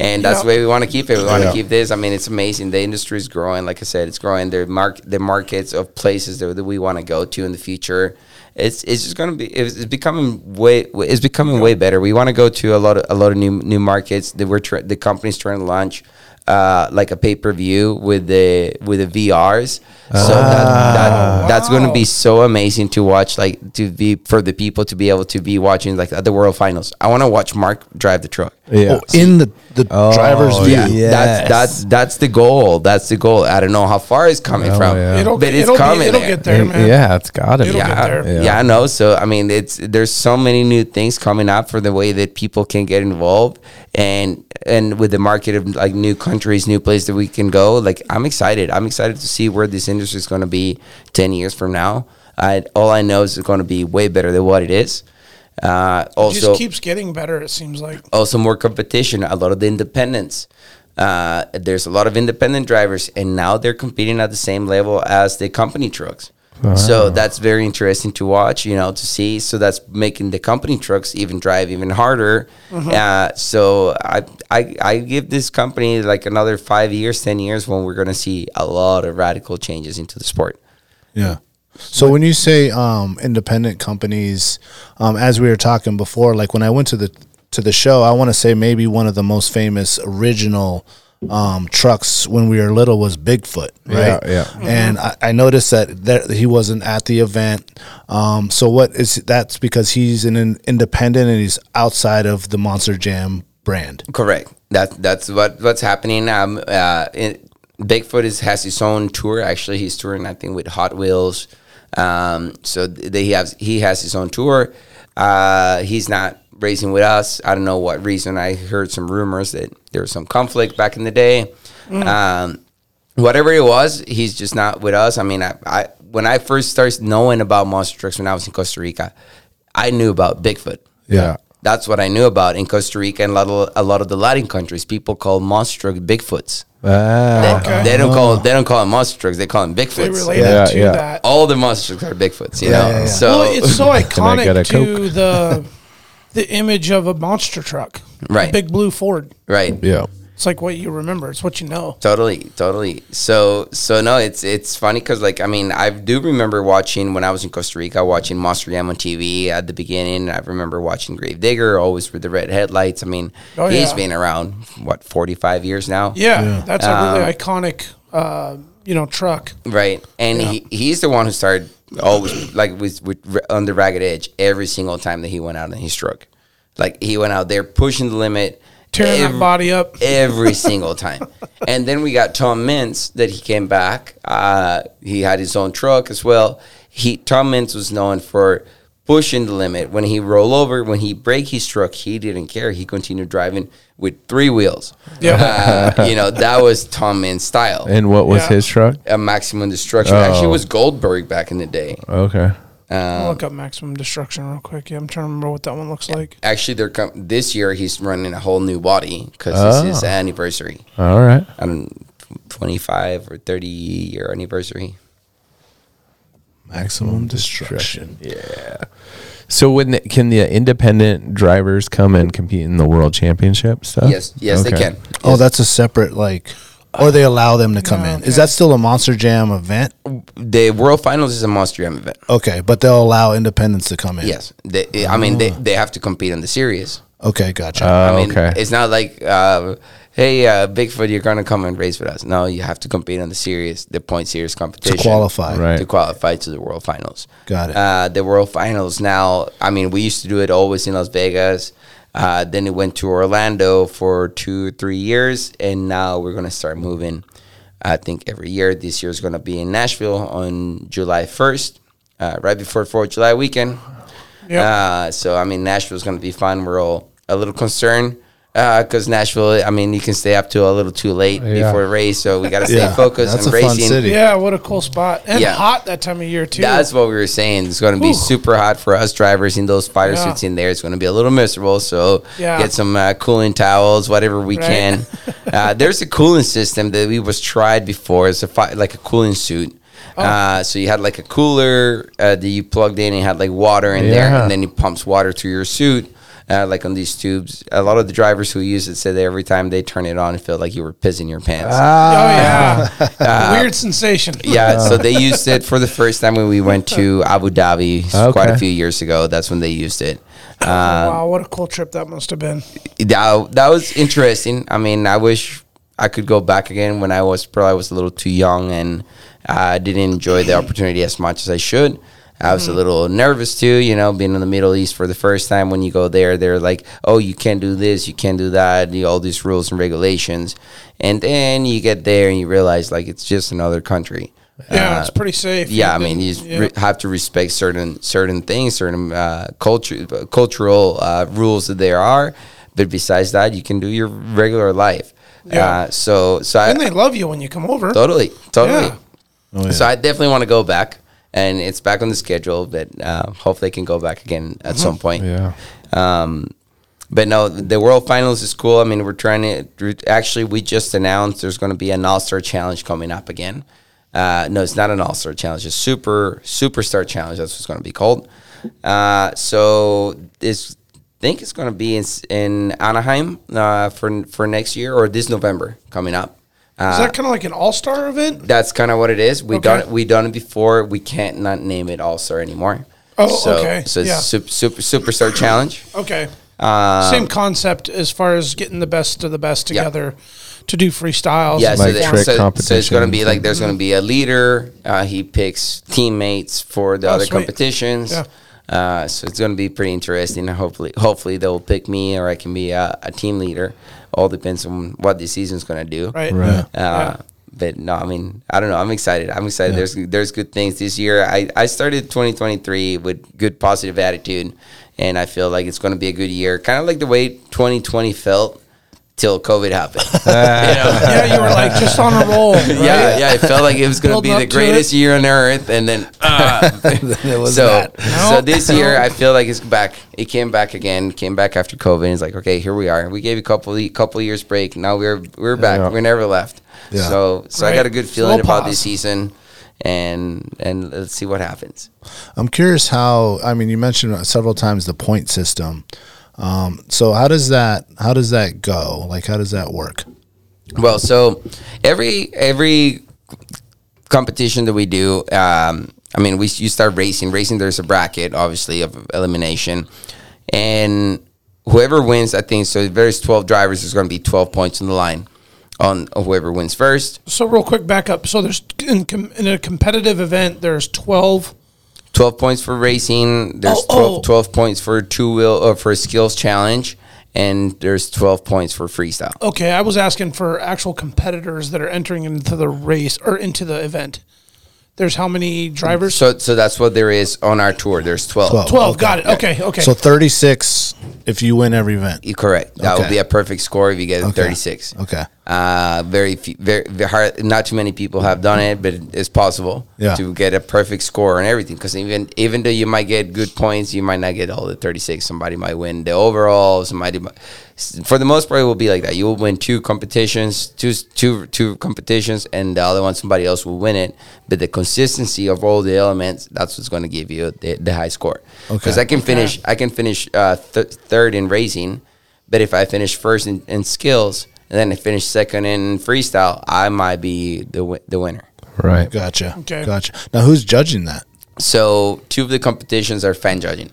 and that's Yeah. the way we want to keep it. We want to Yeah. keep this. I mean, it's amazing. The industry is growing. Like I said, it's growing. The mark the markets of places that, that we want to go to in the future. It's it's just gonna be it's, it's becoming way it's becoming way better. We want to go to a lot of a lot of new new markets that we're tr- the company's trying to launch. uh, like a pay per view with the with the VRs. So Ah. that, that that's going to be so amazing to watch, like to be for the people to be able to be watching like at the World Finals. I want to watch Mark drive the truck. Yeah. Oh, in the the Oh, driver's view. Yeah, Yes. that's that's that's the goal. That's the goal. I don't know how far it's coming Oh, from, yeah. It'll, but it's it'll, coming. be, it'll there. get there, man. yeah, it's got to be. It'll get Yeah, there. yeah, I know. So I mean, it's there's so many new things coming up for the way that people can get involved, and and with the market of like new countries, new places that we can go. Like I'm excited. I'm excited to see where this industry is going to be ten years from now. I all I know is it's going to be way better than what it is. Uh, It also, just keeps getting better. It seems like. also more competition. A lot of the independents. Uh, there's a lot of independent drivers, and now they're competing at the same level as the company trucks. So that's very interesting to watch, you know, to see. So that's making the company trucks even drive even harder. Uh, so I, I I give this company like another five years, ten years when we're gonna see a lot of radical changes into the sport. Yeah. So when you say um, independent companies, um, as we were talking before, like when I went to the to the show, I want to say maybe one of the most famous original um, trucks when we were little was Bigfoot, right? Yeah, yeah. And I, I noticed that there, he wasn't at the event. Um, so what is that's because he's an, in- independent and he's outside of the Monster Jam brand. Correct. That that's what what's happening. Um, uh, it, Bigfoot is has his own tour. Actually, he's touring I think with Hot Wheels. Um, so th- they have he has his own tour. Uh, he's not racing with us. I don't know what reason. I heard some rumors that there was some conflict back in the day. Um, whatever it was, he's just not with us. I mean, I, I when I first started knowing about monster trucks when I was in Costa Rica, I knew about Bigfoot. Yeah. That's what I knew about in Costa Rica and a lot of, a lot of the Latin countries. People call monster truck Bigfoots. Ah. They, Okay. they don't call they don't call them monster trucks. They call them They Bigfoots. related Yeah, to yeah. that. All the monster trucks are Bigfoots. You Yeah, know, yeah, yeah. so well, it's so I get iconic a to the the image of a monster truck, a Right. big blue Ford. right. Yeah. It's like what you remember. It's what you know. Totally, totally. So, so no, it's it's funny because like I mean, I do remember watching when I was in Costa Rica, watching Monster Jam on TV at the beginning. I remember watching Grave Digger, always with the red headlights. I mean, Oh, he's yeah. been around what forty five years now. Yeah, that's a really Um, iconic, uh, you know, truck. Right, and he, he's the one who started always like with, with on the ragged edge every single time that he went out and he struck. Like he went out there pushing the limit, Tearing that ev- body up. every single time. And then we got Tom Meents that he came back. Uh, he had his own truck as well. He Tom Meents was known for pushing the limit. When he roll over, when he break his truck, he didn't care. He continued driving with three wheels. Yeah. Uh, you know that was Tom Meents style And what was Yeah. his truck? a maximum destruction. Actually, it Oh. was Goldberg back in the day. Okay. I'll look up maximum destruction real quick. Yeah, I'm trying to remember what that one looks like. Actually, they're com- this year he's running a whole new body because Oh. it's his anniversary. All right. I don't, twenty five or thirty year anniversary. Maximum destruction. Yeah. So when the, can the independent drivers come and compete in the world championship stuff? Yes, yes, they Okay. can. Oh, that's a separate like, or they allow them to come No, in. okay. Is that still a Monster Jam event? The World Finals is a Monster Jam event. Okay, but they'll allow independents to come in. Yes, they, I mean they, they have to compete in the series. Okay, gotcha. Oh, I mean, okay. it's not like, uh, hey, uh, Bigfoot, you're gonna come and race with us. No, you have to compete in the series, the point series competition to qualify. Right. To qualify to the World Finals. Got it. Uh, the World Finals now. I mean, we used to do it always in Las Vegas. Uh, then it went to Orlando for two, three years, and now we're gonna start moving. I think every year. This year is gonna be in Nashville on July first, uh, right before Fourth of July weekend. Yep. Uh, so I mean, Nashville's gonna be fun. We're all a little concerned because Nashville. I mean, you can stay up to a little too late Yeah. before a race, so we gotta stay Yeah, focused that's on a fun racing. city. yeah, what a cool spot. And Yeah. hot that time of year, too. That's what we were saying. It's going to be Whew. super hot for us drivers in those fire Yeah. suits in there. It's going to be a little miserable. So Yeah. get some uh, cooling towels, whatever we Right. can. uh, there's a cooling system that we was tried before. It's a fi- like a cooling suit. Oh. Uh, so you had like a cooler uh, that you plugged in. and had like water in there, and then it pumps water to your suit. Uh, like on these tubes, a lot of the drivers who use it said that every time they turn it on, it felt like you were pissing your pants. oh, yeah. Weird sensation. Yeah, so they used it for the first time when we went to Abu Dhabi quite a few years ago. That's when they used it. Oh, Uh, wow, what a cool trip that must have been. that, that was interesting. I mean, I wish I could go back again when I was probably was a little too young and I didn't enjoy the opportunity as much as I should. I was a little nervous too, you know, being in the Middle East for the first time. When you go there, they're like, "Oh, you can't do this, you can't do that," you know, all these rules and regulations. And then you get there and you realize like it's just another country. Yeah, Uh, it's pretty safe. yeah, I mean, you yeah. re- have to respect certain certain things, certain uh, culture, cultural uh, rules that there are. But besides that, you can do your regular life. Yeah. Uh, so, so I and they love you when you come over. totally, totally. Yeah. Oh, yeah. So I definitely want to go back, and it's back on the schedule. But uh, hopefully, I can go back again at Mm-hmm. some point. Yeah. Um, but no, the World Finals is cool. I mean, we're trying to actually. We just announced there's going to be an All Star Challenge coming up again. Uh, no, it's not an All Star Challenge. It's Super Superstar Challenge. That's what's going to be called. Uh, so this I think it's going to be in, in Anaheim uh, for for next year or this November coming up. Uh, Is that kind of like an all star event? that's kind of what it is. We Okay. done it. We done it before. We can't not name it All Star anymore. Oh, so, okay. So it's Yeah. super, super superstar challenge. Okay. Uh, Same concept as far as getting the best of the best Yeah. together to do freestyles. Yeah, and so, Like they- stuff. trick so, so it's going to be like there's going to be a leader. Uh, he picks teammates for the Oh, other sweet. competitions. Yeah. Uh, so it's going to be pretty interesting. Hopefully, hopefully they'll pick me or I can be a, a team leader. All depends on what the season's going to do. Right. Right. Uh, Yeah. But no, I mean, I don't know. I'm excited. I'm excited. There's there's good things this year. I, I started 2023 with good positive attitude, and I feel like it's going to be a good year. Kind of like the way 2020 felt till COVID happened. You know? Yeah, you were like just on a roll. Right? Yeah, yeah. It felt like it was going to be the greatest it. year on earth, and then uh, was so that. so this year I feel like it's back. It came back again. Came back after COVID. It's like okay, here we are. We gave a couple couple years break. Now we're we're back. Yeah. We never left. Yeah. So so I got a good feeling little about pause. this season, and and let's see what happens. I'm curious how. I mean, you mentioned several times the point system. Um, so how does that how does that go? Like, how does that work? Well, so every every competition that we do, um, I mean, we you start racing. Racing, there's a bracket, obviously, of elimination, and whoever wins, I think. So if there's 12 drivers. There's going to be 12 points on the line on whoever wins first. So real quick, back up. So there's in, com- in a competitive event, there's twelve. 12 points for racing. There's Oh, 12, oh. 12 points for two wheel or for a skills challenge, and there's 12 points for freestyle. Okay, I was asking for actual competitors that are entering into the race or into the event. There's how many drivers? So so that's what there is on our tour. There's 12. 12. 12. Okay. Got it. Okay. Okay. So 36 if you win every event. You correct. That would be a perfect score if you get a Okay. 36. Okay. Uh, very, few, very, very hard. Not too many people have done it, but it's possible Yeah. to get a perfect score and everything. Because even even though you might get good points, you might not get all the thirty six. Somebody might win the overall. Somebody, might, for the most part, it will be like that. You will win two competitions, two two two competitions, and the other one somebody else will win it. But the consistency of all the elements, that's what's going to give you the, the high score. Because Okay. I can finish, I can finish uh, th- third in racing, but if I finish first in, in skills and then I finish second in freestyle, I might be the wi- the winner. Right. Gotcha. Okay. Gotcha. Now who's judging that? So two of the competitions are fan judging,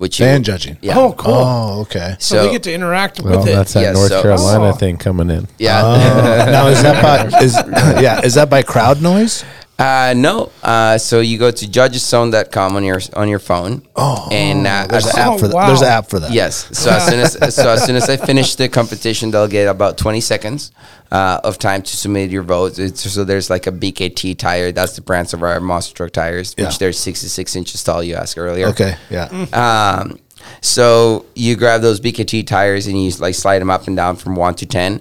which you- Fan judging. Yeah. Oh, cool. Oh, okay. so, so- they get to interact Well, with it. that's that Yeah, North so- Carolina Oh. thing coming in. Yeah. Oh. now is that by is yeah is that by crowd noise? Uh, no. Uh, so you go to judgeszone.com on your on your phone. Oh, and uh, there's as- an Oh, app for that. wow. There's an app for that. Yes. So as soon as so as soon as I finish the competition, they'll get about twenty seconds uh, of time to submit your votes. It's, so there's like a BKT tire. That's the brands of our monster truck tires, Yeah. which they're sixty six inches tall. You asked earlier. Okay. Yeah. Um, so you grab those BKT tires and you like slide them up and down from one to ten,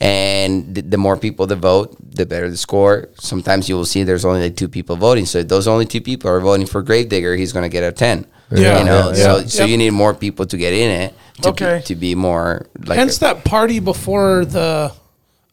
and the, the more people that vote, the better the score. Sometimes you will see there's only like two people voting, so if those only two people are voting for Gravedigger, he's going to get a ten. Yeah, you know. yeah, so yeah. so Yep. you need more people to get in it to Okay. be, to be more like. Hence that party before the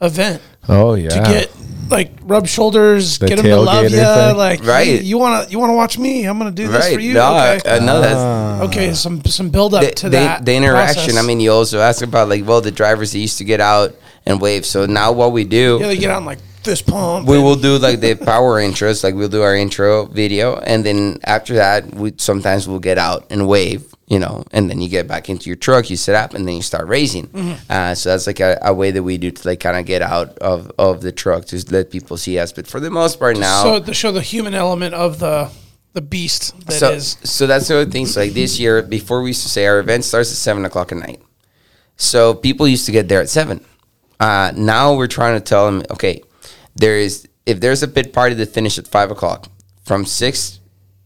event Oh yeah. to get like rub shoulders, The get them to love you. thing? Like, Right. hey, you wanna you wanna watch me? I'm gonna do this right? for you. Uh, no, okay. I, I know that's ah. okay. Some some build up the, to the- that. the interaction. process. I mean, you also ask about like well the drivers that used to get out and wave. So now what we do. yeah, they get out and like this pump. we will do like the power intros like we'll do our intro video and then after that we sometimes we'll get out and wave you know, and then you get back into your truck, you sit up, and then you start racing. Mm-hmm. Uh, so that's like a, a way that we do to like kind of get out of, of the truck to let people see us. But for the most part now, So to show the human element of the the beast that so, is. so that's the other thing. So like this year, before we used to say our event starts at seven o'clock at night. So people used to get there at seven. Uh, now we're trying to tell them, okay, there is if there's a pit party that finishes at five o'clock, from six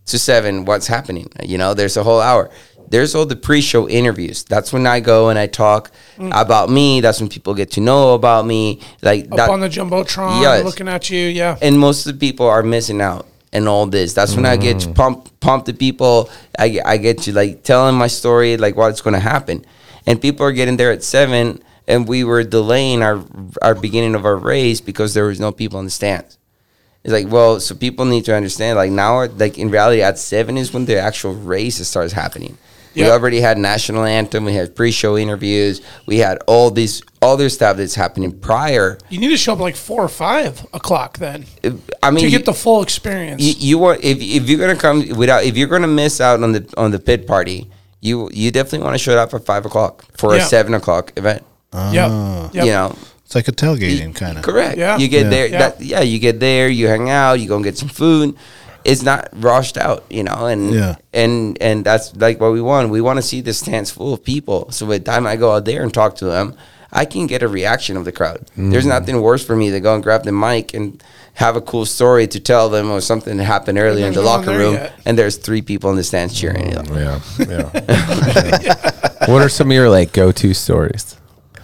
to seven, what's happening? You know, there's a whole hour. There's all the pre-show interviews. That's when I go and I talk about me. That's when people get to know about me. Like Up that, on the jumbotron, Yes. looking at you, yeah. and most of the people are missing out and all this. That's when I get to pump pump the people. I get- I get to like telling my story, like what's going to happen, and people are getting there at seven, and we were delaying our our beginning of our race because there was no people in the stands. It's like, well, so people need to understand, like now, like in reality, at seven is when the actual race starts happening. We already had national anthem. We had pre-show interviews. We had all these other stuff that's happening prior. You need to show up like four or five o'clock then I mean, to get the full experience. you, you want if, if you're gonna come without if you're gonna miss out on the on the pit party, you you definitely want to show up at five o'clock for Yeah. a seven o'clock event. Yep. yep. You know, It's like a tailgating kind of. correct. Yeah. You get Yeah. there. Yeah. That, yeah, you get there. You hang out. You go and get some food. It's not rushed out, you know, and Yeah. and and that's like what we want. We want to see the stands full of people. So by the time I go out there and talk to them, I can get a reaction of the crowd. There's mm. nothing worse for me to go and grab the mic and have a cool story to tell them or something that happened earlier in the locker room, yet. and there's three people in the stands cheering. you mm, know. Yeah, yeah. what are some of your like go-to stories?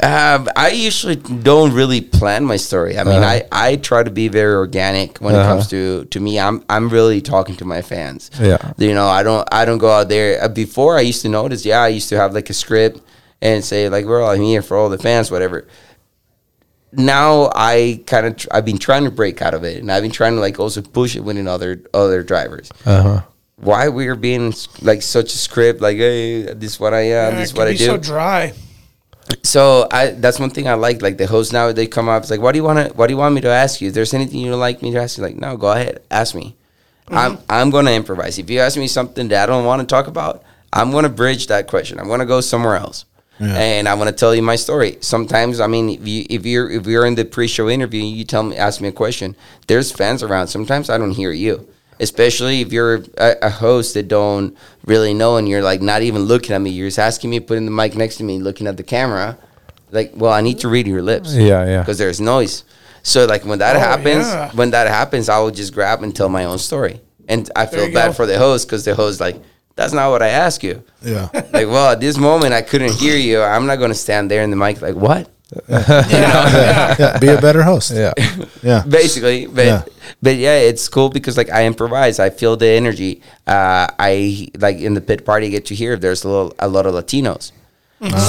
Um, I usually don't really plan my story. I mean, Uh-huh. I, I try to be very organic when it Uh-huh. comes to to me. I'm I'm really talking to my fans. Yeah. you know, I don't I don't go out there. Uh, before I used to notice, yeah, I used to have like a script and say like, "Well, I'm here for all the fans, whatever." Now I kind of tr- I've been trying to break out of it, and I've been trying to like also push it with other other drivers. Uh huh. Why we're being like such a script, like, hey, this is what I am, Yeah, this it is can what I be do. so dry. So I that's one thing I like. Like the hosts now, they come up. It's like, what do you want to? What do you want me to ask you? If there's anything you like me to ask you, like, no, go ahead, ask me. Mm-hmm. I'm I'm gonna improvise. If you ask me something that I don't want to talk about, I'm gonna bridge that question. I'm gonna go somewhere else, and I'm gonna tell you my story. Sometimes, I mean, if you if you're if you're in the pre-show interview, you tell me, ask me a question. There's fans around. Sometimes I don't hear you. Especially if you're a, a host that don't really know and you're like not even looking at me, you're just asking me, putting the mic next to me, looking at the camera. Like, well, I need to read your lips Yeah, yeah. because there's noise. So like when that Oh, happens, yeah. when that happens, I will just grab and tell my own story, and I feel bad go. for the host because the host like that's not what I asked you. Yeah. Like, well, at this moment I couldn't hear you. I'm not going to stand there in the mic like what? yeah. Be a better host. Yeah. Yeah. Basically, but Yeah. but yeah, it's cool because like I improvise. I feel the energy. Uh, I like in the pit party I get to hear there's a little a lot of Latinos.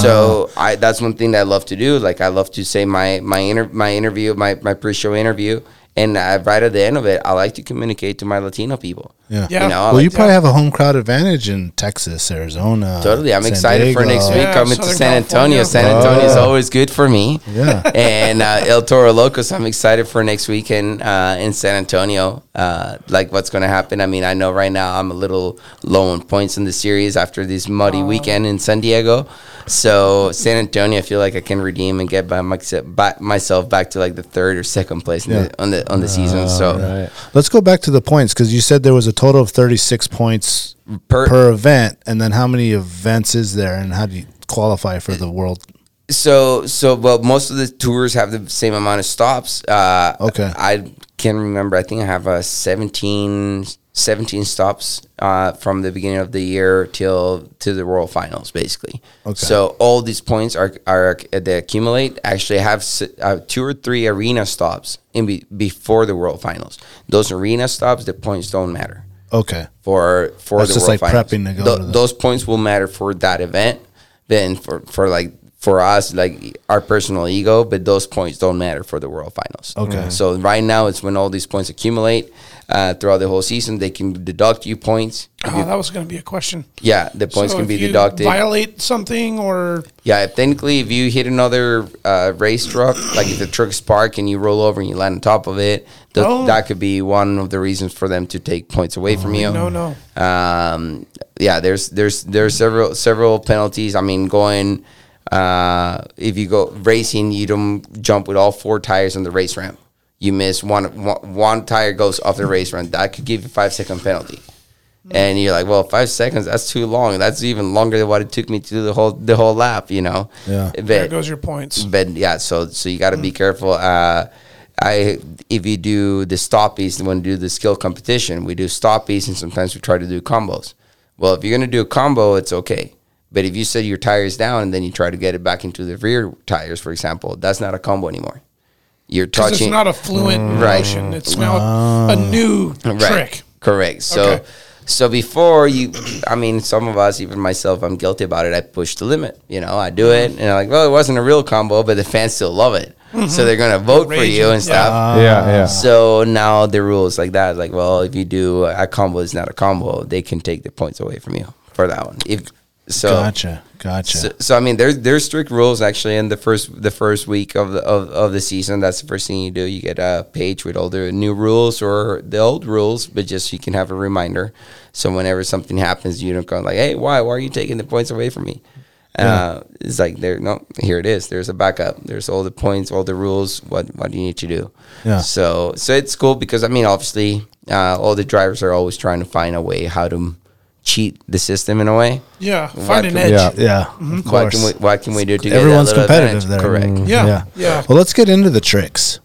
So I that's one thing that I love to do. Like I love to say my my inter- my interview, my my pre-show interview, and uh, right at the end of it, I like to communicate to my Latino people. Yeah. Yeah. You know, Well, like you probably have a home crowd advantage in Texas, Arizona. Totally. I'm San excited for next week Yeah, coming to San Antonio. California. San Antonio is Oh. always good for me. Yeah. and uh, El Toro Locos, I'm excited for next weekend uh, in San Antonio. Uh, like what's going to happen. I mean, I know right now I'm a little low on points in the series after this muddy weekend in San Diego. So San Antonio, I feel like I can redeem and get by myself, back to like the third or second place in Yeah. the, on the on the season. So Right. Let's go back to the points because you said there was a total of 36 points Per- per, event. And then how many events is there and how do you qualify for the world? So, so well, most of the tours have the same amount of stops. Uh, Okay. I can remember. I think I have a 17, 17 stops uh, from the beginning of the year till to the World Finals, basically. Okay. So all these points are are they accumulate. Actually, have uh, two or three arena stops in be, before the World Finals. Those arena stops, the points don't matter Okay. for for That's the just World like Finals. prepping to go Tho- to those points will matter for that event. Then for for like for us like our personal ego, but those points don't matter for the World Finals. Okay. So right now it's when all these points accumulate uh, throughout the whole season. They can deduct you points. Oh, you- that was going to be a question. yeah, the points So can if be you deducted. Violate something or Yeah, if technically, if you hit another uh, race truck, like if the truck's parked and you roll over and you land on top of it, th- Oh. that could be one of the reasons for them to take points away from you. no, no. Um, yeah, there's there's there's several several penalties. I mean, going uh, if you go racing, you don't jump with all four tires on the race ramp. You miss one one, one tire goes off the race run. That could give you a five second penalty. And you're like, well, five seconds, that's too long. That's even longer than what it took me to do the whole the whole lap, you know. Yeah. But, there goes your points. but yeah, so so you got to be careful. Uh, I if you do the stoppies, when you do the skill competition, we do stoppies and sometimes we try to do combos. Well, if you're gonna do a combo, it's okay. But if you set your tires down and then you try to get it back into the rear tires, for example, that's not a combo anymore. You're Because touching it's not a fluent mm. Right. motion. It's now a ah. new trick. Correct. So, Okay. so before you, I mean, some of us, even myself, I'm guilty about it. I push the limit. You know, I do it, and I'm like, well, it wasn't a real combo, but the fans still love it, mm-hmm. so they're gonna vote for you Raging, and stuff. Ah. yeah, yeah. So now the rules like that, like, well, if you do a combo it's not a combo, they can take the points away from you for that one. If so, Gotcha. Gotcha. so, so I mean, there's there's strict rules actually in the first the first week of the of, of the season. That's the first thing you do. You get a page with all the new rules or the old rules, but just you can have a reminder. So whenever something happens, you don't go like, "Hey, why why are you taking the points away from me?" Uh, it's like there no here it is. There's a backup. There's all the points, all the rules. What what do you need to do? Yeah. So so it's cool because I mean, obviously, uh, all the drivers are always trying to find a way how to cheat the system in a way. Yeah, What find an edge. Yeah. yeah. Mm-hmm. Of What course. can we what can we do to get that Everyone's competitive advantage? there. Correct. Yeah, yeah. Well, let's get into the tricks.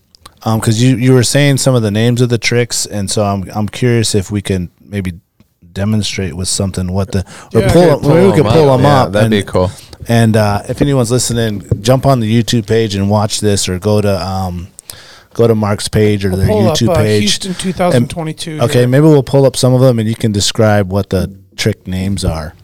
Um, because you you were saying some of the names of the tricks, and so I'm I'm curious if we can maybe demonstrate with something what the or Yeah. pull, Okay, up, maybe we could pull them Yeah, up. that'd and, be cool. And uh, if anyone's listening, jump on the YouTube page and watch this, or go to um, go to Mark's page or their Pull up YouTube uh, page. Houston 2022. Okay, here. maybe we'll pull up some of them, and you can describe what the trick names are.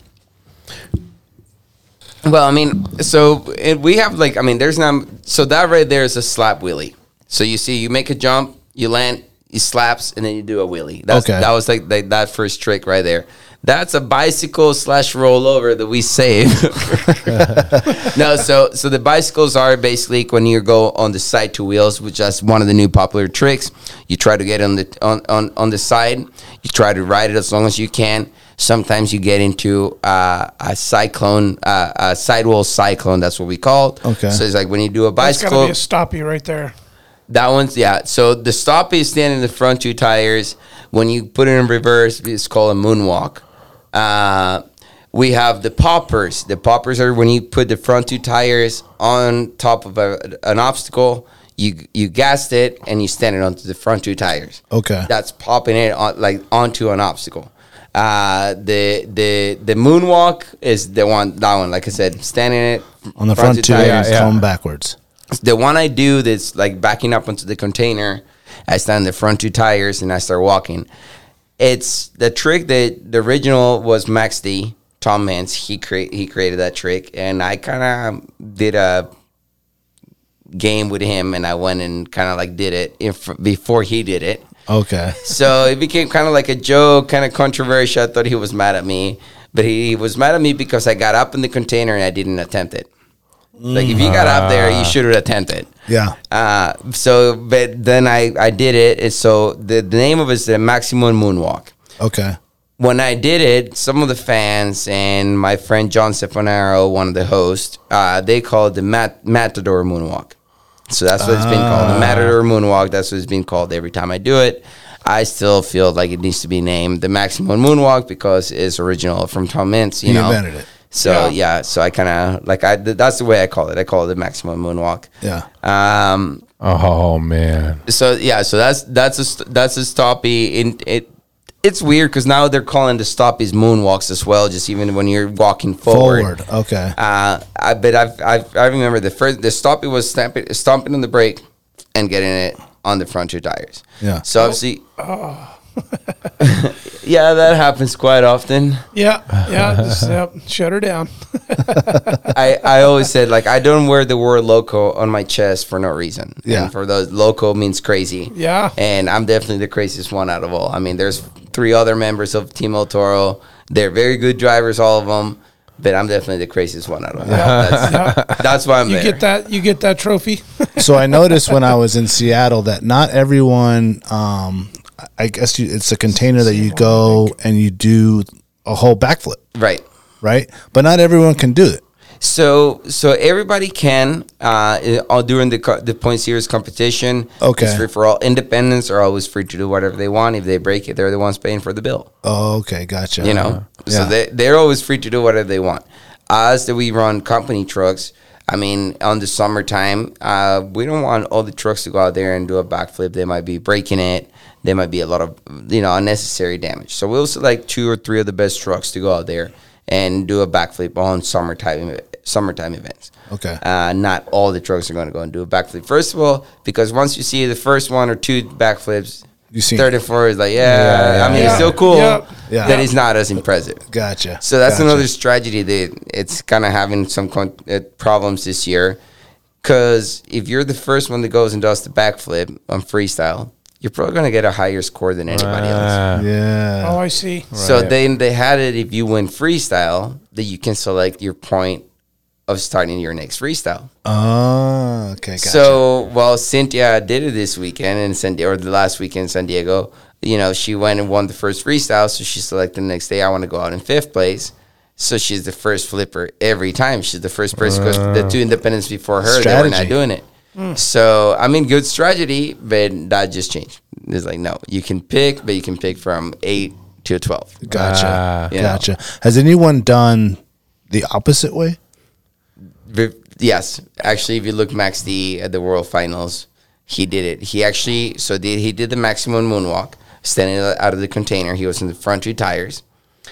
Well, I mean, so we have like, I mean, there's not. So that right there is a slap wheelie. So you see, you make a jump, you land, you slaps, and then you do a wheelie. That's, Okay. That was like the, that first trick right there. That's a bicycle slash rollover that we save. no, so so the bicycles are basically when you go on the side two wheels, which is one of the new popular tricks. You try to get on the on, on, on the side. You try to ride it as long as you can. Sometimes you get into uh, a cyclone, uh, a sidewall cyclone. That's what we call it. Okay. So it's like when you do a bicycle. That's got to be a stoppie right there. That one's yeah. So the stop is standing in the front two tires. When you put it in reverse, it's called a moonwalk. Uh, we have the poppers. The poppers are when you put the front two tires on top of a, an obstacle. You you gassed it and you stand it onto the front two tires. Okay. That's popping it on, like onto an obstacle. Uh, the the the moonwalk is the one that one. Like I said, standing it On the front two, tires tires, come backwards. the one I do that's like backing up onto the container, I stand the front two tires and I start walking. It's the trick that the original was Max D, Tom Meents. He create he created that trick, and I kind of did a game with him, and I went and kind of like did it if, before he did it. Okay. So it became kind of like a joke, kind of controversial. I thought he was mad at me, but he was mad at me because I got up in the container and I didn't attempt it. Like if you got up there, you should have attempted. Yeah. Uh, so, but then I, I did it. And so the, the name of it is the Maximum Moonwalk. Okay. When I did it, some of the fans and my friend John Stefanaro, one of the hosts, uh, they called it the Mat- Matador Moonwalk. So that's what it's been called. The Matador Moonwalk. That's what it's been called every time I do it. I still feel like it needs to be named the Maximum Moonwalk because it's original from Tom Meents. You He know, invented it. So Yeah. yeah, so I kind of like I that's the way I call it. I call it the Maximum Moonwalk. Yeah. Um, Oh man. so yeah, so that's that's a st- that's a stoppy. In it, it's weird because now they're calling the stoppies moonwalks as well. Just even when you're walking forward. Forward. Okay. Uh, I but I've, I've I remember the first the stoppy was stamping stomping on the brake and getting it on the front two tires. Yeah. So obviously. yeah, that happens quite often. Yeah, yeah, just, yep, shut her down. I, I always said like I don't wear the word loco on my chest for no reason. Yeah. And for those loco means crazy. Yeah. And I'm definitely the craziest one out of all. I mean, there's three other members of Team El Toro. They're very good drivers, all of them. But I'm definitely the craziest one out of them. That's, Yeah. that's why I'm You there. get that? You get that trophy? so I noticed when I was in Seattle that not everyone. Um, I guess you, it's a container that you go and you do a whole backflip, Right. right? But not everyone can do it. So so everybody can uh, all during the co- the point series competition. Okay. It's free for all. Independents are always free to do whatever they want. If they break it, they're the ones paying for the bill. Oh, okay, gotcha. you know so Yeah. they, they're always free to do whatever they want us that we run company trucks i mean on the summertime uh, we don't want all the trucks to go out there and do a backflip they might be breaking it there might be a lot of you know unnecessary damage so we'll select two or three of the best trucks to go out there and do a backflip on summertime summertime events Okay. uh, not all the trucks are going to go and do a backflip first of all because once you see the first one or two backflips You see- 34 is like yeah, Yeah, i mean yeah. it's still cool Yeah. Yeah. that is not as impressive Gotcha. so that's Gotcha. another strategy that it's kind of having some con- uh, problems this year. Because if you're the first one that goes and does the backflip on freestyle, you're probably going to get a higher score than anybody else. Ah, Yeah. Oh, I see. So Right. then they had it if you win freestyle that you can select your point of starting your next freestyle. Oh, okay. Gotcha. So while Cynthia did it this weekend in San Diego, or the last weekend in San Diego, you know, she went and won the first freestyle. So she selected the next day, I want to go out in fifth place. So she's the first flipper every time. She's the first person because the two independents before her, they were not Strategy. doing it. So I mean, good strategy, but that just changed. It's like no, you can pick, but you can pick from eight to twelve. gotcha. Ah. You know. gotcha. Has anyone done the opposite way? Ve- Yes, actually, if you look Max D at the World Finals, he did it. He actually so did he did the maximum moonwalk, standing out of the container. He was in the front two tires,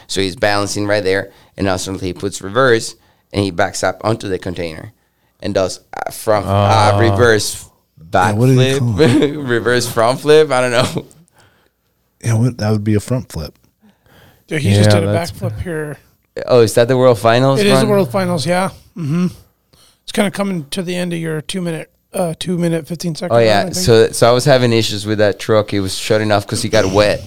so he's balancing right there, and also he puts reverse and he backs up onto the container, and does uh, front uh, reverse back what flip, reverse front flip. I don't know. Yeah, what, that would be a front flip. Dude, he just did a that's- backflip here. Oh, is that the World Finals? It is the? World Finals, yeah. Mm-hmm. It's kind of coming to the end of your two minute, uh, two minute fifteen second. Oh yeah, think. so so I was having issues with that truck. It was shutting off because he got wet.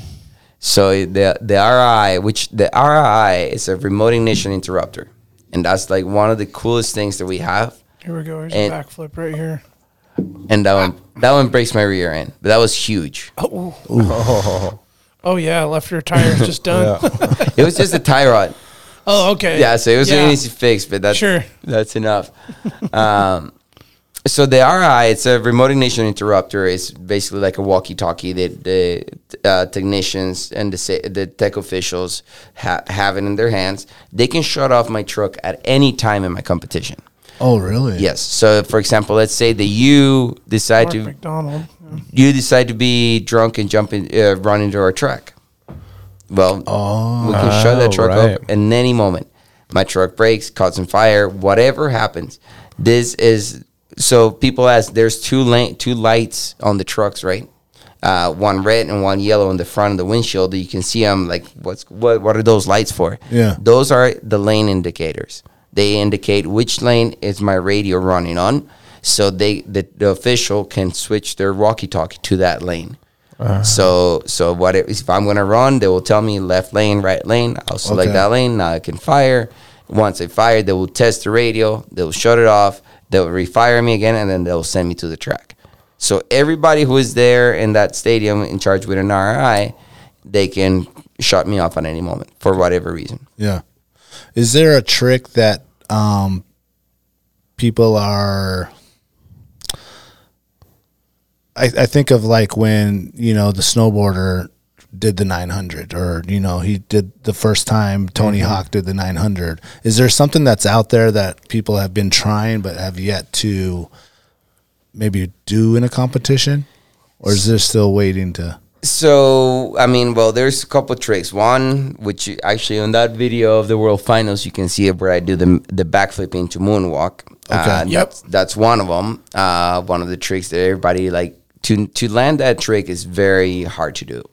So the the RI, which the RI is a remote ignition interrupter, and that's like one of the coolest things that we have. Here we go. Here's and- a backflip right here. And that one that one breaks my rear end, but that was huge. Oh oh. oh yeah, left rear tire is just done. It was just a tie rod. oh okay. Yeah, so it was Yeah. an easy fix, but that's Sure. that's enough. um, so the RI, it's a remote ignition interrupter. It's basically like a walkie-talkie that the uh, technicians and the the tech officials ha- have it in their hands. They can shut off my truck at any time in my competition. Oh, really? Yes. So, for example, let's say that you decide Mark to McDonald. you decide to be drunk and jump in, uh, run into our truck. Well, we can shut that Oh, truck right. up at any moment. My truck breaks, caught on fire, whatever happens. This is so people ask. There's two lane, two lights on the trucks, right? Uh, one red and one yellow in the front of the windshield. You can see them. Like, what's what? What are those lights for? Yeah. those are the lane indicators. They indicate which lane is my radio running on, so they the, the official can switch their walkie-talkie to that lane. Uh-huh. So so what it, if I'm gonna run, they will tell me left lane, right lane. I'll select Okay. that lane. Now I can fire. Once I fire, they will test the radio. They will shut it off. They will refire me again, and then they will send me to the track. So everybody who is there in that stadium in charge with an RI, they can shut me off at any moment for whatever reason. Yeah. Is there a trick that um, people are? I, I think of like when you know the snowboarder did the 900 or you know he did the first time Tony Hawk did the 900 is there something that's out there that people have been trying but have yet to maybe do in a competition or is there still waiting to So I mean, well, there's a couple tricks. One, which actually on that video of the World Finals, you can see it where I do the the backflip into moonwalk. Okay. Uh, Yep. That's, that's one of them. Uh, one of the tricks that everybody like to to land that trick is very hard to do.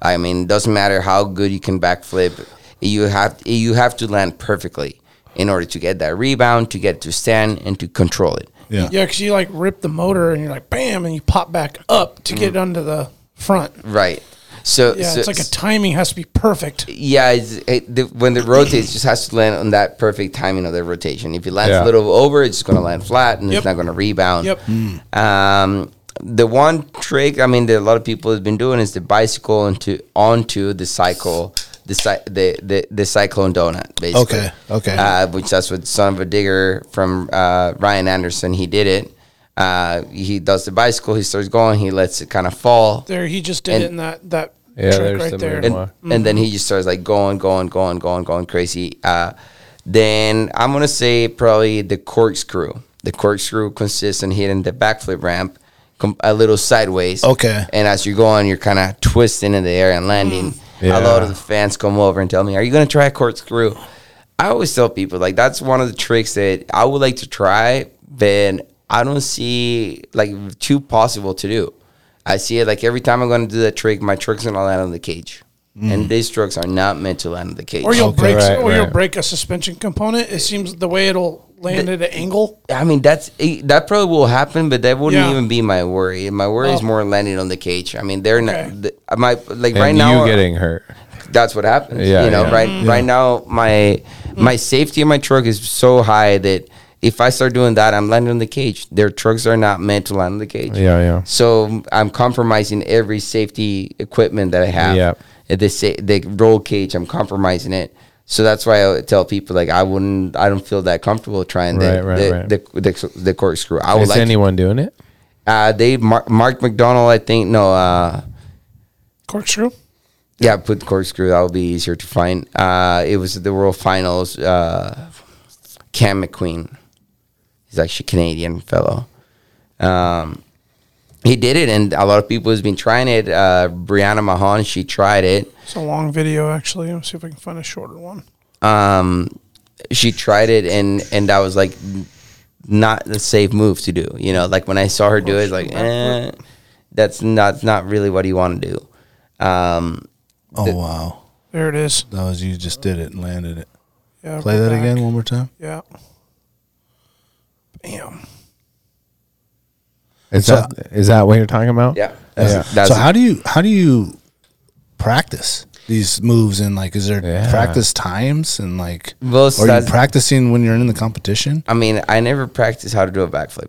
I mean, it doesn't matter how good you can backflip, you have you have to land perfectly in order to get that rebound, to get to stand, and to control it. Yeah. Yeah, because you like rip the motor and you're like bam, and you pop back up to get under the front. Right. So Yeah, so, it's like a timing has to be perfect. yeah, it's, it, the, when it rotates, it just has to land on that perfect timing of the rotation. If it lands Yeah. a little over, it's going to land flat and Yep. it's not going to rebound. Yep. Um, the one trick, I mean, that a lot of people have been doing is the bicycle into onto the cycle, the the the, the cyclone donut, basically. Okay, okay. Uh, which that's what Son-uva Digger from uh, Ryan Anderson. He did it. Uh, he does the bicycle. He starts going. He lets it kind of fall. There, he just did And- it in that that Yeah, trick right the there. moonwalk. and, and then he just starts like going, going, going, going, going crazy. Uh, then I'm gonna say probably the corkscrew. The corkscrew consists in hitting the backflip ramp com- a little sideways. Okay. And as you're going, you're kind of twisting in the air and landing. Yeah. A lot of the fans come over and tell me, "Are you gonna try a corkscrew?" I always tell people like that's one of the tricks that I would like to try, but I don't see like too possible to do. I see it like every time I'm going to do that trick, my truck's going to land on the cage, and these trucks are not meant to land on the cage. or you'll Okay, break, right, or you'll break a suspension component. It seems the way it'll land at an angle. I mean, that's eh, that probably will happen, but that wouldn't Yeah. even be my worry. My worry is Oh. more landing on the cage. I mean, they're Okay. not. The, my like And right you now, getting hurt. that's what happens. Yeah, you know, yeah. right right now my my safety in my truck is so high that if I start doing that, I'm landing on the cage. Their trucks are not meant to land on the cage. Yeah, yeah. So I'm compromising every safety equipment that I have. Yeah. At the sa- the roll cage, I'm compromising it. So that's why I tell people like I wouldn't, I don't feel that comfortable trying the Right, right, the, right. the, the the corkscrew. I would Is like anyone doing it? uh, they Mark, Mark McDonald, I think no, uh, Corkscrew. yeah, put corkscrew. That would be easier to find. Uh, it was the World Finals. Uh, Cam McQueen, he's actually a Canadian fellow. Um, he did it, and a lot of people has been trying it. Uh, Brianna Mahon, she tried it. It's a long video actually. Let me see if I can find a shorter one. Um, she tried it, and and that was like not the safe move to do. You know, like when I saw her do it, like, eh, that's not not really what you want to do. Um, Oh wow, There it is. that was you just did it and landed it. Yeah. Play that back. again one more time. Yeah. Bam. Is So- that is that what you're talking about? yeah, that's, Yeah. that's so how do you how do you practice these moves and like is there Yeah. practice times and like Well, are you practicing when you're in the competition? I mean, I never practiced how to do a backflip.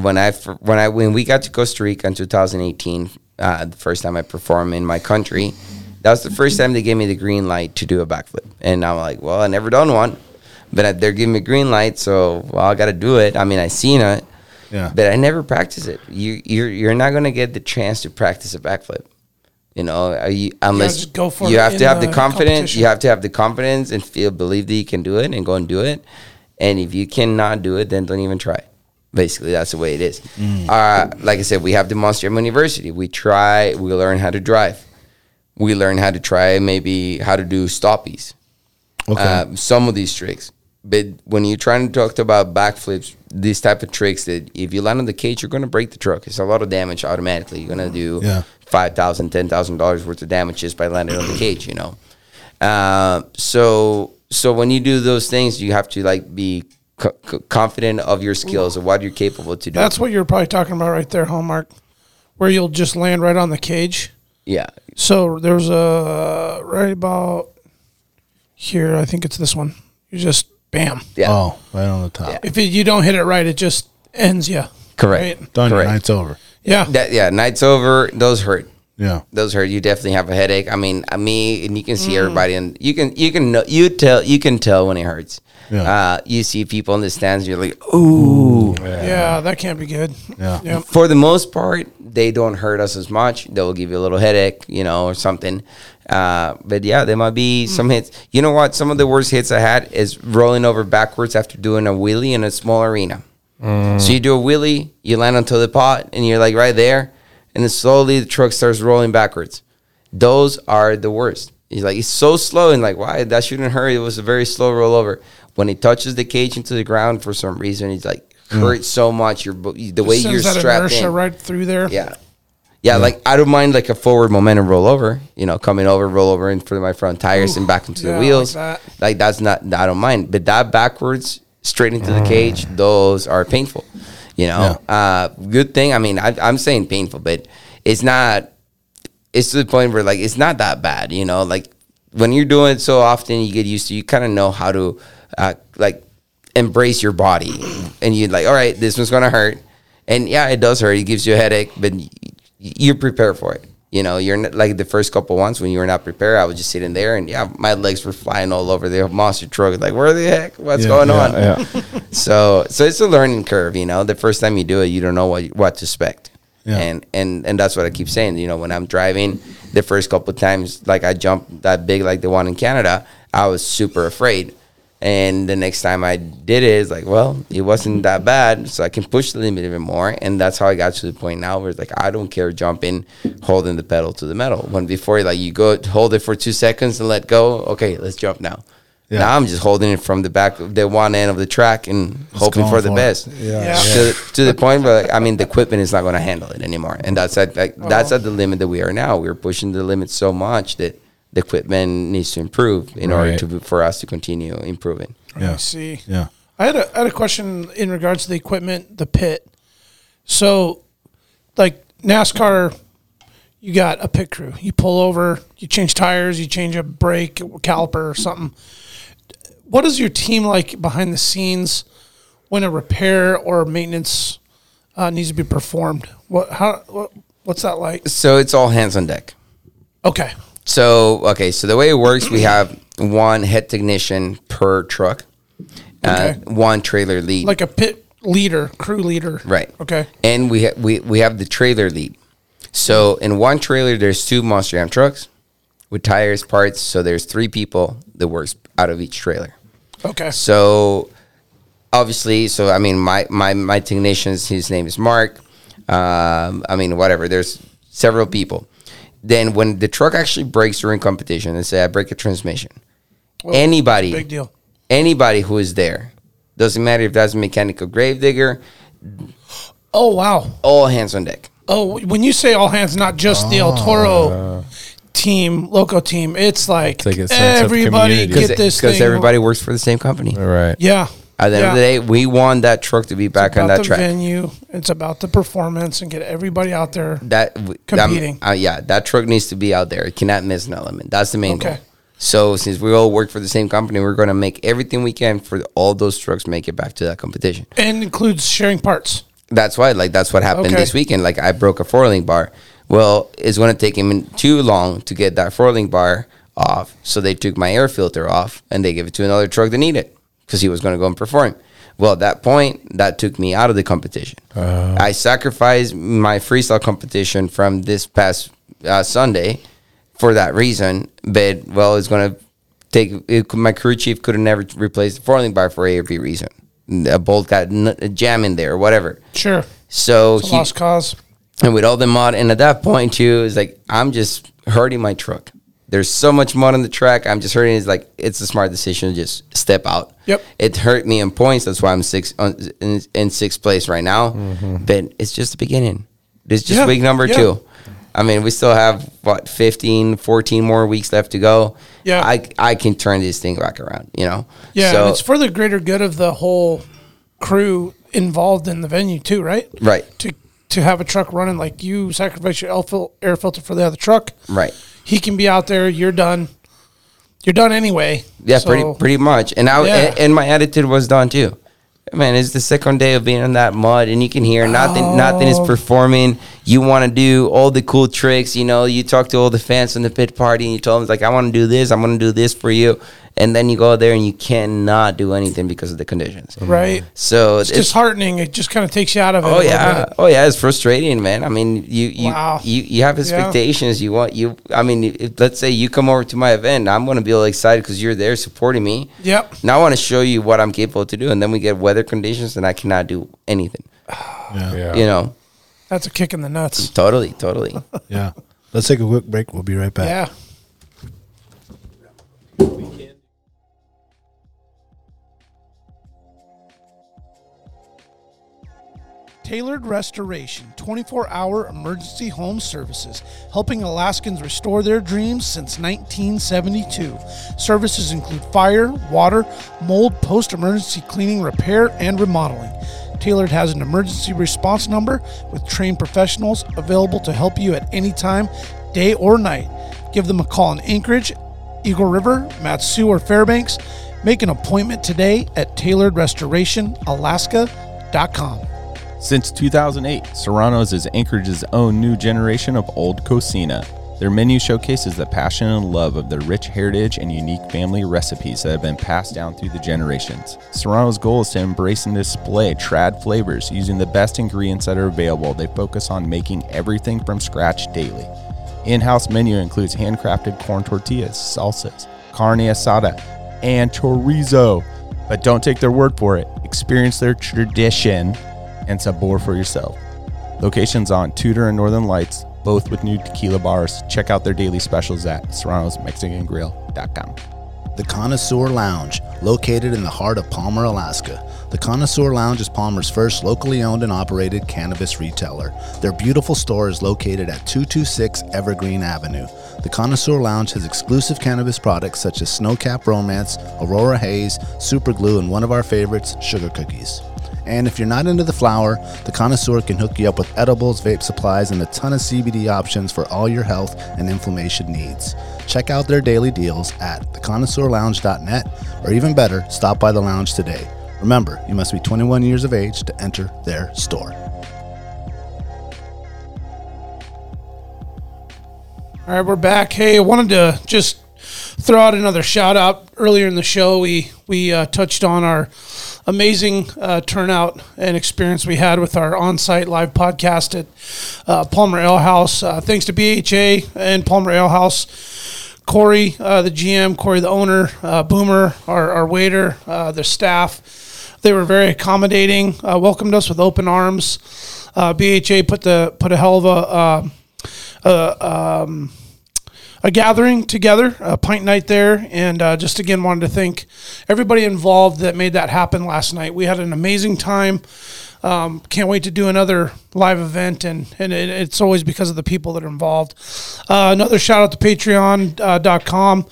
When I when I when we got to Costa Rica in 2018, uh, the first time I performed in my country, that was the first time they gave me the green light to do a backflip, and I'm like, well, I never done one, but they're giving me green light, so well, I got to do it. I mean, I seen it, Yeah. but I never practice it. You you're you're not gonna get the chance to practice a backflip. You know, are you, unless just go for you have to have the the confidence. You have to have the confidence and feel believe that you can do it and go and do it. And if you cannot do it, then don't even try. Basically, that's the way it is. Uh, like I said, we have the Monster University. We try. We learn how to drive. We learn how to try maybe how to do stoppies Okay. uh, some of these tricks. But when you're trying to talk about backflips, these type of tricks that if you land on the cage, you're gonna break the truck. It's a lot of damage automatically. You're gonna do Yeah. five thousand, ten thousand dollars worth of damage just by landing on the cage. You know, uh, so so when you do those things, you have to like be co- co- confident of your skills of what you're capable to do. That's what you're probably talking about right there, Hallmark, where you'll just land right on the cage. yeah, So there's a right about here. I think it's this one. You just bam. yeah, Oh, right on the top. Yeah. If you don't hit it right, it just ends you. correct. Right? Done. Correct. night's over. Yeah. That, yeah, night's over. Those hurt. Yeah. those hurt. You definitely have a headache. I mean, I me and you can see everybody, and you can you can know, you tell you can tell when it hurts. Yeah. Uh, you see people in the stands, you're like, ooh. yeah, that can't be good. Yeah. Yeah. For the most part, they don't hurt us as much. They'll give you a little headache, you know, or something. Uh, but yeah, there might be hmm. some hits. You know what? Some of the worst hits I had is rolling over backwards after doing a wheelie in a small arena. Mm. So you do a wheelie, you land onto the pot, and you're like right there, and then slowly the truck starts rolling backwards. Those are the worst. He's like, it's so slow, and like, why? That shouldn't hurt. It was a very slow rollover. When it touches the cage into the ground, for some reason, it's like hmm. hurts so much. Your the way Sends you're that strapped inertia in. right through there. Yeah. Yeah, like I don't mind like a forward momentum rollover, you know, coming over, roll over in front of my front tires and back into yeah, the like wheels. that. Like that's not I don't mind, but that backwards straight into the cage, those are painful. You know, uh, good thing. I mean, I, I'm saying painful, but it's not. It's to the point where like it's not that bad. You know, like when you're doing it so often, you get used to. You kind of know how to uh, like embrace your body, and you're like, all right, this one's gonna hurt, and yeah, it does hurt. It gives you a headache, but y- you're prepared for it. You know, you're not, like the first couple ones when you were not prepared. I was just sitting there, and yeah, my legs were flying all over the monster truck. Like, where the heck? What's Yeah, going yeah, on? yeah. So, so it's a learning curve. You know, the first time you do it, you don't know what what to expect. And and and that's what I keep saying. You know, when I'm driving, the first couple times, like I jumped that big, like the one in Canada, I was super afraid. And the next time I did it, it's like, well, it wasn't that bad, so I can push the limit even more. And that's how I got to the point now where it's like I don't care jumping, holding the pedal to the metal. When before, like you go hold it for two seconds and let go. Okay, let's jump now. Yeah. Now I'm just holding it from the back, of the one end of the track, and hoping going for the it. best. Yeah. Yeah. To, to the point where like, I mean, the equipment is not going to handle it anymore, and that's at like, that's oh. at the limit that we are now. We're pushing the limit so much that the equipment needs to improve in order Right. to for us to continue improving. Yeah. I see. Yeah. I had a I had a question in regards to the equipment, the pit. So, like NASCAR, you got a pit crew. You pull over, you change tires, you change a brake caliper or something. What is your team like behind the scenes when a repair or maintenance uh, needs to be performed? What how what, what's that like? So it's all hands on deck. Okay, So okay, so the way it works, we have one head technician per truck, uh, Okay. one trailer lead. like a pit leader, crew leader. Right. Okay. And we ha- we we have the trailer lead. So in one trailer, there's two Monster Jam trucks with tires, parts. So there's three people that works out of each trailer. Okay. So obviously, so I mean, my my my technicians, his name is Mark. Um, I mean, whatever. There's several people. Then when the truck actually breaks during competition, and say I break a transmission, anybody, Big deal. anybody who is there, doesn't matter if that's a mechanical grave digger, Oh wow. all hands on deck. Oh, when you say all hands, not just the El Toro ah. team, loco team, it's like, like a sense of everybody community. get this because thing. everybody works for the same company. All right. yeah. At the end of the day, we want that truck to be back on that the track. venue. It's about the performance and get everybody out there. That Competing. that- uh, yeah, that truck needs to be out there. It cannot miss an element. That's the main Okay. goal. So since we all work for the same company, we're going to make everything we can for all those trucks make it back to that competition. And includes sharing parts. That's why, like, that's what happened Okay. this weekend. Like, I broke a four link bar. Well, it's going to take him too long to get that four link bar off. So they took my air filter off and they gave it to another truck that needed it because he was going to go and perform. Well, at that point, that took me out of the competition. I sacrificed my freestyle competition from this past uh, Sunday for that reason. But, well, it's going to take it, my crew chief could have never replaced the four link bar for A or B reason. A bolt got n- a jam in there or whatever. Sure. So he, lost cause. and with all the mod, and at that point too, it's like I'm just hurting my truck. There's so much mud on the track. I'm just hurting. It's like it's a smart decision to just step out. Yep. It hurt me in points. That's why I'm six on, in, in sixth place right now. Mm-hmm. But it's just the beginning. It's just Yeah, week number yeah. two. I mean, we still have what 15, 14 more weeks left to go. Yeah. I I can turn this thing back around. You know. Yeah. So it's for the greater good of the whole crew involved in the venue, too, right? right. To to have a truck running like you sacrifice your air filter for the other truck. Right. He can be out there. You're done. You're done anyway. Yeah, So- pretty pretty much. And I Yeah. and, my attitude was done too. Man, it's the second day of being in that mud, and you can hear nothing. Nothing is Oh. performing. You want to do all the cool tricks. You know, you talk to all the fans in the pit party, and you tell them like, "I want to do this. I'm going to do this for you," and then you go there and you cannot do anything because of the conditions. Mm-hmm. Right. So It's disheartening. It just kind of takes you out of it. Oh yeah, bit. oh yeah, it's frustrating, man. I mean, you you Wow. you, you have expectations. You want you. I mean, if, let's say you come over to my event, I'm gonna be all excited because you're there supporting me. Yep. Now I want to show you what I'm capable to do, and then we get weather conditions, and I cannot do anything. Yeah. You know, That's a kick in the nuts. totally, totally. Yeah. Let's take a quick break. We'll be right back. Yeah. Tailored Restoration 24 hour emergency home services, helping Alaskans restore their dreams since 1972. Services include fire, water, mold, post emergency cleaning, repair, and remodeling. Tailored has an emergency response number with trained professionals available to help you at any time, day or night. Give them a call in Anchorage, Eagle River, Mat-Su, or Fairbanks. Make an appointment today at tailoredrestorationalaska.com. Since 2008, Serrano's is Anchorage's own new generation of old cocina. Their menu showcases the passion and love of their rich heritage and unique family recipes that have been passed down through the generations. Serrano's goal is to embrace and display trad flavors using the best ingredients that are available. They focus on making everything from scratch daily. In-house menu includes handcrafted corn tortillas, salsas, carne asada, and chorizo. But don't take their word for it. Experience their tradition and sabor for yourself. Locations on Tudor and Northern Lights, both with new tequila bars. Check out their daily specials at serranosmexicangrill.com. The Connoisseur Lounge, located in the heart of Palmer, Alaska. The Connoisseur Lounge is Palmer's first locally owned and operated cannabis retailer. Their beautiful store is located at 226 Evergreen Avenue. The Connoisseur Lounge has exclusive cannabis products such as Snowcap Romance, Aurora Haze, Super Glue, and one of our favorites, Sugar Cookies. And if you're not into the flower, the connoisseur can hook you up with edibles, vape supplies, and a ton of CBD options for all your health and inflammation needs. Check out their daily deals at theconnoisseurlounge.net, or even better, stop by the lounge today. Remember, you must be 21 years of age to enter their store. All right, we're back. Hey, I wanted to just throw out another shout out. Earlier in the show, we we uh, touched on our amazing uh, turnout and experience we had with our on-site live podcast at uh, Palmer Ale House. Uh, thanks to BHA and Palmer Ale House, Corey, uh, the GM, Corey, the owner, uh, Boomer, our, our waiter, the staff. They were very accommodating. welcomed us with open arms. BHA put the put a hell of a uh, um, a gathering together, a pint night there, and uh, just again wanted to thank everybody involved that made that happen last night. We had an amazing time. Um, can't wait to do another live event, and, and it, it's always because of the people that are involved. Uh, another shout out to patreon.com. Uh,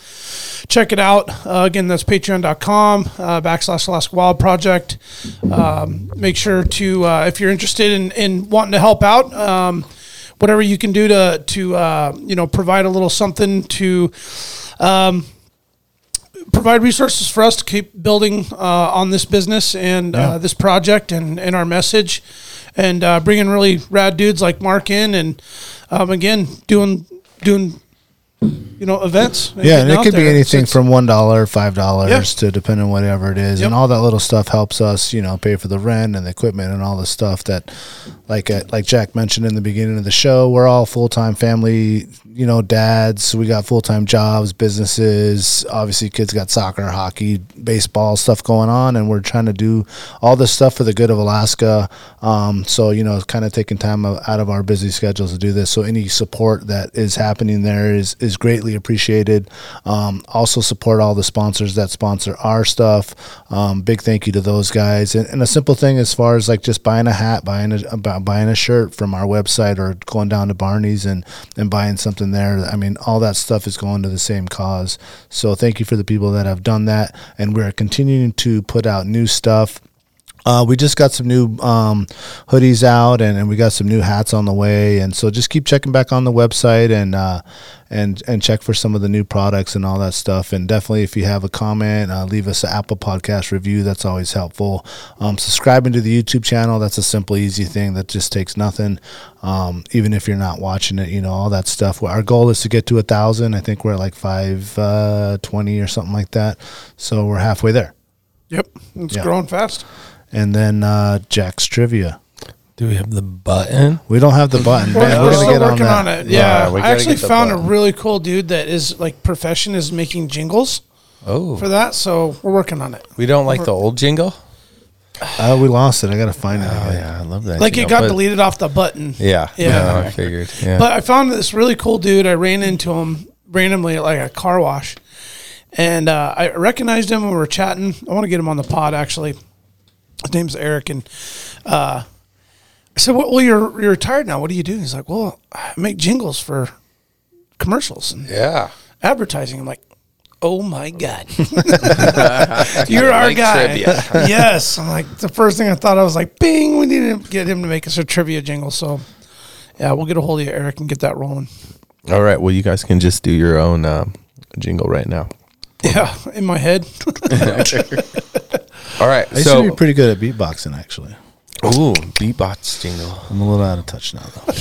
Check it out. Uh, again, that's patreon.com uh, backslash Alaska Wild Project. Um, make sure to, uh, if you're interested in, in wanting to help out, um, whatever you can do to to uh, you know provide a little something to um, provide resources for us to keep building uh, on this business and uh, yeah. uh, this project and, and our message and uh, bringing really rad dudes like Mark in and um, again doing doing you know events. Yeah, and it could there. be anything so from one dollar, five dollars yeah. to depending on whatever it is, yep. and all that little stuff helps us, you know, pay for the rent and the equipment and all the stuff that, like uh, like Jack mentioned in the beginning of the show, we're all full time family, you know, dads. We got full time jobs, businesses. Obviously, kids got soccer, hockey, baseball stuff going on, and we're trying to do all this stuff for the good of Alaska. Um, so you know, it's kind of taking time out of our busy schedules to do this. So any support that is happening there is is greatly appreciated. Um, also support all the sponsors that sponsor our stuff. Um, big thank you to those guys. And, and, a simple thing as far as like just buying a hat, buying a buying a shirt from our website, or going down to Barney's and and buying something there. I mean, all that stuff is going to the same cause. So thank you for the people that have done that, and we're continuing to put out new stuff. Uh, we just got some new um, hoodies out, and, and we got some new hats on the way. And so just keep checking back on the website and uh, and and check for some of the new products and all that stuff. And definitely, if you have a comment, uh, leave us an Apple Podcast review. That's always helpful. Um, subscribing to the YouTube channel. That's a simple, easy thing that just takes nothing. Um, even if you're not watching it, you know all that stuff. Our goal is to get to a thousand. I think we're at like five uh, twenty or something like that. So we're halfway there. Yep, it's yeah. growing fast and then uh, Jack's trivia. Do we have the button? We don't have the button. We're, we're, we're still working on, on, it. Yeah, yeah I actually found button. a really cool dude that is like profession is making jingles. Oh, for that, so we're working on it. We don't like we're, the old jingle. Uh, we lost it. I gotta find it. Oh yeah, I love that. Like jingle, it got deleted off the button. Yeah, yeah. No, I figured. Yeah. But I found this really cool dude. I ran into him randomly at like a car wash, and uh, I recognized him. and We were chatting. I want to get him on the pod actually his name's Eric, and uh, I said, well, well, you're you're retired now. What do you do? He's like, well, I make jingles for commercials and Yeah. advertising. I'm like, oh my god, you're our Like guy. trivia. yes. I'm like the first thing I thought I was like, bing, we need to get him to make us a trivia jingle. So yeah, we'll get a hold of you, Eric, and get that rolling. All right. Well, you guys can just do your own um, jingle right now. Yeah, in my head. All right. I used to be pretty good at beatboxing, actually. ooh, beatbox jingle. I'm a little out of touch now, though.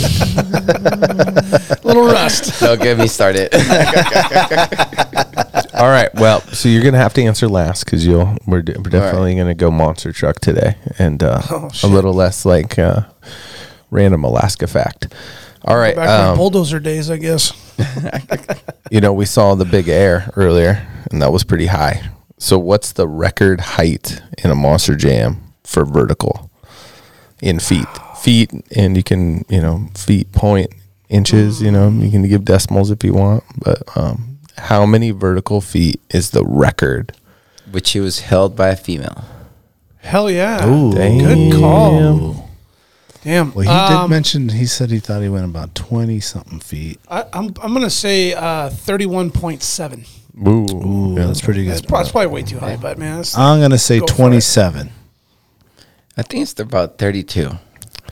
Little rust. Don't get me started. All right. Well, so you're gonna have to answer last because you'll we're, de- we're definitely gonna go monster truck today, and uh, Oh, a little less like uh, random Alaska fact. All right. Back in Um, bulldozer days, I guess. you know, we saw the big air earlier, and that was pretty high. So what's the record height in a monster jam for vertical in feet? Feet and you can, you know, feet point inches, you know, you can give decimals if you want, but um, how many vertical feet is the record? Which it was held by a female. Hell yeah. Ooh, Good call. Damn. Well, he um, did mention, he said he thought he went about 20 something feet. I, am I'm, I'm going to say uh, 31.7. Ooh, Ooh yeah. that's pretty good. That's that's probably way too high, but man, that's- I'm gonna say Go 27. I think it's about 32.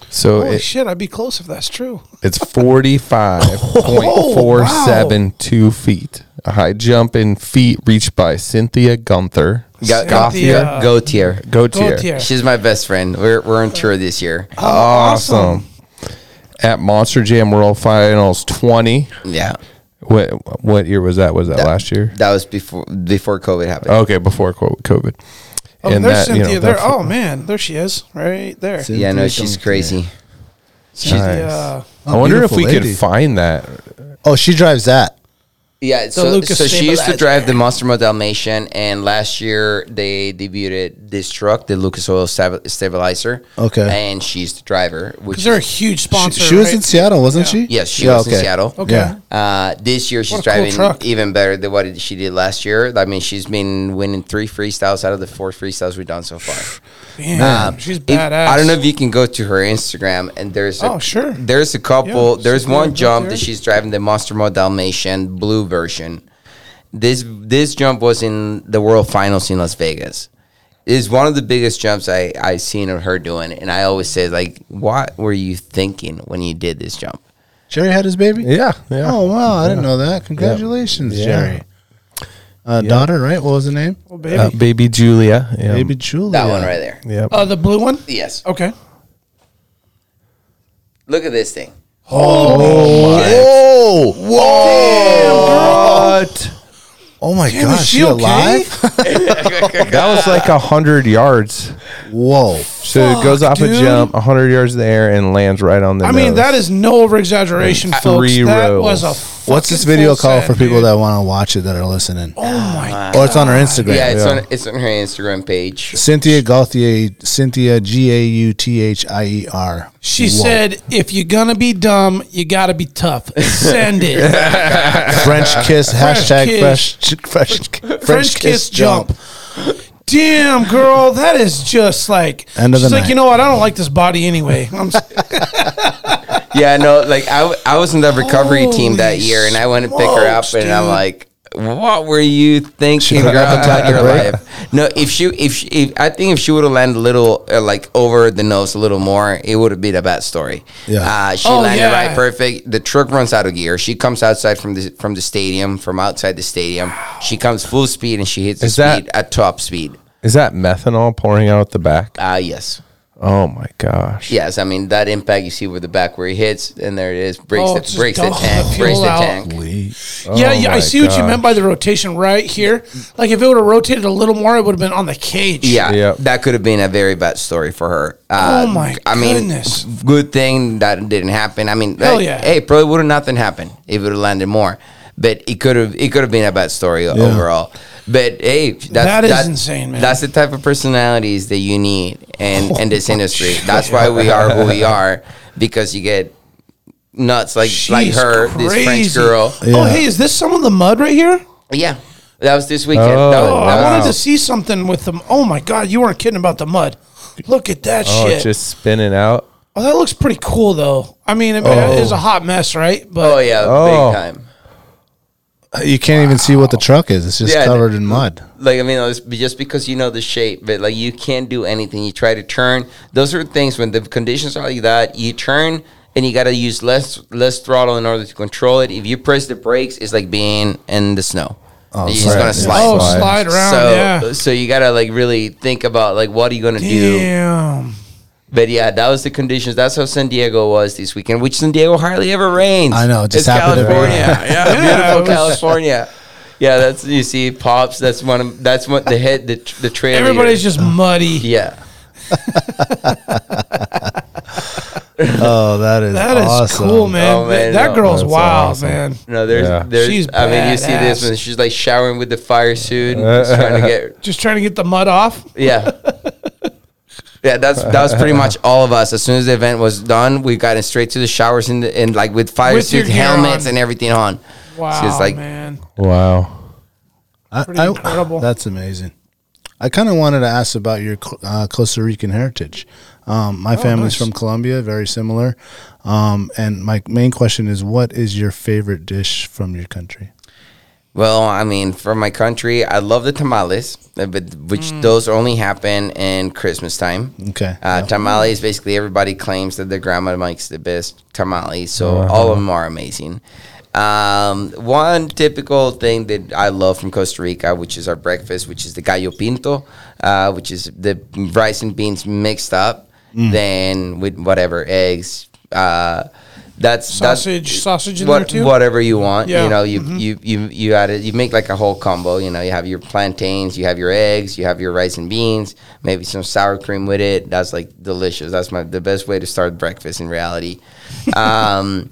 So holy it, shit, I'd be close if that's true. it's 45.472 feet. A high jump in feet reached by Cynthia Gunther. Got Cynthia. Gauthier, She's my best friend. We're, we're on tour this year. Oh, awesome. At Monster Jam World Finals 20, Yeah. What what year was that? Was that, That- last year? That was before before COVID happened. Oh, okay, before COVID. Oh, And there's that, you know, there. Oh man, there she is, right there. Cynthia yeah, no, she's Gunther. crazy. Uh, Cynthia. I wonder if we lady. could find that. Oh, she drives that. Yeah, so, Lucas so she used to drive the Monster Mutt Dalmatian, and last year they debuted this truck, the Lucas Oil Stabi- Stabilizer. Okay. And she's the driver, which Because they're a huge sponsor. she was right? in Seattle, wasn't Yeah. she? yes, she Yeah, was in. Seattle. Okay. Yeah. Uh, this year she's What a cool driving even better than what she did last year. I mean, she's been winning three freestyles out of the four freestyles we've done so far. Damn, Um, she's if- badass. I don't know if you can go to her Instagram and there's a, Oh, sure. there's a couple Yeah, there's one jump there. that she's driving the Monster Mutt Dalmatian blue version. This this jump was in the World Finals in Las Vegas. It's one of the biggest jumps I I seen of her doing, and I always say like, what were you thinking when you did this jump? Jerry had his baby? Yeah, yeah. Oh, wow. I didn't know that. Congratulations, Yeah. Jerry. Uh, Daughter, right? What was the name? Oh, baby. Uh, baby Julia. Yeah. Baby Julia. That one right there. Yep. uh, the blue one. Yes. Okay. Look at this thing. Oh, Whoa! what? oh my Damn, gosh. is She, she okay? alive? That was like a hundred yards. Whoa. So it goes Fuck, off a jump, a hundred yards in the air, and lands right on the. I mean, that is no over exaggeration, folks. Three that rows. was a. What's this video called for people dude. that want to watch it that are listening? Oh, oh my. God. Or it's on her Instagram. Yeah, it's Yeah. on it's on her Instagram page. Cynthia Gauthier, Cynthia G A U T H I E R. She Whoa. said, "If you're gonna be dumb, you gotta be tough. Send it. French kiss, hashtag kiss. fresh, fresh, French, kiss, jump. Damn, girl, that is just like. End of she's the like, night. you know what? I don't like this body anyway. I'm, s- Yeah, no, like I, w- I was in the recovery team that Holy year, and I went to pick her up, smokes, and I'm dude. like, "What were you thinking, girl, forgot to tap about the your life?" No, if she, if, she, if I think if she would have landed a little, uh, like over the nose a little more, it would have been a bad story. Yeah. uh, she Oh, landed yeah. right, perfect. The truck runs out of gear. She comes outside from the from the stadium, from outside the stadium. She comes full speed, and she hits the Is that- speed at top speed. is that methanol pouring out the back? Ah, yes. Oh my gosh. Yes, I mean that impact you see with the back where he hits, and there it is, breaks Oh, the it's just breaks the dump the tank, fuel breaks the out. tank. yeah, yeah. I my see what you meant by the rotation right here. Like if it would have rotated a little more, it would have been on the cage. Yeah, Yeah. that could have been a very bad story for her. Uh, Oh, my I mean, goodness. good thing that didn't happen. I mean, Hell hey, yeah. hey, probably would have nothing happened if it would have landed more, but it could have it could have been a bad story overall. But hey, that's, That is insane, man. That's the type of personalities that you need in in this oh, industry. That's why we are who we are because you get nuts like like She's her, this French crazy. girl. Oh, hey, is this some of the mud right here? Yeah, that was this weekend. Oh, That was- Oh, that I was- wanted to see something with them. Oh my god, you weren't kidding about the mud. Look at that Oh, shit. it's just spinning out. Oh, that looks pretty cool though. I mean, it, oh. it is a hot mess, right? But Oh yeah, Oh. big time. You can't even see what the truck is. It's just Yeah, covered in mud. Like I mean, it's just because you know the shape, but like you can't do anything. You try to turn. Those are things when the conditions are like that. You turn and you got to use less less throttle in order to control it. If you press the brakes, it's like being in the snow. Oh, You're slide. just gonna Yeah. slide. oh, slide around. so yeah. so you gotta like really think about like what are you gonna do. Damn. But yeah, that was the conditions. That's how San Diego was this weekend, which San Diego hardly ever rains. I know, it just it's happened to be- California. yeah, Yeah, beautiful was- California. Yeah, that's you see pops. That's one. Of, that's what the head the the trailer. Everybody's just muddy. yeah. Oh, that is That is awesome. cool, man. Oh, man, that no, girl's wild, awesome. man. No, there's Yeah. there's. She's I mean, you see this badass. when she's like showering with the fire suit, and just trying to get Just trying to get the mud off. yeah. Yeah, that's that was pretty much all of us. As soon as the event was done, we got in straight to the showers and and like with fire With your suits, gear helmets, on. and everything on. Wow, So it's like man. Wow. I- Pretty I- incredible. That's amazing. I kind of wanted to ask about your uh, Costa Rican heritage. Um, my family's nice. from Colombia, very similar. Um, and my main question is, what is your favorite dish from your country? Well, I mean, for my country, I love the tamales, uh, but which those only happen in Christmas time. Okay. Uh, Yeah. Tamales, basically, everybody claims that their grandma makes the best tamales, so all of them are amazing. Um, one typical thing that I love from Costa Rica, which is our breakfast, which is the gallo pinto, uh, which is the rice and beans mixed up, then with whatever eggs. Uh, that's Sausage- that's, sausage in what- there too? Whatever you want, Yeah. you know, you you you you add it. You make like a whole combo. You know, you have your plantains, you have your eggs, you have your rice and beans, maybe some sour cream with it. That's like delicious. That's my the best way to start breakfast in reality. Um,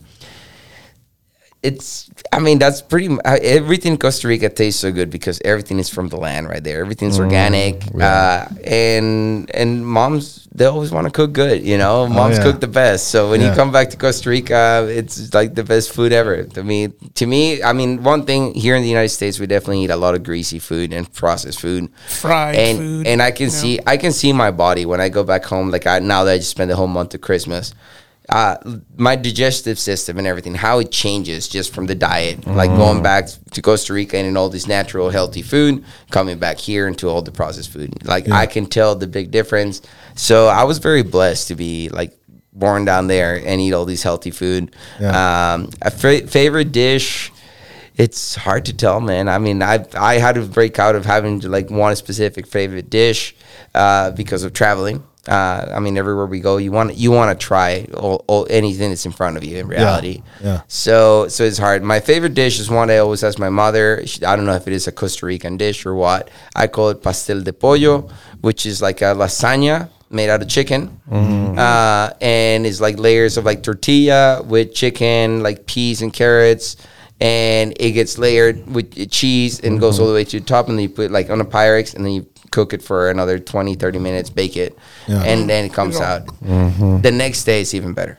it's I mean that's pretty mu- uh, everything in Costa Rica tastes so good because everything is from the land right there. Everything's organic, uh, and and moms they always want to cook good. You know, moms yeah. cook the best. So when you come back to Costa Rica, it's like the best food ever. To me, to me, I mean, one thing here in the United States, we definitely eat a lot of greasy food and processed food, Fried and food, and I can you see I can see my body when I go back home. Like I now that I just spent the whole month of Christmas uh, my digestive system and everything, how it changes just from the diet, like going back to Costa Rica and all this natural, healthy food, coming back here into all the processed food. Like I can tell the big difference. So I was very blessed to be like born down there and eat all these healthy food. Um, a favorite dish. It's hard to tell, man. I mean, I I had to break out of having to like want a specific favorite dish uh, because of traveling. Uh, I mean, everywhere we go, you want you want to try all, all, anything that's in front of you. In reality, yeah. So so it's hard. My favorite dish is one I always ask my mother. She, I don't know if it is a Costa Rican dish or what. I call it pastel de pollo, which is like a lasagna made out of chicken, uh, and it's like layers of like tortilla with chicken, like peas and carrots, and it gets layered with cheese and goes all the way to the top, and then you put like on a Pyrex, and then you cook it for another 20, 30 minutes, bake it, Yeah. and then it comes out. The next day, it's even better.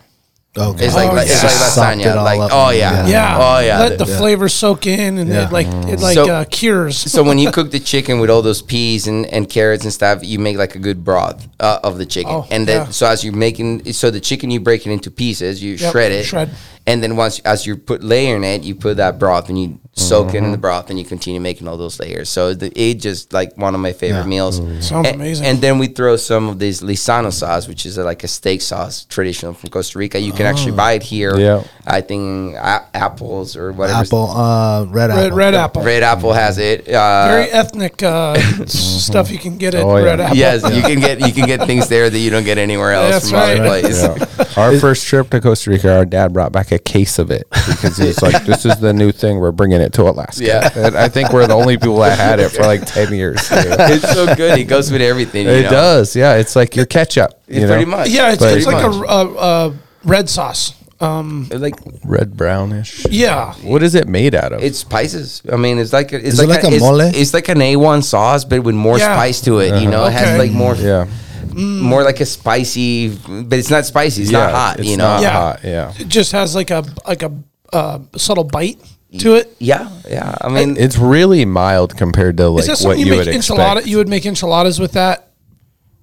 Okay. It's like Oh, it's yeah. like Sopped it lasagna. Like up. oh yeah, Yeah. oh yeah. Let the Yeah. flavor soak in, and Yeah. it like it like So- uh, cures. so when you cook the chicken with all those peas and, and carrots and stuff, you make like a good broth uh, of the chicken. Oh, and then yeah. so as you're making so the chicken you break it into pieces, you Yep, shred it. shred. And then once as you put layering it, you put that broth and you soak it in the broth and you continue making all those layers. So the, it just like one of my favorite Yeah. meals. Sounds A- amazing. And then we throw some of this Lizano sauce, which is a, like a steak sauce traditional from Costa Rica. You can actually buy it here. Yeah. I think a- apples or whatever. Apple, uh, red apple. red red apple. Red apple has it. Uh, Very ethnic uh, stuff you can get at Oh, yeah. Red Apple. Yes, you can get you can get things there that you don't get anywhere else That's from other right. places. Yeah. Our first trip to Costa Rica, our dad brought back a case of it because he was like, "This is the new thing. We're bringing it to Alaska." Yeah. and I think we're the only people that had it for like ten years. It's so good. It goes with everything. you It know? does, yeah. It's like your ketchup. You pretty know? much. Yeah, it's, it's like a, Pretty a, a red sauce. Um, like red brownish. yeah, What is it made out of? it's spices. I mean, it's like it's Is it like, like a mole? It's like an A1 sauce, but with more Yeah. spice to it. You know, it has like more yeah, more like a spicy, but it's not spicy. It's yeah. not hot. It's you know. not Yeah. hot. Yeah, it just has like a like a uh, subtle bite to it. Yeah, yeah. I mean, it's really mild compared to like what you, you, would make expect. enchilada? You would make enchiladas with that?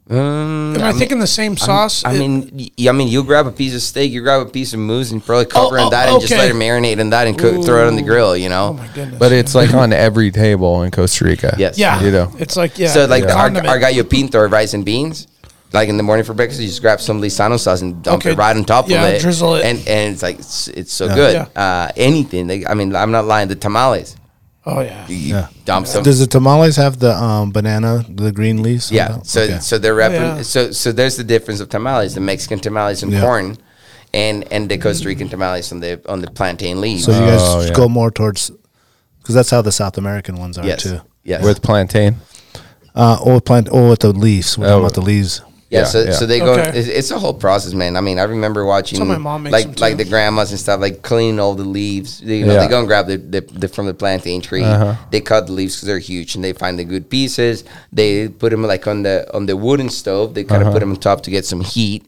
Um, Am I, thinking the same sauce? I It- mean, y- I mean, you grab a piece of steak, you grab a piece of moose, and probably Oh, cover in oh, that and just let it marinate in that and cook, throw it on the grill. You know. oh my goodness. But it's like on every table in Costa Rica. Yes. yeah, you know. it's like yeah. so like yeah. our, condiment. our gallo pinto rice and beans. Like in the morning for breakfast, you just grab some Lizano sauce and dump Okay. it right on top Yeah, of it, drizzle it. and and it's like it's, it's so good. Yeah. Uh, anything, like, I mean, I'm not lying. The tamales, oh yeah. you dump some. Does the tamales have the um, banana, the green leaves? Yeah. So Okay. so they're wrapping. yeah. So so there's the difference of tamales: the Mexican tamales and Yeah. corn, and and the Costa Rican tamales on the on the plantain leaves. So you guys Oh, yeah. go more towards because that's how the South American ones are yes. too. Yes. With plantain. Uh, or plant, or with the leaves. We're talking Oh. about the leaves. Yeah, Yeah, so, yeah. so they go. Okay. It's, it's a whole process, man. I mean, I remember watching my mom like like the grandmas and stuff, like cleaning all the leaves. You know, Yeah. they go and grab the, the, the from the plantain tree. Uh-huh. They cut the leaves because they're huge, and they find the good pieces. They put them like on the on the wooden stove. They kind of Uh-huh. put them on top to get some heat.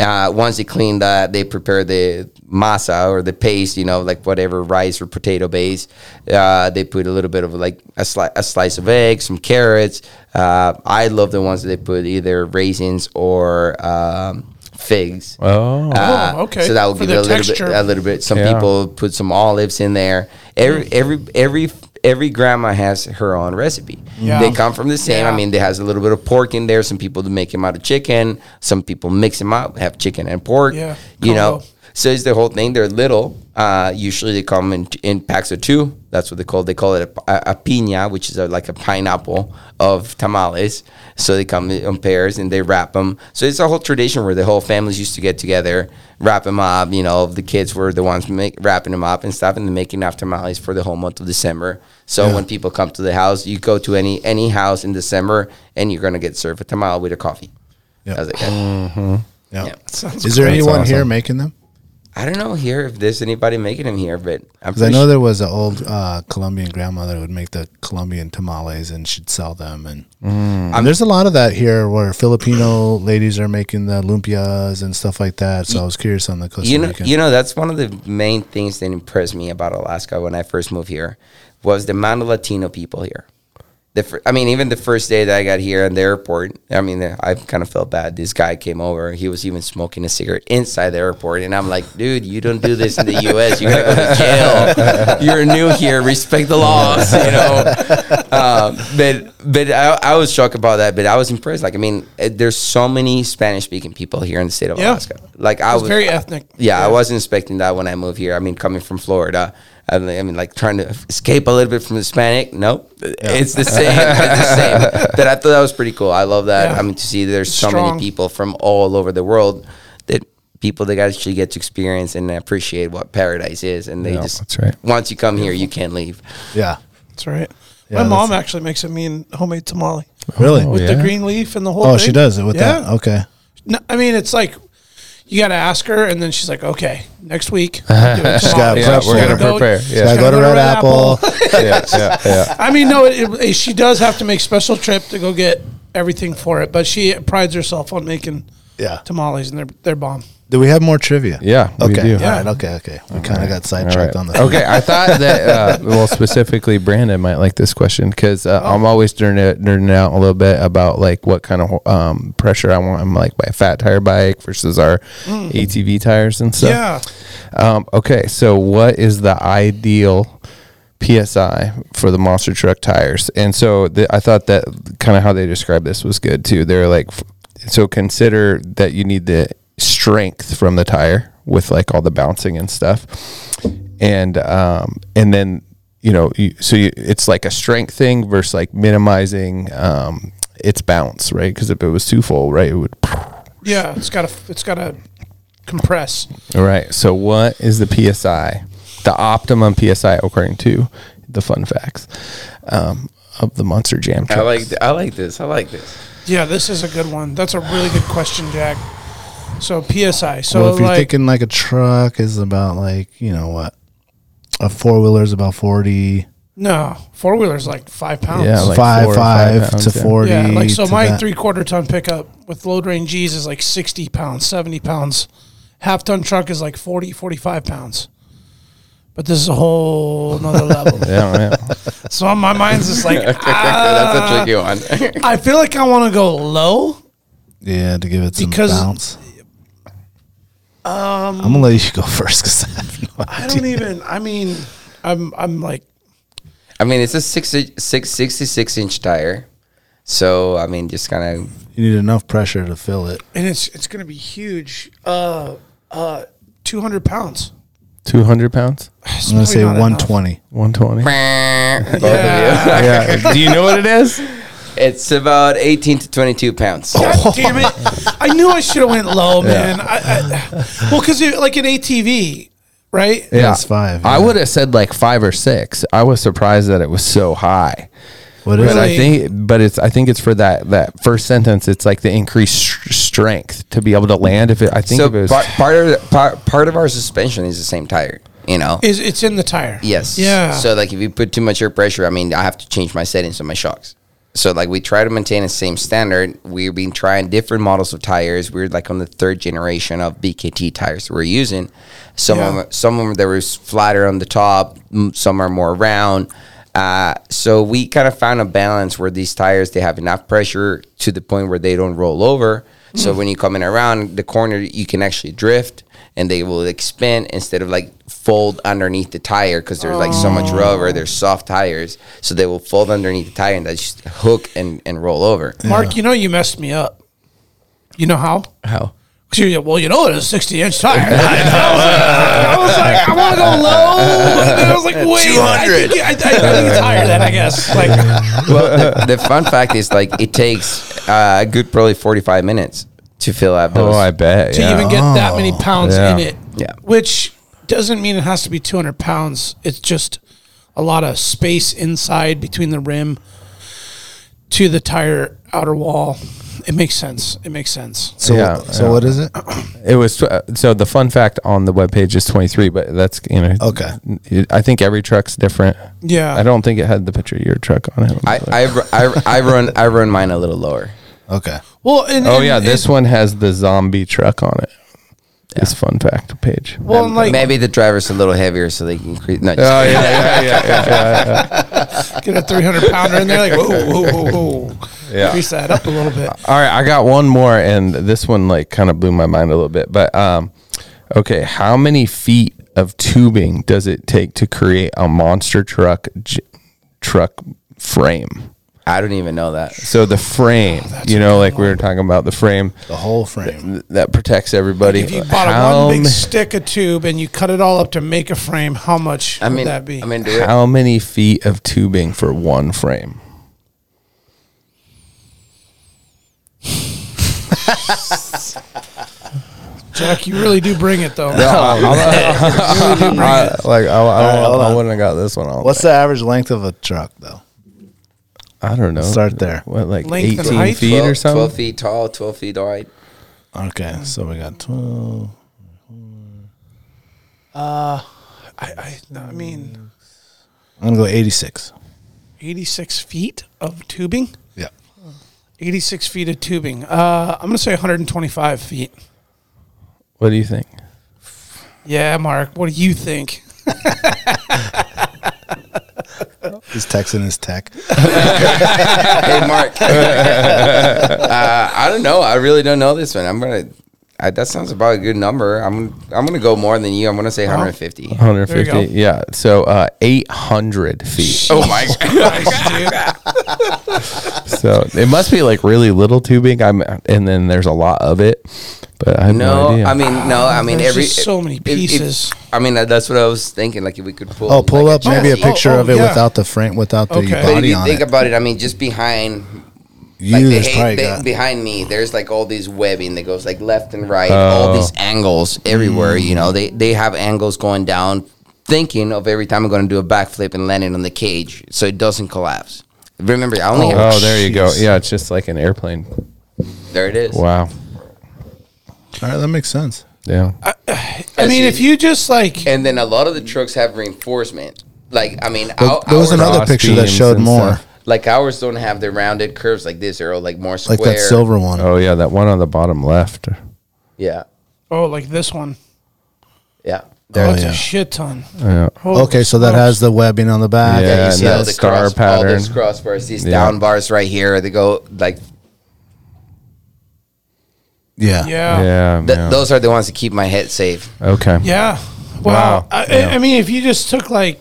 Uh, once they clean that, they prepare the masa or the paste. You know, like whatever rice or potato base. Uh, they put a little bit of like a, sli- a slice of egg, some carrots. Uh, I love the ones that they put either raisins or um, figs. Oh. Uh, Oh, okay. So that will For give it a little bit. A little bit. Some Yeah. people put some olives in there. Every every every every grandma has her own recipe. Yeah. They come from the same. I mean, there has a little bit of pork in there. Some people make them out of chicken. Some people mix them up, have chicken and pork. Yeah, You know. combo. So it's the whole thing. They're little. Uh, usually they come in, in packs of two. That's what they call. They call it a, a, a piña, which is a, like a pineapple of tamales. So they come in pairs and they wrap them. So it's a whole tradition where the whole families used to get together, wrap them up. You know, the kids were the ones make, wrapping them up and stuff, and then making enough tamales for the whole month of December. So when people come to the house, you go to any any house in December, and you're gonna get served a tamale with a coffee. Yeah. I was like, "Yeah." Yeah. Yeah. Sounds Is there great. anyone here making them? I don't know here if there's anybody making them here, but I'm Because I know sure- there was an old uh, Colombian grandmother who would make the Colombian tamales and she'd sell them. And, and there's a lot of that here where Filipino ladies are making the lumpias and stuff like that. So I was curious on the Costa you know, Rican. you know, that's one of the main things that impressed me about Alaska when I first moved here was the amount of Latino people here. The fir- I mean, even the first day that I got here in the airport, I mean, I kind of felt bad. This guy came over. He was even smoking a cigarette inside the airport, and I'm like, dude, you don't do this in the U.S. You're gonna go to jail. You're new here. Respect the laws, you know. um, but but I, I was shocked about that. But I was impressed. Like, I mean, eh, there's so many Spanish speaking people here in the state of Yeah. Alaska. Like, I It's was very ethnic. yeah, I wasn't expecting that when I moved here. I mean, coming from Florida, I mean, I mean, like trying to escape a little bit from Hispanic. Nope, it's the same. it's the same. But I thought that was pretty cool. I love that. Yeah. I mean, to see there's It's so strong. many people from all over the world that people that actually get to experience and appreciate what paradise is, and they Yeah, just that's right. once you come here, you can't leave. yeah. That's right. Yeah, My mom actually makes a mean homemade tamale Really? Oh, with yeah? the green leaf and the whole. Oh, thing. she does it with Yeah. that. Okay. No, I mean, it's like you got to ask her, and then she's like, "Okay, next week." She's got Yeah, prep we're for gonna go- prepare. she's Yeah. Gotta go to Red Apple. yeah, yeah, yeah. I mean, no, it, it, she does have to make special trip to go get everything for it, but she prides herself on making Yeah. tamales, and they're they're bomb. Do we have more trivia? Yeah, we Okay. do. All right. Okay. Okay. We kind of got sidetracked right. on the. Okay, I thought that uh, well, specifically Brandon might like this question because uh, I'm always nerding, out a little bit about like what kind of um, pressure I want. I'm like my fat tire bike versus our ATV tires and stuff. Yeah. Um, okay, so what is the ideal PSI for the monster truck tires? And so the, I thought that kind of how they described this was good too. They're like, f- so consider that you need the strength from the tire with like all the bouncing and stuff, and um, and then you know, you, so you, it's like a strength thing versus like minimizing um, its bounce, right? Because if it was too full, right, it would. Yeah, it's got to it's got to compress. All right. So, what is the PSI, the optimum PSI according to the fun facts um, of the Monster Jam? I like th- I like this. I like this. Yeah, this is a good one. That's a really good question, Jack. So PSI. So well, if you're like, thinking like a truck is about like you know what, a four wheeler is about forty. no four wheelers like five pounds. Yeah, like five four five, five pounds, to yeah. forty. Yeah, like so my that. three quarter ton pickup with load range G's is like 60 pounds, 70 pounds. Half ton truck is like 40, 45 pounds. But this is a whole nother level. Yeah, yeah. So my mind's just like, That's a ah, tricky one. I feel like I want to go low, Yeah, to give it some Because- bounce. Um, I'm gonna let you go first because I have no I idea. don't even. I mean, I'm I'm like I mean, it's a six, six, 66 inch tire. So, I mean, just kind of You need enough pressure to fill it. and it's it's gonna be huge. Uh, uh, two hundred pounds. Two hundred pounds, It's I'm gonna say 120. one twenty. both Yeah. yeah. Do you know what it is? of you. It's about 18 to 22 pounds. God damn it! I knew I should have went low, man. I, I, well, because like an ATV, right? Yeah, it's five. I yeah. would have said like five or six. I was surprised that it was so high. What is But I think, but it's I think it's for that that first sentence. It's like the increased str- strength to be able to land. If it, I think So, if it was, part, part, of, part, part of our suspension is the same tire, you know? Is it's in the tire? Yes. Yeah. So like if you put too much air pressure, I mean I have to change my settings on my shocks. So like we try to maintain the same standard. We've been trying different models of tires. We're like on the third generation of BKT tires we're using. Some of them, some of them there was flatter on the top. Some are more round. Uh, so we kind of found a balance where these tires they have enough pressure to the point where they don't roll over. So when you come in around the corner, you can actually drift, and they will expand instead of like fold underneath the tire because there's like so much rubber. They're soft tires, so they will fold underneath the tire and they just hook and, and roll over. Mark, you know you messed me up. You know how? how? 'Cause you- Well, you know it is a 60 inch tire. I was like, I want to go low. And then I was like, wait, I think, I, I, I think it's higher than I guess. Like, well, the, the fun fact is like it takes uh, a good probably 45 minutes to fill out those. Oh, I bet. to yeah. even get that many pounds Yeah. in it. Yeah. Which doesn't mean it has to be 200 pounds. It's just a lot of space inside between the rim to the tire outer wall. It makes sense. It makes sense. So, Yeah, so yeah. what is it? It was tw- uh, so the fun fact on the webpage is 23, but that's you know Okay. it- I think every truck's different. Yeah. I don't think it had the picture of your truck on it. I, I, I, I run I run mine a little lower. Okay. Well, and, oh and- yeah, this and- one has the zombie truck on it. This fun fact page. Well, and like Maybe the driver's a little heavier, so they can increase. No, Oh yeah, yeah, yeah, yeah, get a 300 pounder in there. Like, whoa, whoa, whoa, whoa. Yeah. Increase that up a little bit. All right, I got one more, and this one like kind of blew my mind a little bit. But um, okay, how many feet of tubing does it take to create a monster truck j- truck frame? I don't even know that. So the frame, oh, you know, like we were talking about the frame The whole frame. th- that protects everybody. If you bought a How one big stick of tube and you cut it all up to make a frame, how much I would mean, that be? I mean, do how many feet of tubing for one frame? Jack, you really do bring it though. I, like I, I, I wouldn't have got this one on. What's the average length of a truck, though? I don't know. Start there. What like Length and eighteen height? feet 12, or something? 12 feet tall, 12 feet wide. Okay, so we got 12. Uh, I, I, I mean, I'm going to go 86. 86 feet of tubing. Yeah. 86 feet of tubing. Uh, I'm gonna say 125 feet. What do you think? Yeah, Mark. What do you think? He's texting his tech. hey, Mark. uh, I don't know. I really don't know this one. I'm gonna. I, that sounds about a good number. I'm. I'm gonna go more than you. I'm gonna say 150. 150. There you go. Yeah. So uh, 800 feet. Oh my god. so it must be like really little tubing. I'm, and then there's a lot of it. But I have no, No, idea. I mean no. I mean There's every just so many if- if- pieces. I mean that- that's what I was thinking. Like if we could pull. Oh, pull like, up maybe a oh, picture oh, of oh, it yeah. without the frame, without the Okay. But if But if body you on think it. about it, I mean, just behind You like the there's hay- probably be- got. behind me, there's like all these webbing that goes like left and right, all oh. these angles everywhere. You know, mm. they they have angles going down, thinking of every time I'm going to do a backflip and landing on the cage, so it doesn't collapse. Remember, I only oh, have, oh, there you go. jeez. Yeah, it's just like an airplane. there it is. Wow. All right, that makes sense. Yeah. I mean, if you just like, And then a lot of the trucks have reinforcement. Like I mean, There, our- there was ours- another picture that beams showed and more, stuff. like ours don't have the rounded curves like this. They're all like more square. like that silver one. Oh, yeah. That one on the bottom left. Yeah, oh, like this one. yeah. Oh, That's yeah. a shit ton. Yeah. Holy Okay, so that smokes. has the webbing on the back. Yeah, Yeah, you and see that all the star cross, all pattern. those crossbars, these Yeah. down bars right here. They go like Yeah. Yeah. Yeah. Th- yeah. Those are the ones that keep my head safe. okay. Yeah. Wow. Wow. I, Yeah. I mean, if you just took like,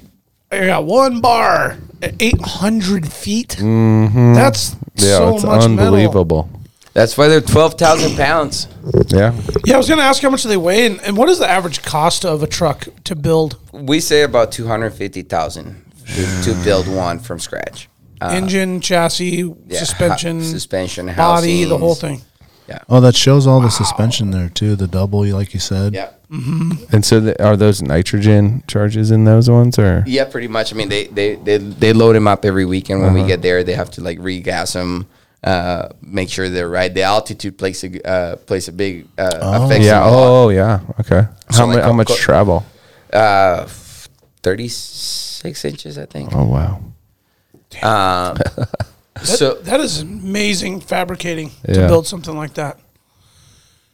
I got one bar at 800 feet, that's Mm-hmm. Yeah, so it's much metal. unbelievable. That's why they're twelve thousand pounds. Yeah. Yeah, I was going to ask how much do they weigh and, and what is the average cost of a truck to build? We say about two hundred fifty thousand to, to build one from scratch. Uh, Engine, chassis, yeah, suspension, hu- suspension, body, the whole housings. Thing. Oh, that shows all the suspension there too. The double, like you said. Yeah. And so, the, are those nitrogen charges in those ones, or Yeah, pretty much. I mean, they they they, they load them up every weekend. When we Uh-huh. get there, they have to like regas them, uh, make sure they're right. The altitude plays a uh, plays a big uh, affects yeah? them lot. Oh, yeah. Okay. So How, mu- like how much co- travel? Uh, thirty six inches, I think. Oh, wow. So That is amazing fabricating to build something like that.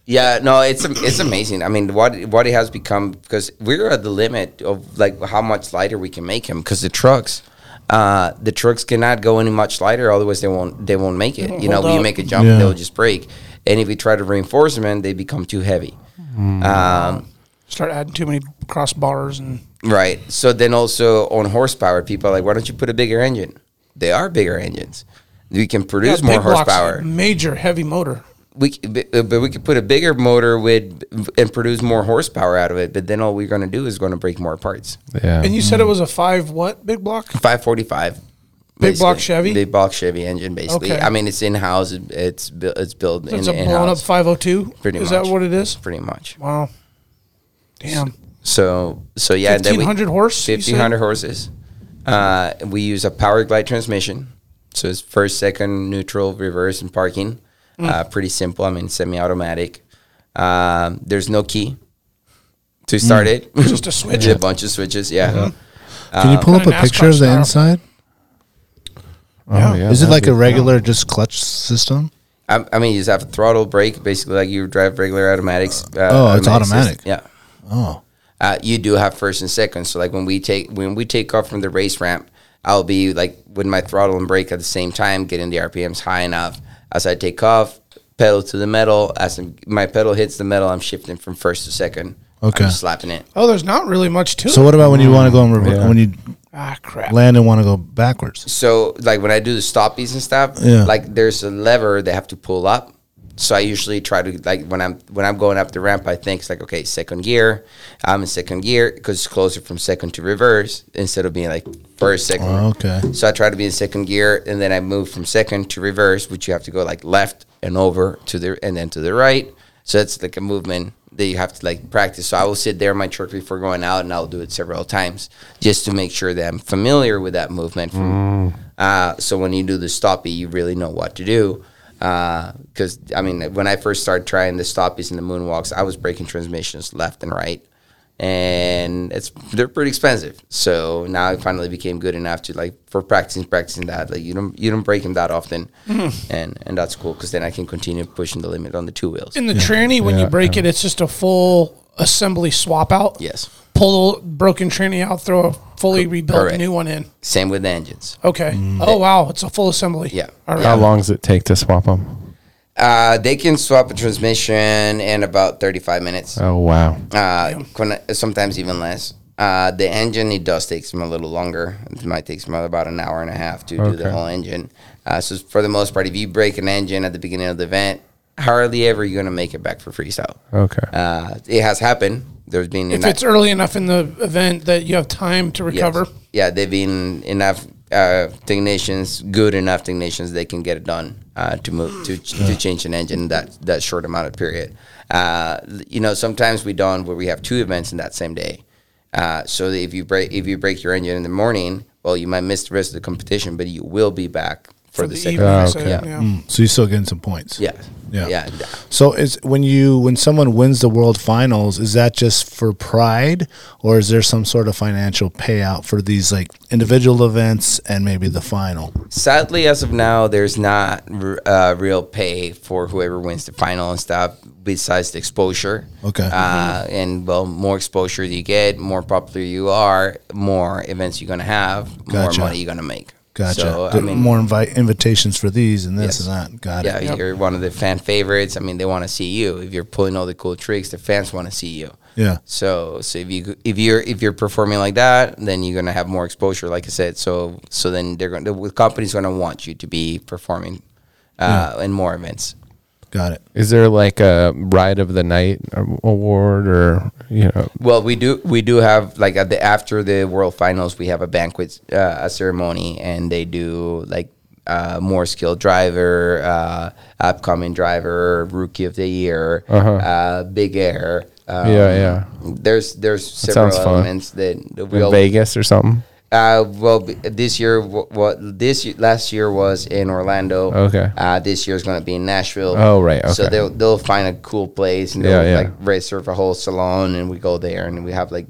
Yeah, no, it's it's amazing. I mean, what what it has become because we're at the limit of like how much lighter we can make them because the trucks, uh, the trucks cannot go any much lighter, otherwise they won't they won't make it. won't You know, hold you make a jump, Yeah. they'll just break, and if we try to reinforce them, they become too heavy. Um, Start adding too many crossbars and right. So then also on horsepower, people are like, why don't you put a bigger engine? They are bigger engines. We can produce Yeah, more big blocks, horsepower. major heavy motor. we c- b- uh, but we could put a bigger motor with and produce more horsepower out of it. But then all we're going to do is going to break more parts. Yeah. And you said it was a five what big block? 545. Big block. Chevy? Big block Chevy engine, basically. Okay. I mean, it's in house. It's bu- it's built It's in a blown up house. 502. Pretty is much. that what it is? Pretty much. Wow. Damn. So so yeah, and then we- 1500 horse. Fifteen hundred horses. Uh, we use a power glide transmission, so it's first, second, neutral, reverse, and parking. Mm. Uh, pretty simple. I mean, semi-automatic. Um, there's no key to start it. Mm. Just a switch. a bunch of switches. Yeah. Can you pull up a picture of the style. inside? oh, yeah. Is it like be a cool. regular just clutch system? I, I mean, you just have a throttle brake, basically like you drive regular automatics. Uh, Oh, it's automatic. automatic system. Yeah. Oh, uh, you do have first and second. So like when we take when we take off from the race ramp, I'll be like with my throttle and brake at the same time, getting the RPMs high enough. As I take off, pedal to the metal. As I'm- my pedal hits the metal, I'm shifting from first to second. Okay. I'm just slapping it. Oh, there's not really much to it. so it. what about when you want to go in rever- Yeah. when you Ah, crap. land and want to go backwards? So like when I do the stoppies and stuff, Yeah. like there's a lever they have to pull up. So I usually try to like when I'm when I'm going up the ramp, I think it's like okay, second gear. I'm in second gear because it's closer from second to reverse instead of being like first, second. Oh, okay. So I try to be in second gear, and then I move from second to reverse, which you have to go like left and over to the and then to the right. So it's like a movement that you have to like practice. So I will sit there in my truck before going out, and I'll do it several times just to make sure that I'm familiar with that movement. From, uh, so when you do the stoppie, you really know what to do. Uh, because I mean, when I first started trying the stoppies and the moonwalks, I was breaking transmissions left and right and it's they're pretty expensive. So now I finally became good enough to like for practicing practicing that like you don't you don't break them that often, and and that's cool because then I can continue pushing the limit on the two wheels. In the tranny, when you Yeah, break it, it's just a full assembly swap out. Yes, Pull the broken tranny out, throw a fully rebuilt correct. new one in. same with the engines. Okay. Oh, wow. It's a full assembly. Yeah. All right. How long does it take to swap them? Uh, they can swap a transmission in about thirty five minutes. Oh, wow. Uh, when- sometimes even less. Uh, the engine it does take them a little longer. It might take them about an hour and a half to do the Okay. whole engine. Uh, so for the most part, if you break an engine at the beginning of the event, hardly ever you're gonna make it back for freestyle. Okay. Uh, it has happened. There's been If enough- it's early enough in the event that you have time to yes. recover. Yeah, they've been enough uh, technicians, good enough technicians, they can get it done uh, to move to to change an engine in that that short amount of period. Uh, you know, sometimes we done where we have two events in that same day. Uh, so if you break if you break your engine in the morning, well, you might miss the rest of the competition, but you will be back for, For the, the second. evening, Oh, okay. said, Yeah. yeah. Mm, so you're still getting some points. Yeah, Yeah. yeah. So is when you when someone wins the world finals, is that just for pride, or is there some sort of financial payout for these like individual events and maybe the final? Sadly, as of now, there's not uh, real pay for whoever wins the final and stuff. Besides the exposure, Okay. uh, and well, more exposure you get, more popular you are, more events you're gonna have, Gotcha. more money you're gonna make. Gotcha. So, I mean, more invite invitations for these and this Yes. and that. Got yeah, it. Yeah, you're one of the fan favorites. I mean, they want to see you. If you're pulling all the cool tricks, the fans want to see you. Yeah. So, so if you if you're if you're performing like that, then you're gonna have more exposure, like I said. So, so then they're going to the company's gonna want you to be performing uh, in more events. Got it. Is there like a ride of the night award or you know? Well, we do we do have like at the after the World Finals, we have a banquet, uh, a ceremony, and they do like uh, more skilled driver, uh, upcoming driver, rookie of the year, Uh-huh. uh, big air. Um, Yeah, yeah. There's there's That several sounds fun. elements that that we In all, Vegas or something? Uh, well, this year, what, what this year, last year was in Orlando. Okay. Uh, this year is going to be in Nashville. Oh, right, Okay. So they'll they'll find a cool place and Yeah, they'll yeah. like reserve a whole salon and we go there and we have like.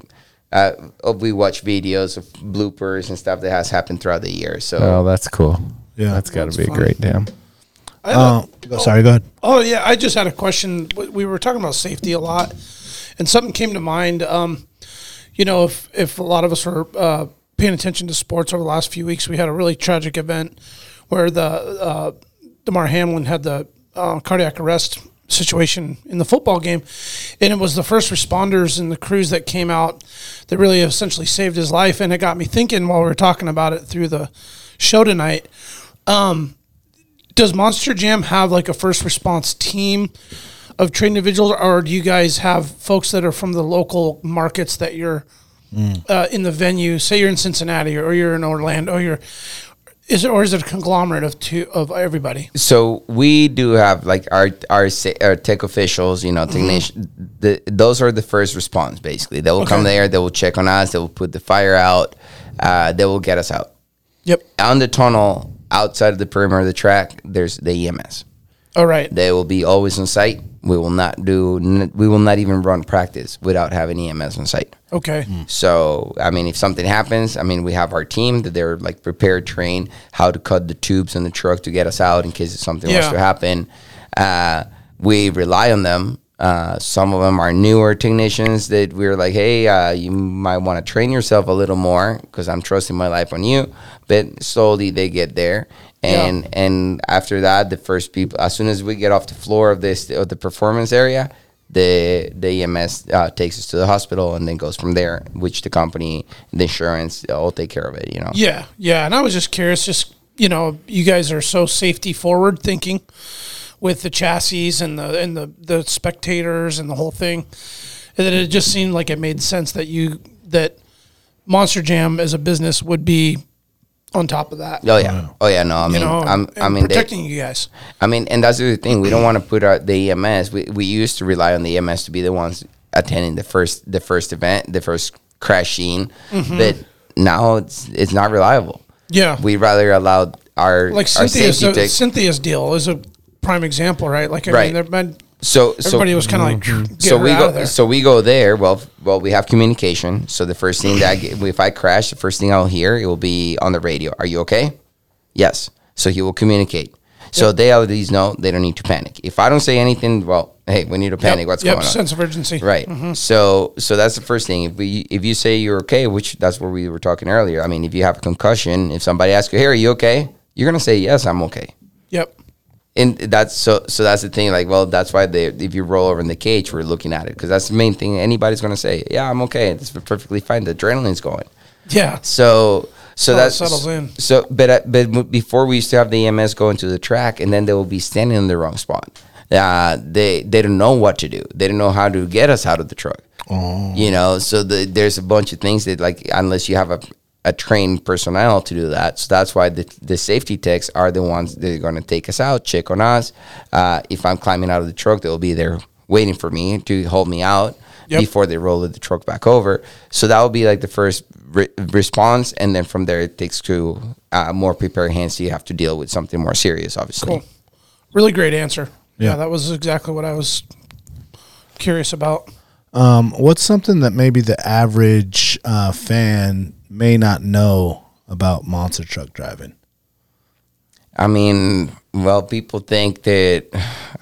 Uh, we watch videos of bloopers and stuff that has happened throughout the year. So Oh, that's cool. Yeah. That's got to be fun. great. Damn. I a- Uh, go- sorry, go ahead. Oh yeah, I just had a question. We- We were talking about safety a lot, and something came to mind. Um, you know, if if a lot of us were uh, paying attention to sports over the last few weeks, we had a really tragic event where the uh, Damar Hamlin had the uh, cardiac arrest situation in the football game, and it was the first responders and the crews that came out that really essentially saved his life. And it got me thinking while we were talking about it through the show tonight does Monster Jam have like a first response team of trained individuals, or do you guys have folks that are from the local markets that you're uh, in the venue? Say you're in Cincinnati or you're in Orlando, or you're is it or is it a conglomerate of two of everybody? So we do have like our our, our tech officials, you know, technician. The, those are the first response. Basically, they will come there. They will check on us. They will put the fire out. Uh, they will get us out. Yep. On the tunnel, outside of the perimeter of the track, there's the EMS. All right. They will be always on site. We will not do. We will not even run practice without having EMS on site. Okay. So, I mean, if something happens, I mean, we have our team that they're like prepared, trained how to cut the tubes in the truck to get us out in case something was to happen. Uh, we rely on them. Uh, some of them are newer technicians that we're like, hey, uh, you might want to train yourself a little more because I'm trusting my life on you. But slowly they get there. And and after that, the first people, as soon as we get off the floor of this of the performance area, the the EMS uh, takes us to the hospital and then goes from there. Which the company, the insurance, all take care of it. You know. Yeah, yeah. And I was just curious, just you know, you guys are so safety forward thinking with the chassis and the and the the spectators and the whole thing, and it just seemed like it made sense that you that Monster Jam as a business would be on top of that. Oh yeah. Oh yeah. No, I You mean, know, I'm, I and mean, they, protecting you guys. I mean, and that's the other thing. We don't want to put out the EMS. We, we used to rely on the EMS to be the ones attending the first the first event, the first crash scene. Mm-hmm. But now it's it's not reliable. Yeah, We rather allow our like our Cynthia's safety tech- Cynthia's deal is a prime example, right? Like I Right. mean, there have been so so everybody was kind of like mm-hmm. so we go so we go there. Well well we have communication. So the first thing that I get, if i crash the first thing i'll hear it will be on the radio. Are you okay? Yes. So he will communicate. So they at least know they don't need to panic. If i don't say anything well hey we need to panic. Yep, what's yep, going on? Sense of urgency. right. Mm-hmm. So so that's the first thing. If we if you say you're okay which that's what we were talking earlier. I mean if you have a concussion if somebody asks you hey are you okay? You're gonna say yes i'm okay. Yep. And that's so so that's the thing like well that's why they if you roll over in the cage we're looking at it because that's the main thing anybody's going to say yeah i'm okay it's perfectly fine the adrenaline's going Yeah. so so that settles in. so but uh, but before we used to have the ems go into the track and then they will be standing in the wrong spot uh, they they don't know what to do they don't know how to get us out of the truck Oh. you know so the, there's a bunch of things that like unless you have a a trained personnel to do that. So that's why the, the safety techs are the ones that are going to take us out, check on us. Uh, if I'm climbing out of the truck, they'll be there waiting for me to hold me out Yep. before they roll the truck back over. So that will be like the first re- response. And then from there, it takes to uh, more prepared hands. So you have to deal with something more serious, obviously. Cool. Really great answer. Yeah. Yeah. that was exactly what I was curious about. Um, what's something that maybe the average uh, fan may not know about monster truck driving? I mean, Well, people think that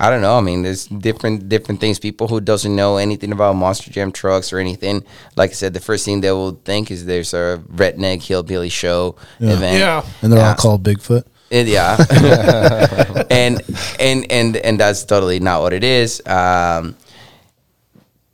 I don't know. I mean, there's different different things. People who doesn't know anything about Monster Jam trucks or anything, like I said, the first thing they will think is there's a redneck hillbilly show event. Yeah. And they're Yeah. all called Bigfoot. It- yeah, and and and and that's totally not what it is. Um,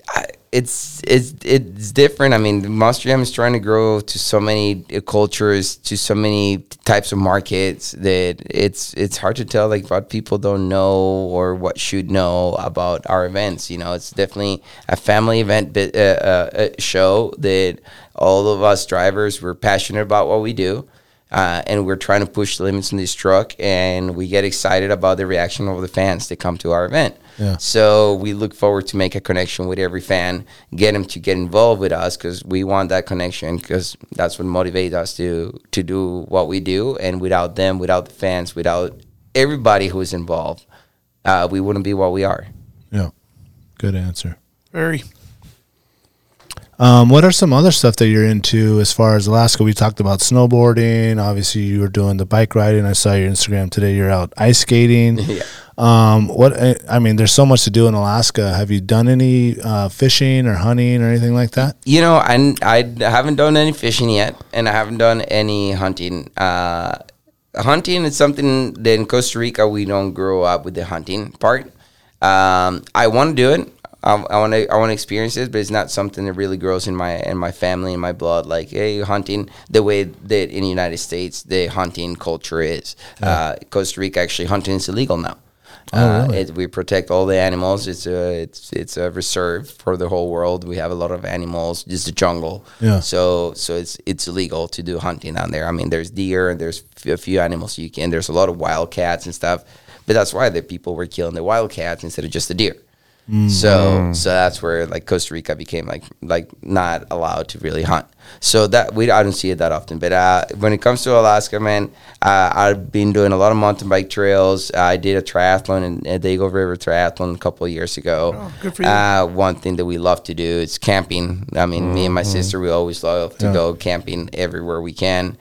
I, it's it's it's different. I mean, Monster Jam is trying to grow to so many uh, cultures, to so many types of markets that it's it's hard to tell like what people don't know or what should know about our events. You know, it's definitely a family event bit, uh, uh, uh, show that all of us drivers we're passionate about what we do uh, and we're trying to push the limits in this truck and we get excited about the reaction of the fans that come to our event Yeah. so we look forward to make a connection with every fan get them to get involved with us because we want that connection because that's what motivates us to to do what we do and without them without the fans without everybody who is involved uh, we wouldn't be what we are Yeah. Good answer. Very. Um, what are some other stuff that you're into as far as Alaska? We talked about snowboarding. Obviously, you were doing the bike riding. I saw your Instagram today. You're out ice skating. Yeah. Um, what I- I mean, there's so much to do in Alaska. Have you done any uh, fishing or hunting or anything like that? You know, I, I haven't done any fishing yet, and I haven't done any hunting. Uh, hunting is something that in Costa Rica we don't grow up with the hunting part. Um, I want to do it. I want to. I want to experience it, but it's not something that really grows in my in my family in my blood. Like, hey, hunting the way that in the United States the hunting culture is. Uh, Costa Rica actually hunting is illegal now. Uh, really? it, we protect all the animals. It's a it's it's a reserve for the whole world. We have a lot of animals. Just the jungle. Yeah. So so it's it's illegal to do hunting down there. I mean, there's deer and there's a few animals you can. There's a lot of wildcats and stuff. But that's why the people were killing the wildcats instead of just the deer. So so that's where like Costa Rica became like like not allowed to really hunt. So that we I don't see it that often. But uh, when it comes to Alaska, man, uh, I've been doing a lot of mountain bike trails. I did a triathlon in uh, Dago River Triathlon a couple of years ago. Oh, good for you. Uh, one thing that we love to do is camping. I mean, me and my sister, we always love to Yeah. go camping everywhere we can.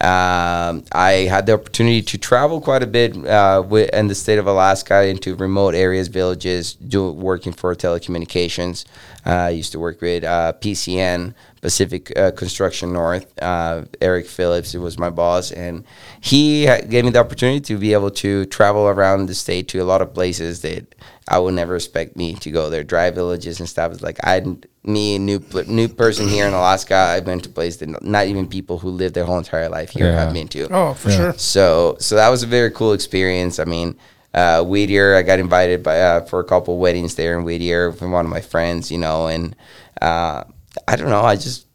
Um, I had the opportunity to travel quite a bit uh, wi- in the state of Alaska into remote areas, villages, do, working for telecommunications. Uh, I used to work with uh, PCN, Pacific uh, Construction North. Uh, Eric Phillips was my boss, and he gave me the opportunity to be able to travel around the state to a lot of places that I would never expect me to go there. Dry villages and stuff. It's like I, me, a new new person here in Alaska. I've been to places that not even people who live their whole entire life here Yeah. have been to. Oh, for sure. So so that was a very cool experience. I mean, uh, Whittier, I got invited by uh, for a couple weddings there in Whittier from one of my friends, you know, and uh, I don't know, I just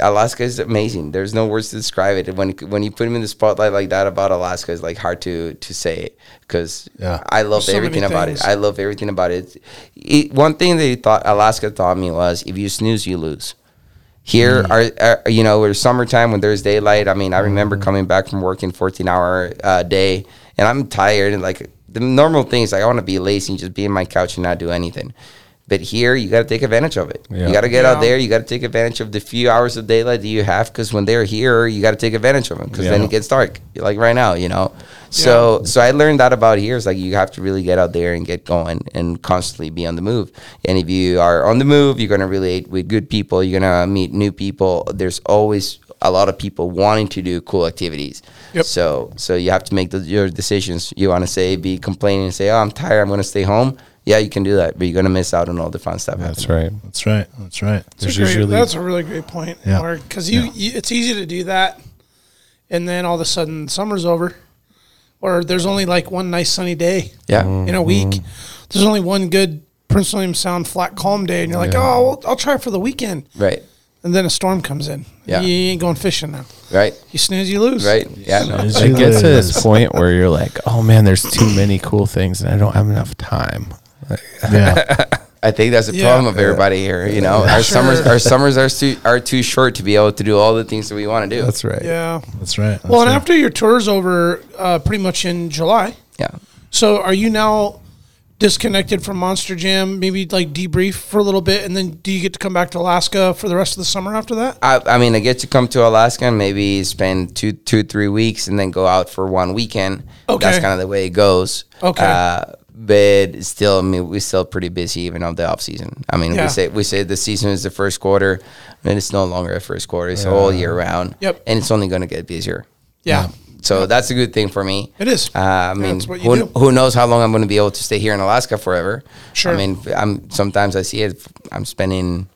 Alaska is amazing. There's no words to describe it. When when you put him in the spotlight like that about Alaska, it's like hard to to say it because Yeah. I love so everything about it. I love everything about it. it. One thing they thought Alaska taught me was if you snooze, you lose. Here Mm. are, are you know, it's summertime when there's daylight. I mean, I remember Mm. coming back from working 14 hour uh, day, and I'm tired and like the normal things. Like I want to be lazy and just be in my couch and not do anything. But here, you got to take advantage of it. Yeah. You got to get Yeah. out there. You got to take advantage of the few hours of daylight that you have because when they're here, you got to take advantage of them because then it gets dark. Like right now, you know. So so I learned that about here. It's like you have to really get out there and get going and constantly be on the move. And if you are on the move, you're gonna relate with good people. You're gonna meet new people. There's always a lot of people wanting to do cool activities. Yep. So so you have to make the, your decisions. You want to say be complaining and say, "Oh, I'm tired. I'm gonna stay home." Yeah, you can do that, but you're gonna miss out on all the fun stuff. That's happening. right. That's right. That's right. That's a, great, that's a really great point. Yeah. Because you, you, it's easy to do that, and then all of a sudden summer's over, or there's only like one nice sunny day Yeah. in a week. There's only one good Prince William Sound flat calm day, and you're like, oh, well, I'll try it for the weekend, Right. and then a storm comes in. Yeah. You ain't going fishing now. Right. You snooze, you lose. Right. Yeah. No. Snooze, It gets to this point where you're like, oh man, there's too many cool things and I don't have enough time. Like, Yeah. I think that's the Yeah. problem of everybody here. You know, our summers, our summers are too are too short to be able to do all the things that we want to do. that's right. Yeah. That's right. That's Well, and right. after your tour's over, uh, pretty much in July. yeah. So, are you now disconnected from Monster Jam, maybe like debrief for a little bit, and then do you get to come back to Alaska for the rest of the summer after that? I, I mean, I get to come to Alaska and maybe spend two, two, three weeks, and then go out for one weekend. Okay. that's kind of the way it goes. Okay. uh, but still, I mean, we're still pretty busy even on the off season. I mean, Yeah. we say we say the season is the first quarter, and it's no longer a first quarter; it's all year round. Yep. and it's only going to get busier. Yeah, So that's a good thing for me. it is. Uh, I mean, who, who knows how long I'm going to be able to stay here in Alaska forever? Sure. I mean, I'm sometimes I see it. I'm spending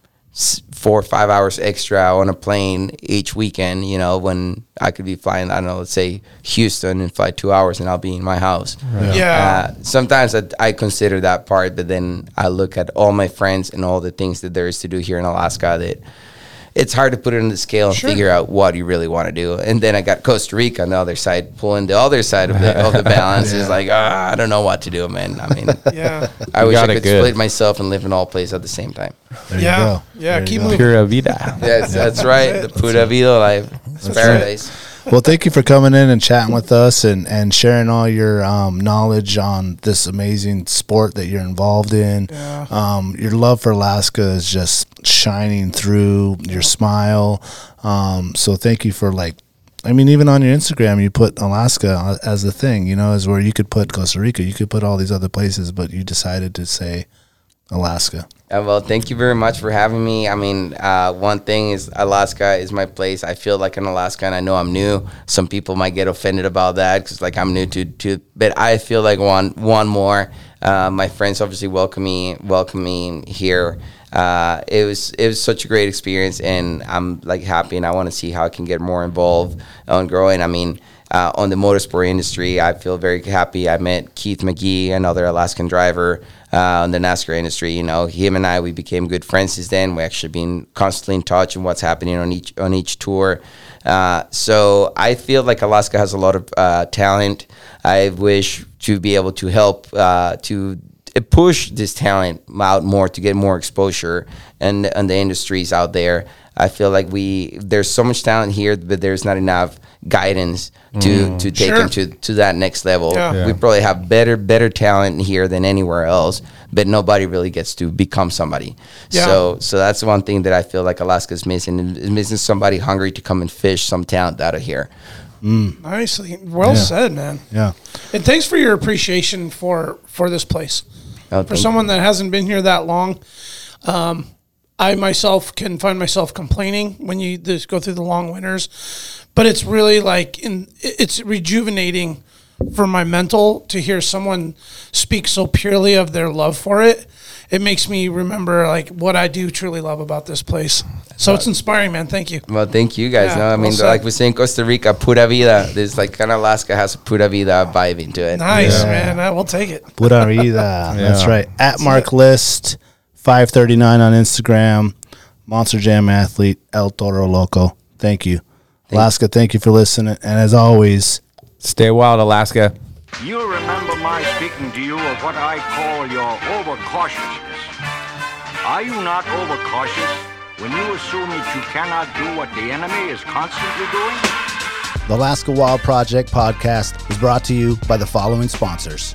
four or five hours extra on a plane each weekend. You know, when I could be flying, I don't know, let's say Houston and fly two hours, and I'll be in my house. Yeah. Uh, sometimes I, I consider that part, but then I look at all my friends and all the things that there is to do here in Alaska that it's hard to put it in the scale and Sure. figure out what you really want to do. And then I got Costa Rica on the other side, pulling the other side of the, of the balance. Is like, ah, I don't know what to do, man. I mean, yeah, I You wish I could good. split myself and live in all places at the same time. There you yeah, go. yeah. There you Keep moving. Pura vida. That's that's right. The Pura Vida life. It's paradise. Well, thank you for coming in and chatting with us and, and sharing all your um, knowledge on this amazing sport that you're involved in. Yeah. Um, your love for Alaska is just shining through your smile. Um, so thank you for like, I mean, even on your Instagram, you put Alaska as the thing, you know, as where you could put Costa Rica, you could put all these other places, but you decided to say Alaska. Uh, well, thank you very much for having me. I mean, uh, one thing is Alaska is my place. I feel like an Alaska, and I know I'm new. Some people might get offended about that because, like, I'm new to, to but I feel like one one more. Uh, my friends obviously welcome me welcome me here. Uh, it was it was such a great experience, and I'm like happy, and I want to see how I can get more involved on growing. I mean. Uh, on the motorsport industry, I feel very happy. I met Keith McGee, another Alaskan driver uh, in the NASCAR industry. You know, him and I we became good friends since then. We actually been constantly in touch and what's happening on each on each tour. Uh, so I feel like Alaska has a lot of uh, talent. I wish to be able to help uh, to push this talent out more to get more exposure and and the industries out there. I feel like we there's so much talent here, but there's not enough guidance to to take Sure. them to to that next level. Yeah. Yeah. We probably have better better talent here than anywhere else, but nobody really gets to become somebody. Yeah. So so that's one thing that I feel like Alaska's missing is missing somebody hungry to come and fish some talent out of here. Nicely, well said, man. Yeah. And thanks for your appreciation for for this place. Oh, For thank- someone that hasn't been here that long, um, I myself can find myself complaining when you just go through the long winters, but it's really like in it's rejuvenating for my mental to hear someone speak so purely of their love for it. It makes me remember like what I do truly love about this place. So it's inspiring, man. Thank you. Well, thank you guys. Yeah, no, I mean, said. like we say in Costa Rica, pura vida. There's like kind of Alaska has a pura vida vibe into it. Nice, man. I will take it. Pura vida. That's right. At Mark List, 539 on Instagram, Monster Jam Athlete, El Toro Loco. Thank you. Alaska, thank you for listening. And as always, Stay wild, Alaska. You'll remember my speaking to you of what I call your overcautiousness. Are you not overcautious when you assume that you cannot do what the enemy is constantly doing? the Alaska Wild Project podcast is brought to you by the following sponsors.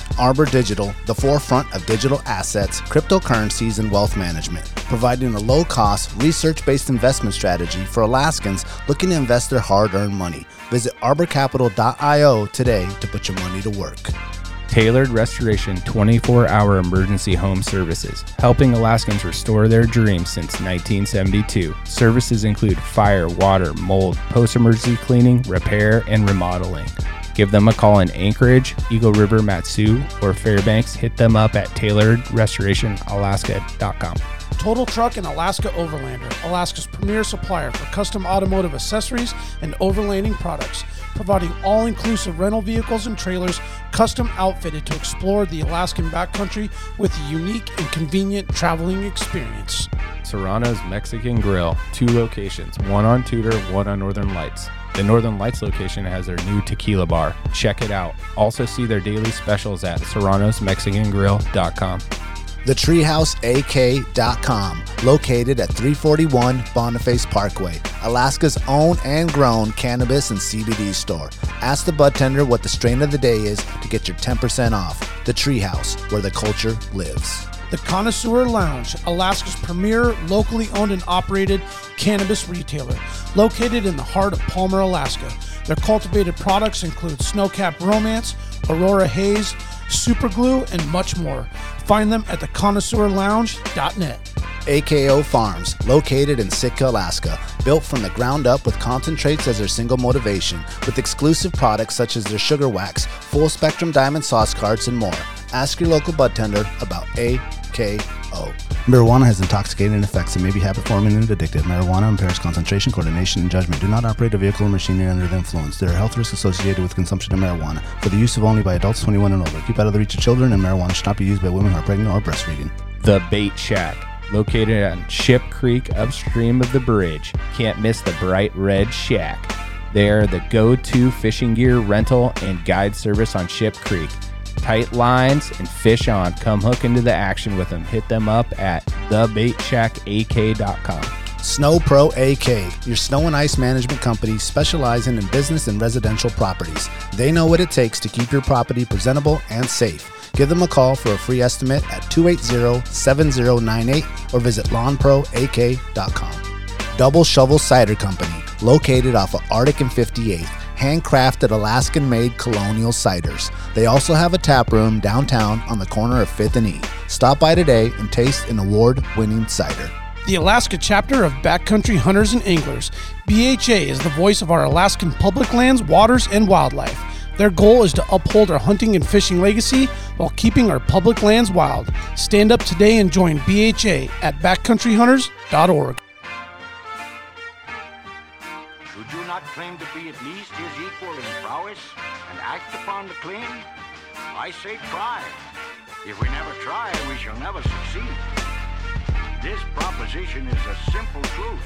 Arbor Digital, the forefront of digital assets, cryptocurrencies, and wealth management, providing a low cost, research based investment strategy for Alaskans looking to invest their hard earned money. Visit arborcapital.io today to put your money to work. Tailored Restoration 24 hour emergency home services, helping Alaskans restore their dreams since 1972. Services include fire, water, mold, post emergency cleaning, repair, and remodeling. Give them a call in Anchorage, Eagle River, Mat-Su, or Fairbanks. Hit them up at tailoredrestorationalaska.com. Total Truck and Alaska Overlander, Alaska's premier supplier for custom automotive accessories and overlanding products, providing all inclusive rental vehicles and trailers custom outfitted to explore the Alaskan backcountry with a unique and convenient traveling experience. Serrano's Mexican Grill, two locations, one on Tudor, one on Northern Lights. The Northern Lights location has their new tequila bar. Check it out. Also see their daily specials at serranosmexicangrill.com. TheTreehouseAK.com, located at 341 Boniface Parkway, Alaska's own and grown cannabis and CBD store. Ask the bud tender what the strain of the day is to get your 10% off. The Treehouse, where the culture lives. The Connoisseur Lounge, Alaska's premier locally owned and operated cannabis retailer, located in the heart of Palmer, Alaska. Their cultivated products include Snowcap Romance, Aurora Haze, Superglue, and much more. Find them at theconnoisseurlounge.net. AKO Farms, located in Sitka, Alaska, built from the ground up with concentrates as their single motivation, with exclusive products such as their sugar wax, full spectrum diamond sauce carts, and more. Ask your local bud tender about AKO. Marijuana has intoxicating effects and may be habit forming and addictive. Marijuana impairs concentration, coordination, and judgment. Do not operate a vehicle or machinery under the influence. There are health risks associated with consumption of marijuana. For the use of only by adults 21 and over. Keep out of the reach of children, and marijuana should not be used by women who are pregnant or breastfeeding. The Bait Shack, located on Ship Creek upstream of the bridge. Can't miss the bright red shack. They are the go to fishing gear rental and guide service on Ship Creek. Tight lines and fish on. Come hook into the action with them. Hit them up at thebaitshackak.com. Snow Pro AK, your snow and ice management company specializing in business and residential properties. They know what it takes to keep your property presentable and safe. Give them a call for a free estimate at 280 7098 or visit lawnproak.com. Double Shovel Cider Company, located off of Arctic and 58th, handcrafted Alaskan made colonial ciders. They also have a tap room downtown on the corner of 5th and E. Stop by today and taste an award winning cider. The Alaska chapter of Backcountry Hunters and Anglers. BHA is the voice of our Alaskan public lands, waters, and wildlife. Their goal is to uphold our hunting and fishing legacy while keeping our public lands wild. Stand up today and join BHA at backcountryhunters.org. Should you not claim to be at least his equal in prowess and act upon the claim? I say try. If we never try, we shall never succeed. This proposition is a simple truth,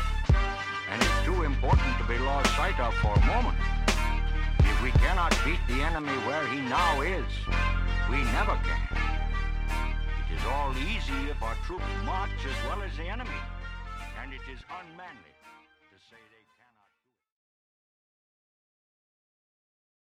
and is too important to be lost sight of for a moment. If we cannot beat the enemy where he now is, we never can. It is all easy if our troops march as well as the enemy, and it is unmanly